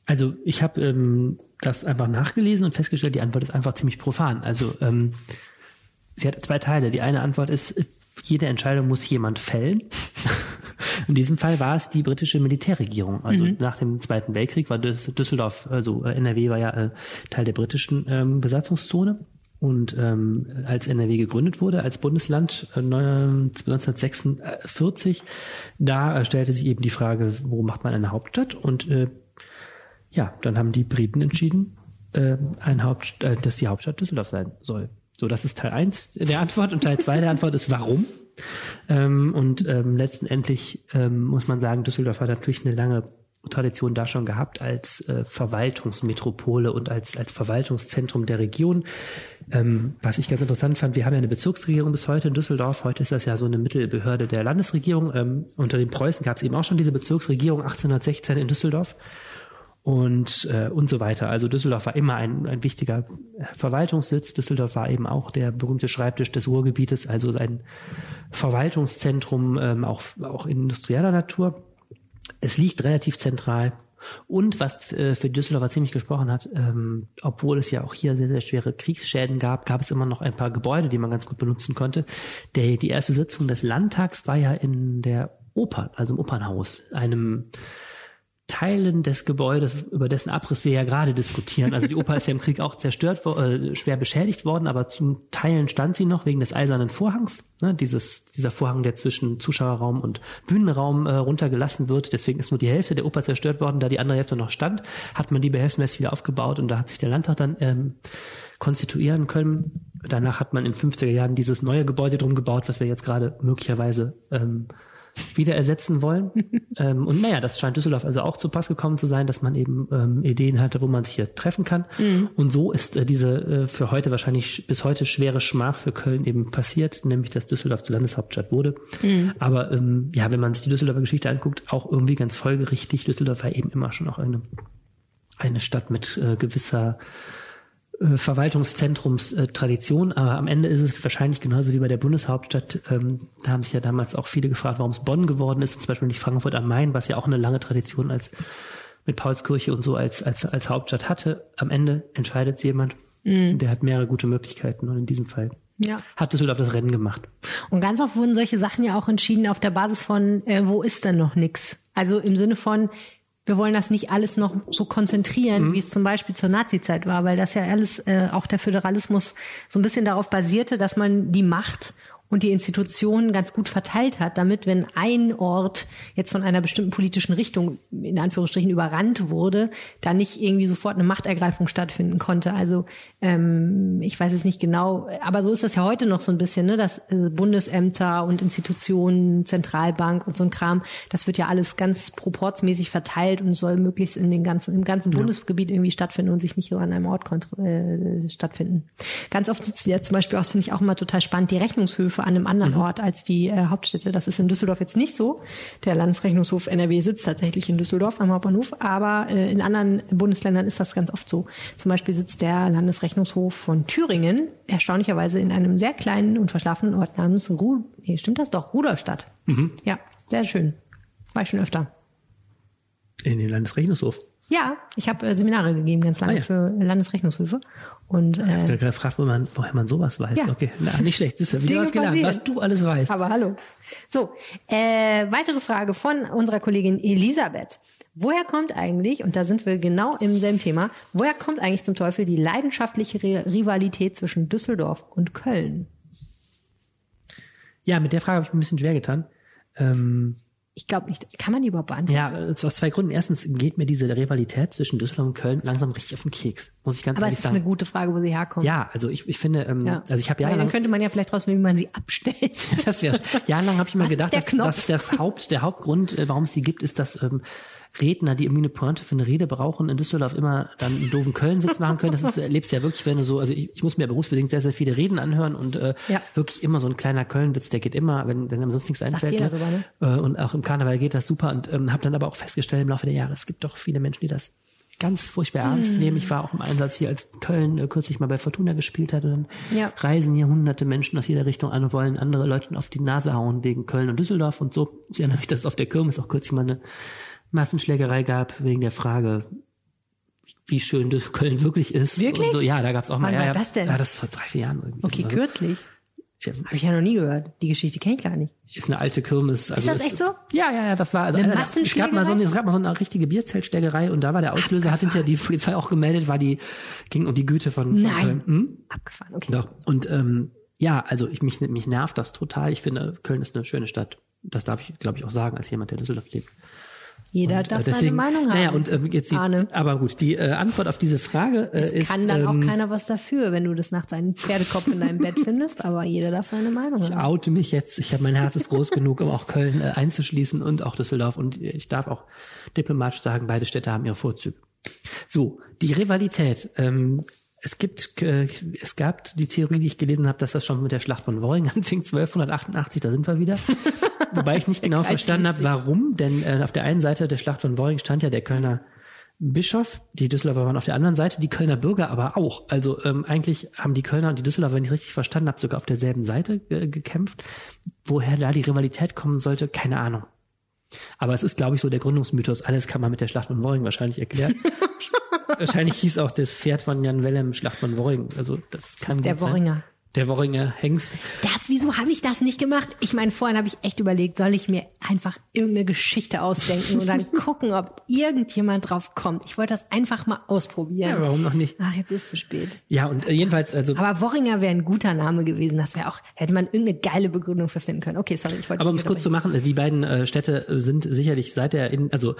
Also ich habe ähm, das einfach nachgelesen und festgestellt, die Antwort ist einfach ziemlich profan. Also ähm, sie hat zwei Teile. Die eine Antwort ist, jede Entscheidung muss jemand fällen. (laughs) In diesem Fall war es die britische Militärregierung. Also Mhm. nach dem Zweiten Weltkrieg war Düs- Düsseldorf, also äh, NRW war ja äh, Teil der britischen ähm, Besatzungszone. Und ähm, als NRW gegründet wurde als Bundesland äh, neun- 1946, da äh, stellte sich eben die Frage, wo macht man eine Hauptstadt? Und äh, ja, dann haben die Briten entschieden, äh, ein Haupt, äh, dass die Hauptstadt Düsseldorf sein soll. So, das ist Teil eins der Antwort und Teil zwei der Antwort ist warum. Ähm, und ähm, letztendlich ähm, muss man sagen, Düsseldorf hat natürlich eine lange Tradition da schon gehabt als äh, Verwaltungsmetropole und als, als Verwaltungszentrum der Region. Ähm, was ich ganz interessant fand, wir haben ja eine Bezirksregierung bis heute in Düsseldorf. Heute ist das ja so eine Mittelbehörde der Landesregierung. Ähm, unter den Preußen gab es eben auch schon diese Bezirksregierung 1816 in Düsseldorf und, äh, und so weiter. Also Düsseldorf war immer ein, ein wichtiger Verwaltungssitz. Düsseldorf war eben auch der berühmte Schreibtisch des Ruhrgebietes, also ein Verwaltungszentrum, ähm, auch, auch industrieller Natur. Es liegt relativ zentral. Und was äh, für Düsseldorfer ziemlich gesprochen hat, ähm, obwohl es ja auch hier sehr, sehr schwere Kriegsschäden gab, gab es immer noch ein paar Gebäude, die man ganz gut benutzen konnte. Der, die erste Sitzung des Landtags war ja in der Oper, also im Opernhaus, einem Teilen des Gebäudes, über dessen Abriss wir ja gerade diskutieren. Also die Oper ist ja im Krieg auch zerstört, äh, schwer beschädigt worden, aber zum Teilen stand sie noch wegen des eisernen Vorhangs. Ne, dieses, dieser Vorhang, der zwischen Zuschauerraum und Bühnenraum äh, runtergelassen wird. Deswegen ist nur die Hälfte der Oper zerstört worden. Da die andere Hälfte noch stand, hat man die behelfsmäßig wieder aufgebaut und da hat sich der Landtag dann ähm, konstituieren können. Danach hat man in 50er Jahren dieses neue Gebäude drum gebaut, was wir jetzt gerade möglicherweise ähm, wieder ersetzen wollen. (laughs) ähm, und naja, das scheint Düsseldorf also auch zu Pass gekommen zu sein, dass man eben ähm, Ideen hatte, wo man sich hier treffen kann. Mhm. Und so ist äh, diese äh, für heute wahrscheinlich bis heute schwere Schmach für Köln eben passiert, nämlich dass Düsseldorf zur Landeshauptstadt wurde. Mhm. Aber ähm, ja, wenn man sich die Düsseldorfer Geschichte anguckt, auch irgendwie ganz folgerichtig. Düsseldorf war eben immer schon auch eine, eine Stadt mit äh, gewisser äh, Verwaltungszentrumstradition, aber am Ende ist es wahrscheinlich genauso wie bei der Bundeshauptstadt. Ähm, da haben sich ja damals auch viele gefragt, warum es Bonn geworden ist, und zum Beispiel nicht Frankfurt am Main, was ja auch eine lange Tradition als mit Paulskirche und so als, als, als Hauptstadt hatte. Am Ende entscheidet es jemand, Mhm. der hat mehrere gute Möglichkeiten und in diesem Fall Ja. hat Düsseldorf das Rennen gemacht. Und ganz oft wurden solche Sachen ja auch entschieden auf der Basis von, äh, wo ist denn noch nix? Also im Sinne von, wir wollen das nicht alles noch so konzentrieren, wie es zum Beispiel zur Nazizeit war, weil das ja alles, äh, auch der Föderalismus so ein bisschen darauf basierte, dass man die Macht und die Institutionen ganz gut verteilt hat, damit wenn ein Ort jetzt von einer bestimmten politischen Richtung in Anführungsstrichen überrannt wurde, da nicht irgendwie sofort eine Machtergreifung stattfinden konnte. Also ähm, ich weiß es nicht genau, aber so ist das ja heute noch so ein bisschen, ne? dass äh, Bundesämter und Institutionen, Zentralbank und so ein Kram, das wird ja alles ganz proportsmäßig verteilt und soll möglichst in den ganzen im ganzen Bundesgebiet irgendwie stattfinden und sich nicht so an einem Ort äh, stattfinden. Ganz oft sitzen ja zum Beispiel auch, finde ich auch immer total spannend, die Rechnungshöfe an einem anderen Ort als die äh, Hauptstädte. Das ist in Düsseldorf jetzt nicht so. Der Landesrechnungshof NRW sitzt tatsächlich in Düsseldorf am Hauptbahnhof, aber äh, in anderen Bundesländern ist das ganz oft so. Zum Beispiel sitzt der Landesrechnungshof von Thüringen erstaunlicherweise in einem sehr kleinen und verschlafenen Ort namens Ru nee, stimmt das doch? Rudolstadt. Mhm. Ja, sehr schön. War ich schon öfter. In den Landesrechnungshof. Ja, ich habe äh, Seminare gegeben ganz lange Ah, ja. für Landesrechnungshöfe. Und Ich habe äh, gerade gefragt, wo man, woher man sowas weiß. Ja. Okay, na, nicht schlecht. Das ist wieder was gelernt, passieren. was du alles weißt. Aber hallo. So, äh, weitere Frage von unserer Kollegin Elisabeth. Woher kommt eigentlich, und da sind wir genau im selben Thema, woher kommt eigentlich zum Teufel die leidenschaftliche Ri- Rivalität zwischen Düsseldorf und Köln? Ja, mit der Frage habe ich mir ein bisschen schwer getan. Ähm, Ich glaube nicht. Kann man die überhaupt beantworten? Ja, äh, aus zwei Gründen. Erstens geht mir diese Rivalität zwischen Düsseldorf und Köln langsam richtig auf den Keks. Muss ich ganz Aber ehrlich es ist sagen. eine gute Frage, wo sie herkommt. ja, also ich, ich finde, ähm, Ja. also ich habe Weil dann jahrelang könnte man ja vielleicht rausfinden, wie man sie abstellt. (laughs) das wäre jahrelang habe ich Was ist gedacht, dass, dass das Haupt, der Hauptgrund, äh, warum es sie gibt, ist, dass ähm, Redner, die irgendwie eine Pointe für eine Rede brauchen, in Düsseldorf immer dann einen doofen Köln-Witz machen können. Das ist, erlebst du ja wirklich, wenn du so, also ich, ich muss mir berufsbedingt sehr, sehr viele Reden anhören und äh, Ja. wirklich immer so ein kleiner Köln-Witz, der geht immer, wenn, wenn einem sonst nichts einfällt. jeder drüber, ne? Äh, Und auch im Karneval geht das super und ähm, habe dann aber auch festgestellt im Laufe der Jahre, es gibt doch viele Menschen, die das ganz furchtbar ernst Mhm. nehmen. Ich war auch im Einsatz hier, als Köln äh, kürzlich mal bei Fortuna gespielt hat und dann Ja. reisen hier hunderte Menschen aus jeder Richtung an und wollen andere Leute auf die Nase hauen wegen Köln und Düsseldorf und so. Ich erinnere mich, dass auf der Kirmes auch kürzlich mal eine Massenschlägerei gab wegen der Frage, wie schön Köln wirklich ist. Wirklich? So, ja, da gab es auch mal. Wann ja, war ja, das denn? Ja, das vor drei, vier Jahren irgendwie. Okay, Also, kürzlich. Habe ich ja noch nie gehört. Die Geschichte kenne ich gar nicht. Ist eine alte Kirmes. Also ist das echt so? Ja, ja, ja, das war also Eine einer der- es gab mal so eine, es gab mal so eine richtige Bierzeltschlägerei und da war der Auslöser, hat hinterher die Polizei auch gemeldet, war die ging um die Güte von, von Nein. Köln. Hm? Abgefahren, okay. Doch. Und ähm, ja, also ich mich mich nervt das total. Ich finde Köln ist eine schöne Stadt. Das darf ich, glaube ich, auch sagen als jemand, der in Düsseldorf lebt. Jeder Und, darf äh, deswegen- seine Meinung haben. Naja, und ähm, jetzt die, Arne. aber gut, die äh, Antwort auf diese Frage äh, Es ist kann dann auch ähm, keiner was dafür, wenn du das nachts einen Pferdekopf in deinem Bett findest, aber jeder darf seine Meinung Ich haben. oute mich jetzt. Ich habe mein Herz ist groß genug, um auch Köln äh, einzuschließen und auch Düsseldorf. Und ich darf auch diplomatisch sagen, beide Städte haben ihre Vorzüge. So, die Rivalität. Ähm, es gibt, äh, es gab die Theorie, die ich gelesen habe, dass das schon mit der Schlacht von Worring anfing, 1288, da sind wir wieder. (laughs) Wobei ich nicht genau verstanden habe, warum. Denn äh, auf der einen Seite der Schlacht von Worring stand ja der Kölner Bischof, die Düsseldorfer waren auf der anderen Seite, die Kölner Bürger aber auch. Also ähm, eigentlich haben die Kölner und die Düsseldorfer, wenn ich richtig verstanden habe, sogar auf derselben Seite äh, gekämpft. Woher da die Rivalität kommen sollte, keine Ahnung. Aber es ist, glaube ich, so der Gründungsmythos. Alles kann man mit der Schlacht von Worring wahrscheinlich erklären. (laughs) wahrscheinlich hieß auch das Pferd von Jan Wellem Schlacht von Worring. Also das kann ist der. Worringer. Der Worringer Hengst. Das, wieso habe ich das nicht gemacht? Ich meine, vorhin habe ich echt überlegt, soll ich mir einfach irgendeine Geschichte ausdenken und dann (laughs) gucken, ob irgendjemand drauf kommt. Ich wollte das einfach mal ausprobieren. Ja, warum noch nicht? Ach, jetzt ist es zu spät. Ja, und äh, jedenfalls, also Aber Worringer wäre ein guter Name gewesen. Das wäre auch, hätte man irgendeine geile Begründung für finden können. Okay, sorry, ich wollte Aber um es kurz zu machen, die beiden äh, Städte äh, sind sicherlich seit der, in, also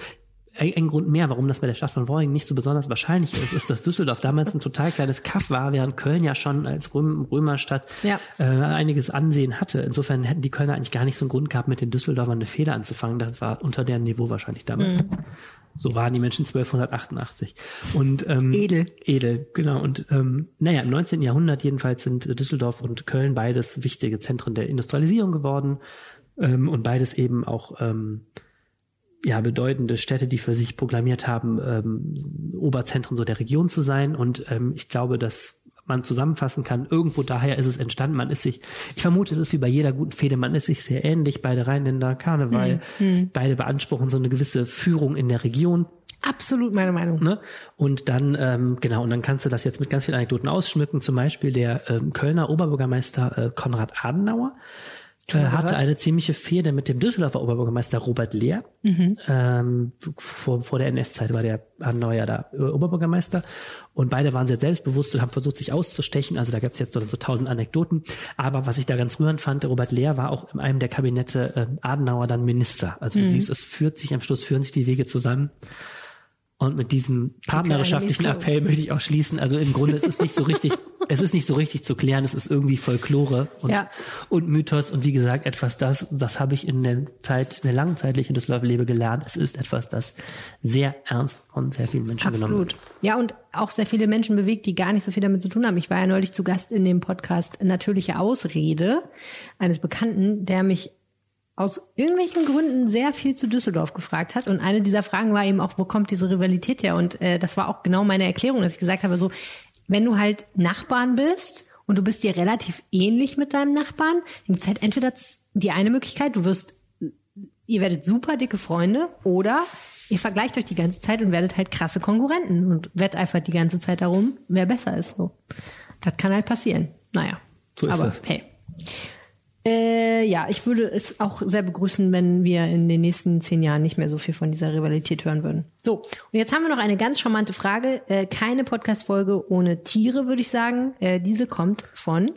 ein, ein Grund mehr, warum das bei der Stadt von Worring nicht so besonders wahrscheinlich ist, ist, dass Düsseldorf damals ein total kleines Kaff war, während Köln ja schon als Röm, Römerstadt Ja. äh, einiges Ansehen hatte. Insofern hätten die Kölner eigentlich gar nicht so einen Grund gehabt, mit den Düsseldorfern eine Fehler anzufangen. Das war unter deren Niveau wahrscheinlich damals. Mhm. So waren die Menschen 1288. Und, ähm, Edel. Edel, genau. Und ähm, naja, im 19. Jahrhundert jedenfalls sind Düsseldorf und Köln beides wichtige Zentren der Industrialisierung geworden ähm, und beides eben auch ähm, ja, bedeutende Städte, die für sich proklamiert haben, ähm, Oberzentren so der Region zu sein. Und ähm, ich glaube, dass man zusammenfassen kann, irgendwo daher ist es entstanden. Man ist sich, ich vermute, es ist wie bei jeder guten Fehde, man ist sich sehr ähnlich, beide Rheinländer, Karneval, Mhm. beide beanspruchen so eine gewisse Führung in der Region. Absolut meine Meinung. Ne? Und dann, ähm, genau, und dann kannst du das jetzt mit ganz vielen Anekdoten ausschmücken. Zum Beispiel der ähm, Kölner Oberbürgermeister äh, Konrad Adenauer hatte gehört. eine ziemliche Fehde mit dem Düsseldorfer Oberbürgermeister Robert Lehr. Mhm. Ähm, vor, vor der NS-Zeit war der Adenauer ja da äh, Oberbürgermeister. Und beide waren sehr selbstbewusst und haben versucht, sich auszustechen. Also da gibt's jetzt so, so tausend Anekdoten. Aber was ich da ganz rührend fand, Robert Lehr war auch in einem der Kabinette äh, Adenauer dann Minister. Also du Mhm. siehst, es führt sich am Schluss, führen sich die Wege zusammen. Und mit diesem partnerschaftlichen Appell möchte ich auch schließen. Also im Grunde es ist nicht so richtig, (laughs) es ist nicht so richtig zu klären. Es ist irgendwie Folklore und, Ja. und Mythos. Und wie gesagt, etwas das, das habe ich in der Zeit, in der langen Zeit, die ich in Düsseldorf lebe, gelernt. Es ist etwas, das sehr ernst von sehr vielen Menschen genommen wird. Absolut. Ja, und auch sehr viele Menschen bewegt, die gar nicht so viel damit zu tun haben. Ich war ja neulich zu Gast in dem Podcast Natürliche Ausrede eines Bekannten, der mich aus irgendwelchen Gründen sehr viel zu Düsseldorf gefragt hat. Und eine dieser Fragen war eben auch, wo kommt diese Rivalität her? Und äh, das war auch genau meine Erklärung, dass ich gesagt habe, so, wenn du halt Nachbarn bist und du bist dir relativ ähnlich mit deinem Nachbarn, dann gibt's halt entweder die eine Möglichkeit, du wirst ihr werdet super dicke Freunde oder ihr vergleicht euch die ganze Zeit und werdet halt krasse Konkurrenten und wetteifert die ganze Zeit darum, wer besser ist. So. Das kann halt passieren. Naja. So ist aber das. hey. Äh, ja, ich würde es auch sehr begrüßen, wenn wir in den nächsten zehn Jahren nicht mehr so viel von dieser Rivalität hören würden. So, und jetzt haben wir noch eine ganz charmante Frage. Äh, keine Podcast-Folge ohne Tiere, würde ich sagen. Äh, diese kommt von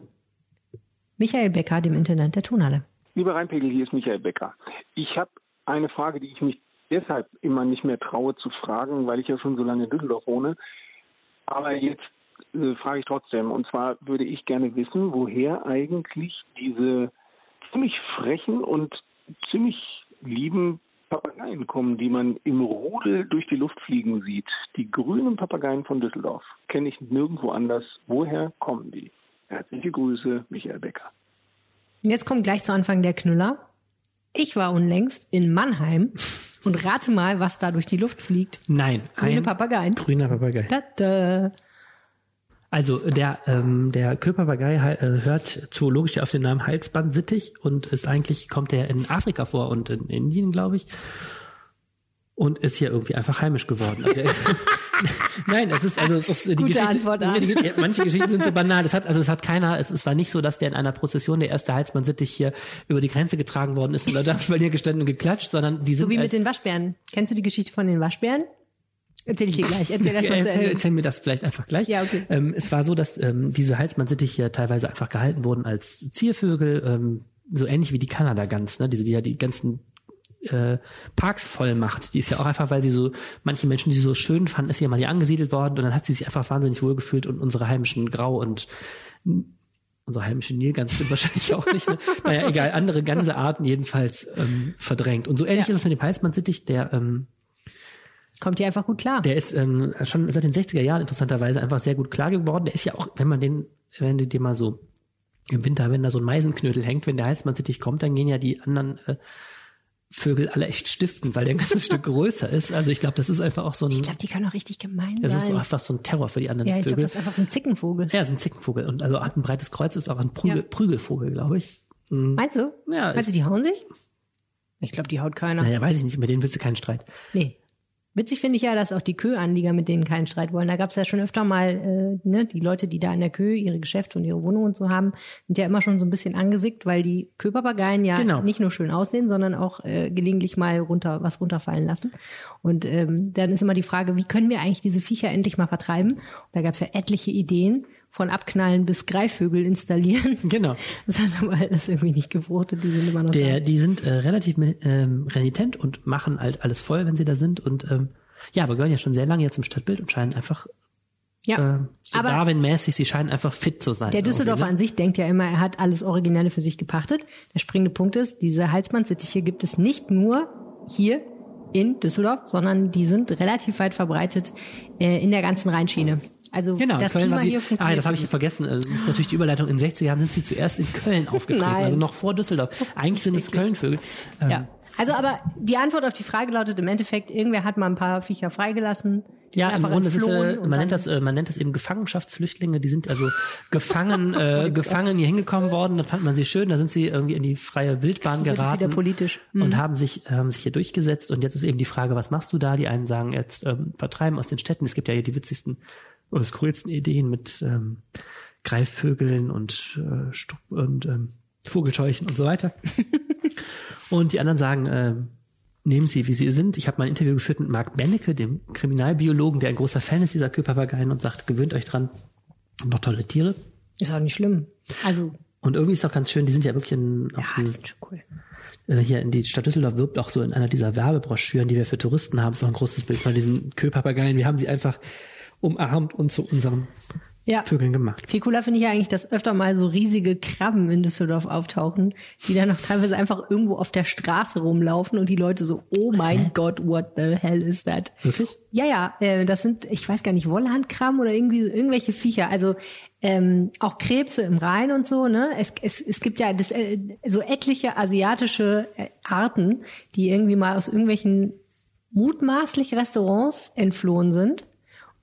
Michael Becker, dem Intendant der Tonhalle. Lieber Rheinpegel, hier ist Michael Becker. Ich habe eine Frage, die ich mich deshalb immer nicht mehr traue zu fragen, weil ich ja schon so lange in Düsseldorf wohne. Aber jetzt äh, frage ich trotzdem. Und zwar würde ich gerne wissen, woher eigentlich diese ziemlich frechen und ziemlich lieben Papageien kommen, die man im Rudel durch die Luft fliegen sieht. Die grünen Papageien von Düsseldorf kenne ich nirgendwo anders. Woher kommen die? Herzliche Grüße, Michael Becker. Jetzt kommt gleich zu Anfang der Knüller. Ich war unlängst in Mannheim und rate mal, was da durch die Luft fliegt. Nein. Grüne ein Papageien. Grüner Papagei. Da, da. Also der, ähm, der Köpapagei äh, hört zoologisch auf den Namen Halsbandsittich und ist eigentlich, kommt der in Afrika vor und in Indien, glaube ich. Und ist hier irgendwie einfach heimisch geworden. Also (laughs) Nein, es ist also es ist die Gute Geschichte. Antwort, die, manche Geschichten sind so banal. Es hat also es hat keiner. Es, es war nicht so, dass der in einer Prozession der erste Halsbandsittich hier über die Grenze getragen worden ist und Leute haben bei dir gestanden und geklatscht, sondern die sind So wie als, mit den Waschbären. Kennst du die Geschichte von den Waschbären? Erzähl ich dir gleich. Erzähl das mal (laughs) erzähl, erzähl mir das vielleicht einfach gleich. Ja, okay. Ähm, es war so, dass ähm, diese Halsmannsittiche teilweise einfach gehalten wurden als Ziervögel, ähm, so ähnlich wie die Kanada-Gans, ne? diese, die ja die ganzen äh, Parks voll macht. Die ist ja auch einfach, weil sie so, manche Menschen, die sie so schön fanden, ist ja mal hier angesiedelt worden und dann hat sie sich einfach wahnsinnig wohlgefühlt und unsere heimischen Grau und unsere heimische Nilgans stimmt (laughs) wahrscheinlich auch nicht. Ne? Naja, egal, andere Gansearten jedenfalls ähm, verdrängt. Und so ähnlich Ja. ist es mit dem Halsmannsittich, der ähm, Kommt hier einfach gut klar. der ist ähm, schon seit den 60er Jahren interessanterweise einfach sehr gut klar geworden. Der ist ja auch, wenn man den, wenn du dir mal so im Winter, wenn da so ein Meisenknödel hängt, wenn der Halsmannsittich kommt, dann gehen ja die anderen äh, Vögel alle echt stiften, weil der ein ganzes (laughs) Stück größer ist. Also ich glaube, das ist einfach auch so ein, Ich glaube, die können auch richtig gemein das ist sein. so einfach so ein Terror für die anderen ja, ich glaube, Vögel. das ist einfach so ein Zickenvogel. ja, ist ein Zickenvogel und also hat ein breites Kreuz, ist auch ein Prügel, Ja. Prügelvogel, glaube ich. Mhm. Meinst du? Ja, Meinst du, die hauen sich? Ich glaube, die haut keiner. Naja, weiß ich nicht, mit denen willst du keinen Streit. Nee. Witzig finde ich ja, dass auch die Kö-Anlieger mit denen keinen Streit wollen. Da gab es ja schon öfter mal, äh, ne, die Leute, die da in der Kö ihre Geschäfte und ihre Wohnung und so haben, sind ja immer schon so ein bisschen angesickt, weil die Köpapageien ja Genau. nicht nur schön aussehen, sondern auch äh, gelegentlich mal runter was runterfallen lassen. Und ähm, dann ist immer die Frage, wie können wir eigentlich diese Viecher endlich mal vertreiben? Und da gab es ja etliche Ideen, von Abknallen bis Greifvögel installieren. Genau. (laughs) Das hat aber alles irgendwie nicht gefruchtet, die sind immer noch Der, da. die sind äh, relativ ähm, renitent und machen halt alles voll, wenn sie da sind. Und ähm, ja, aber gehören ja schon sehr lange jetzt im Stadtbild und scheinen einfach Ja, äh, so aber- Darwin-mäßig, sie scheinen einfach fit zu sein. Der Düsseldorfer irgendwie, an sich denkt ja immer, er hat alles Originelle für sich gepachtet. Der springende Punkt ist, diese Halsbandsittiche gibt es nicht nur hier in Düsseldorf, sondern die sind relativ weit verbreitet äh, in der ganzen Rheinschiene. Also Genau, das Köln Klima sie, hier ah, funktioniert. das habe ich vergessen. Äh, Das ist natürlich die Überleitung. In den 60er Jahren sind sie zuerst in Köln (laughs) aufgetreten, Nein. also noch vor Düsseldorf. Eigentlich sind es Kölnvögel. Ähm, ja. Also aber die Antwort auf die Frage lautet im Endeffekt, irgendwer hat mal ein paar Viecher freigelassen. Ja, im Grunde ist äh, und man nennt das, äh, man nennt das eben Gefangenschaftsflüchtlinge. Die sind also (laughs) gefangen, äh, gefangen hier hingekommen worden. Dann fand man sie schön. Da sind sie irgendwie in die freie Wildbahn geraten. wieder politisch. und Mhm. haben sich, haben sich hier durchgesetzt. Und jetzt ist eben die Frage, was machst du da? Die einen sagen jetzt ähm, vertreiben aus den Städten. Es gibt ja hier die witzigsten oder skurrilsten Ideen mit ähm, Greifvögeln und, äh, Stup und ähm, Vogelscheuchen und so weiter. (laughs) und die anderen sagen, ähm, nehmen sie, wie sie sind. Ich habe mal ein Interview geführt mit Marc Bennecke, dem Kriminalbiologen, der ein großer Fan ist dieser Köpapageien und sagt, gewöhnt euch dran, noch tolle Tiere. Ist auch nicht schlimm. Also Und irgendwie ist auch ganz schön, die sind ja wirklich in, auch ein, äh, hier in die Stadt Düsseldorf wirbt auch so in einer dieser Werbebroschüren, die wir für Touristen haben, ist auch ein großes Bild von diesen Köpapageien. Wir haben sie einfach umarmt und zu unseren Ja. Vögeln gemacht. Viel cooler finde ich ja eigentlich, dass öfter mal so riesige Krabben in Düsseldorf auftauchen, die dann auch teilweise einfach irgendwo auf der Straße rumlaufen und die Leute so, oh mein Gott, what the hell is that? Wirklich? Ja, ja, äh, das sind, ich weiß gar nicht, Wollhandkrabben oder irgendwie irgendwelche Viecher. Also ähm, auch Krebse im Rhein und so. Ne, es, es, es gibt ja das, äh, so etliche asiatische äh, Arten, die irgendwie mal aus irgendwelchen mutmaßlich Restaurants entflohen sind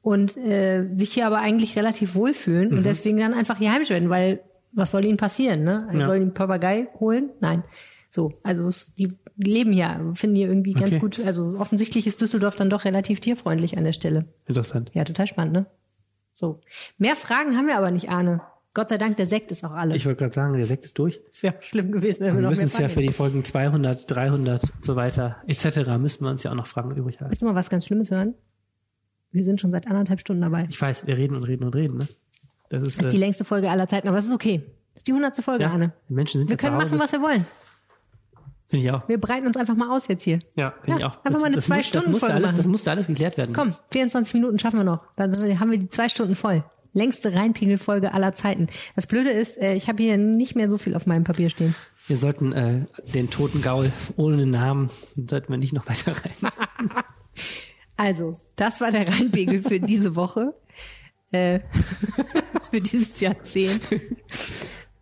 und äh, sich hier aber eigentlich relativ wohlfühlen Mhm. und deswegen dann einfach hier heimisch werden, weil was soll ihnen passieren? Ne? Ja. Soll ihnen einen Papagei holen? Nein. So, also es, die leben hier, finden hier irgendwie ganz Okay. gut. Also offensichtlich ist Düsseldorf dann doch relativ tierfreundlich an der Stelle. Interessant. Ja, total spannend, ne? So. Mehr Fragen haben wir aber nicht, Arne. Gott sei Dank, der Sekt ist auch alle. Ich wollte gerade sagen, der Sekt ist durch. Es wäre schlimm gewesen, wenn wir Wir noch müssen mehr es ja für die. Folgen 200, 300 und so weiter etc. müssen wir uns ja auch noch Fragen übrig haben. Willst du mal was ganz Schlimmes hören? Wir sind schon seit anderthalb Stunden dabei. Ich weiß, wir reden und reden und reden. Ne? Das ist, Das ist die äh, längste Folge aller Zeiten, aber das ist okay. Das ist die hundertste Folge, ja, Arne. die Menschen sind Wir können machen, was wir wollen. Finde ich auch. Wir breiten uns einfach mal aus jetzt hier. Ja, finde ich Ja, auch. einfach mal eine das, muss, das, Zwei-Stunden-Folge musste alles, machen. das musste alles geklärt werden. Komm, 24 Minuten schaffen wir noch. Dann haben wir die zwei Stunden voll. Längste Reinpegel-Folge aller Zeiten. Das Blöde ist, äh, ich habe hier nicht mehr so viel auf meinem Papier stehen. Wir sollten äh, den toten Gaul ohne den Namen, sollten wir nicht noch weiter rein. (laughs) Also, das war der Reinpegel für (laughs) diese Woche. Äh, (laughs) für dieses Jahrzehnt.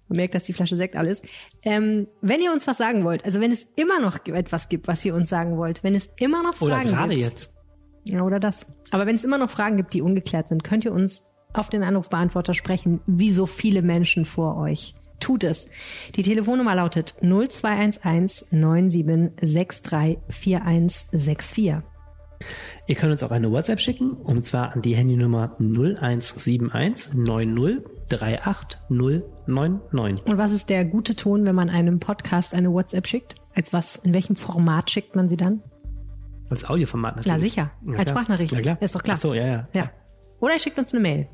Man merkt, dass die Flasche Sekt alles. Ähm, wenn ihr uns was sagen wollt, also wenn es immer noch etwas gibt, was ihr uns sagen wollt, wenn es immer noch Oder Fragen gerade gibt. jetzt. Ja, oder das. Aber wenn es immer noch Fragen gibt, die ungeklärt sind, könnt ihr uns auf den Anrufbeantworter sprechen, wie so viele Menschen vor euch. Tut es. Die Telefonnummer lautet 0211 9763 4164. Ihr könnt uns auch eine WhatsApp schicken, und zwar an die Handynummer 0171 90 38 099. Und was ist der gute Ton, wenn man einem Podcast eine WhatsApp schickt? Als was, in welchem Format schickt man sie dann? Als Audioformat natürlich. Na sicher, Ja, als klar. Sprachnachricht. Ja, klar. Ist doch klar. Ach so, ja, ja. Ja. Oder ihr schickt uns eine Mail.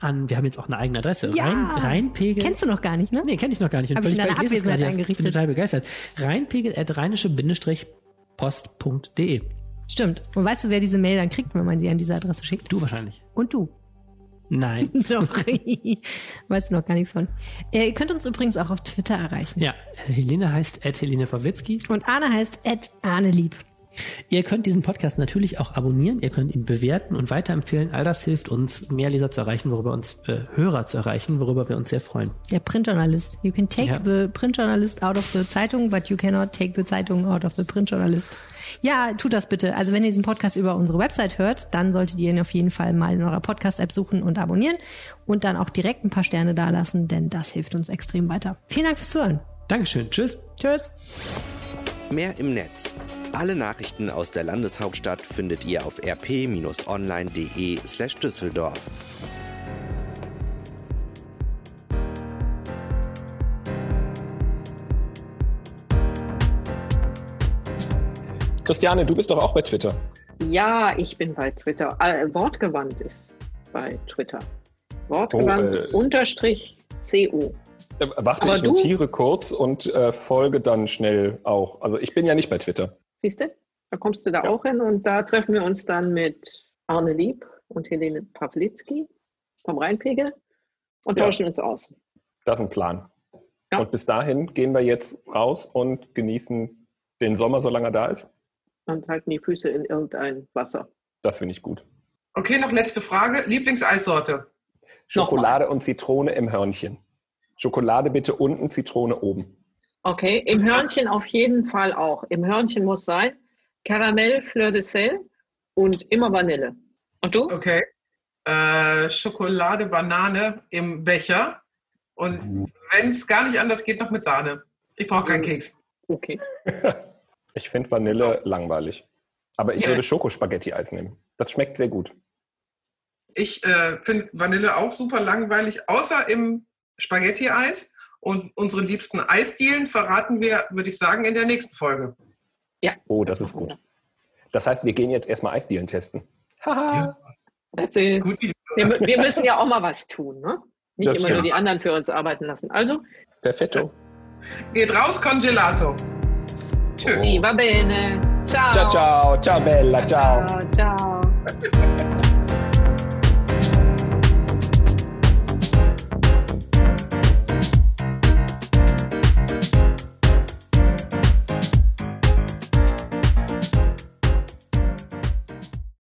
An, wir haben jetzt auch eine eigene Adresse. Ja. Rein, Reinpegel. Kennst du noch gar nicht, ne? Nee, kenne ich noch gar nicht. Und Hab ich in deiner Abwesenheit eingerichtet. bin total begeistert. Reinpegel at rheinische-post.de. Stimmt. Und weißt du, wer diese Mail dann kriegt, wenn man sie an diese Adresse schickt? Du wahrscheinlich. Und du. Nein. (laughs) Doch. weißt du noch gar nichts von. Äh, ihr könnt uns übrigens auch auf Twitter erreichen. Ja, Helene heißt at Helene Verwitzki. Und Arne heißt at Arne Lieb. Ihr könnt diesen Podcast natürlich auch abonnieren, ihr könnt ihn bewerten und weiterempfehlen. All das hilft uns, mehr Leser zu erreichen, worüber uns äh, Hörer zu erreichen, worüber wir uns sehr freuen. Der Printjournalist. You can take Ja. the Printjournalist out of the Zeitung, but you cannot take the Zeitung out of the Printjournalist. Ja, tut das bitte. Also wenn ihr diesen Podcast über unsere Website hört, dann solltet ihr ihn auf jeden Fall mal in eurer Podcast-App suchen und abonnieren und dann auch direkt ein paar Sterne dalassen, denn das hilft uns extrem weiter. Vielen Dank fürs Zuhören. Dankeschön. Tschüss. Tschüss. Mehr im Netz. Alle Nachrichten aus der Landeshauptstadt findet ihr auf rp-online.de slash Düsseldorf. Christiane, du bist doch auch bei Twitter. Ja, ich bin bei Twitter. Äh, wortgewandt ist bei Twitter. Wortgewandt Oh, äh. unterstrich CO. Äh, Warte, Aber ich du- notiere kurz und äh, folge dann schnell auch. Also ich bin ja nicht bei Twitter. Siehst du? Da kommst du da auch hin und da treffen wir uns dann mit Arne Lieb und Helene Pawlitzki vom Rheinpegel und Ja. tauschen uns aus. Das ist ein Plan. Und bis dahin gehen wir jetzt raus und genießen den Sommer, solange er da ist. Und halten die Füße in irgendein Wasser. Das finde ich gut. Okay, noch letzte Frage. Lieblingseissorte? Schokolade und Zitrone im Hörnchen. Schokolade bitte unten, Zitrone oben. Okay, im Hörnchen auf jeden Fall auch. Im Hörnchen muss sein Karamell, Fleur de Sel und immer Vanille. Und du? Okay. Äh, Schokolade, Banane im Becher. Und wenn es gar nicht anders geht, noch mit Sahne. Ich brauche keinen Keks. Okay. (laughs) Ich finde Vanille langweilig. Aber ich Ja. würde Schokospaghetti-Eis nehmen. Das schmeckt sehr gut. Ich äh, finde Vanille auch super langweilig, außer im Spaghetti-Eis. Und unsere liebsten Eisdielen verraten wir, würde ich sagen, in der nächsten Folge. Oh, das ist gut. Das heißt, wir gehen jetzt erstmal Eisdielen testen. Haha. Erzähl. Wir, mü- wir müssen ja auch mal was tun, ne? Nicht Das immer stimmt. nur die anderen für uns arbeiten lassen. Also, Perfetto. Geht raus, Congelato. Tschüss. Va bene. Ciao. Ciao, ciao. Ciao, Bella. Ciao. Ciao. ciao.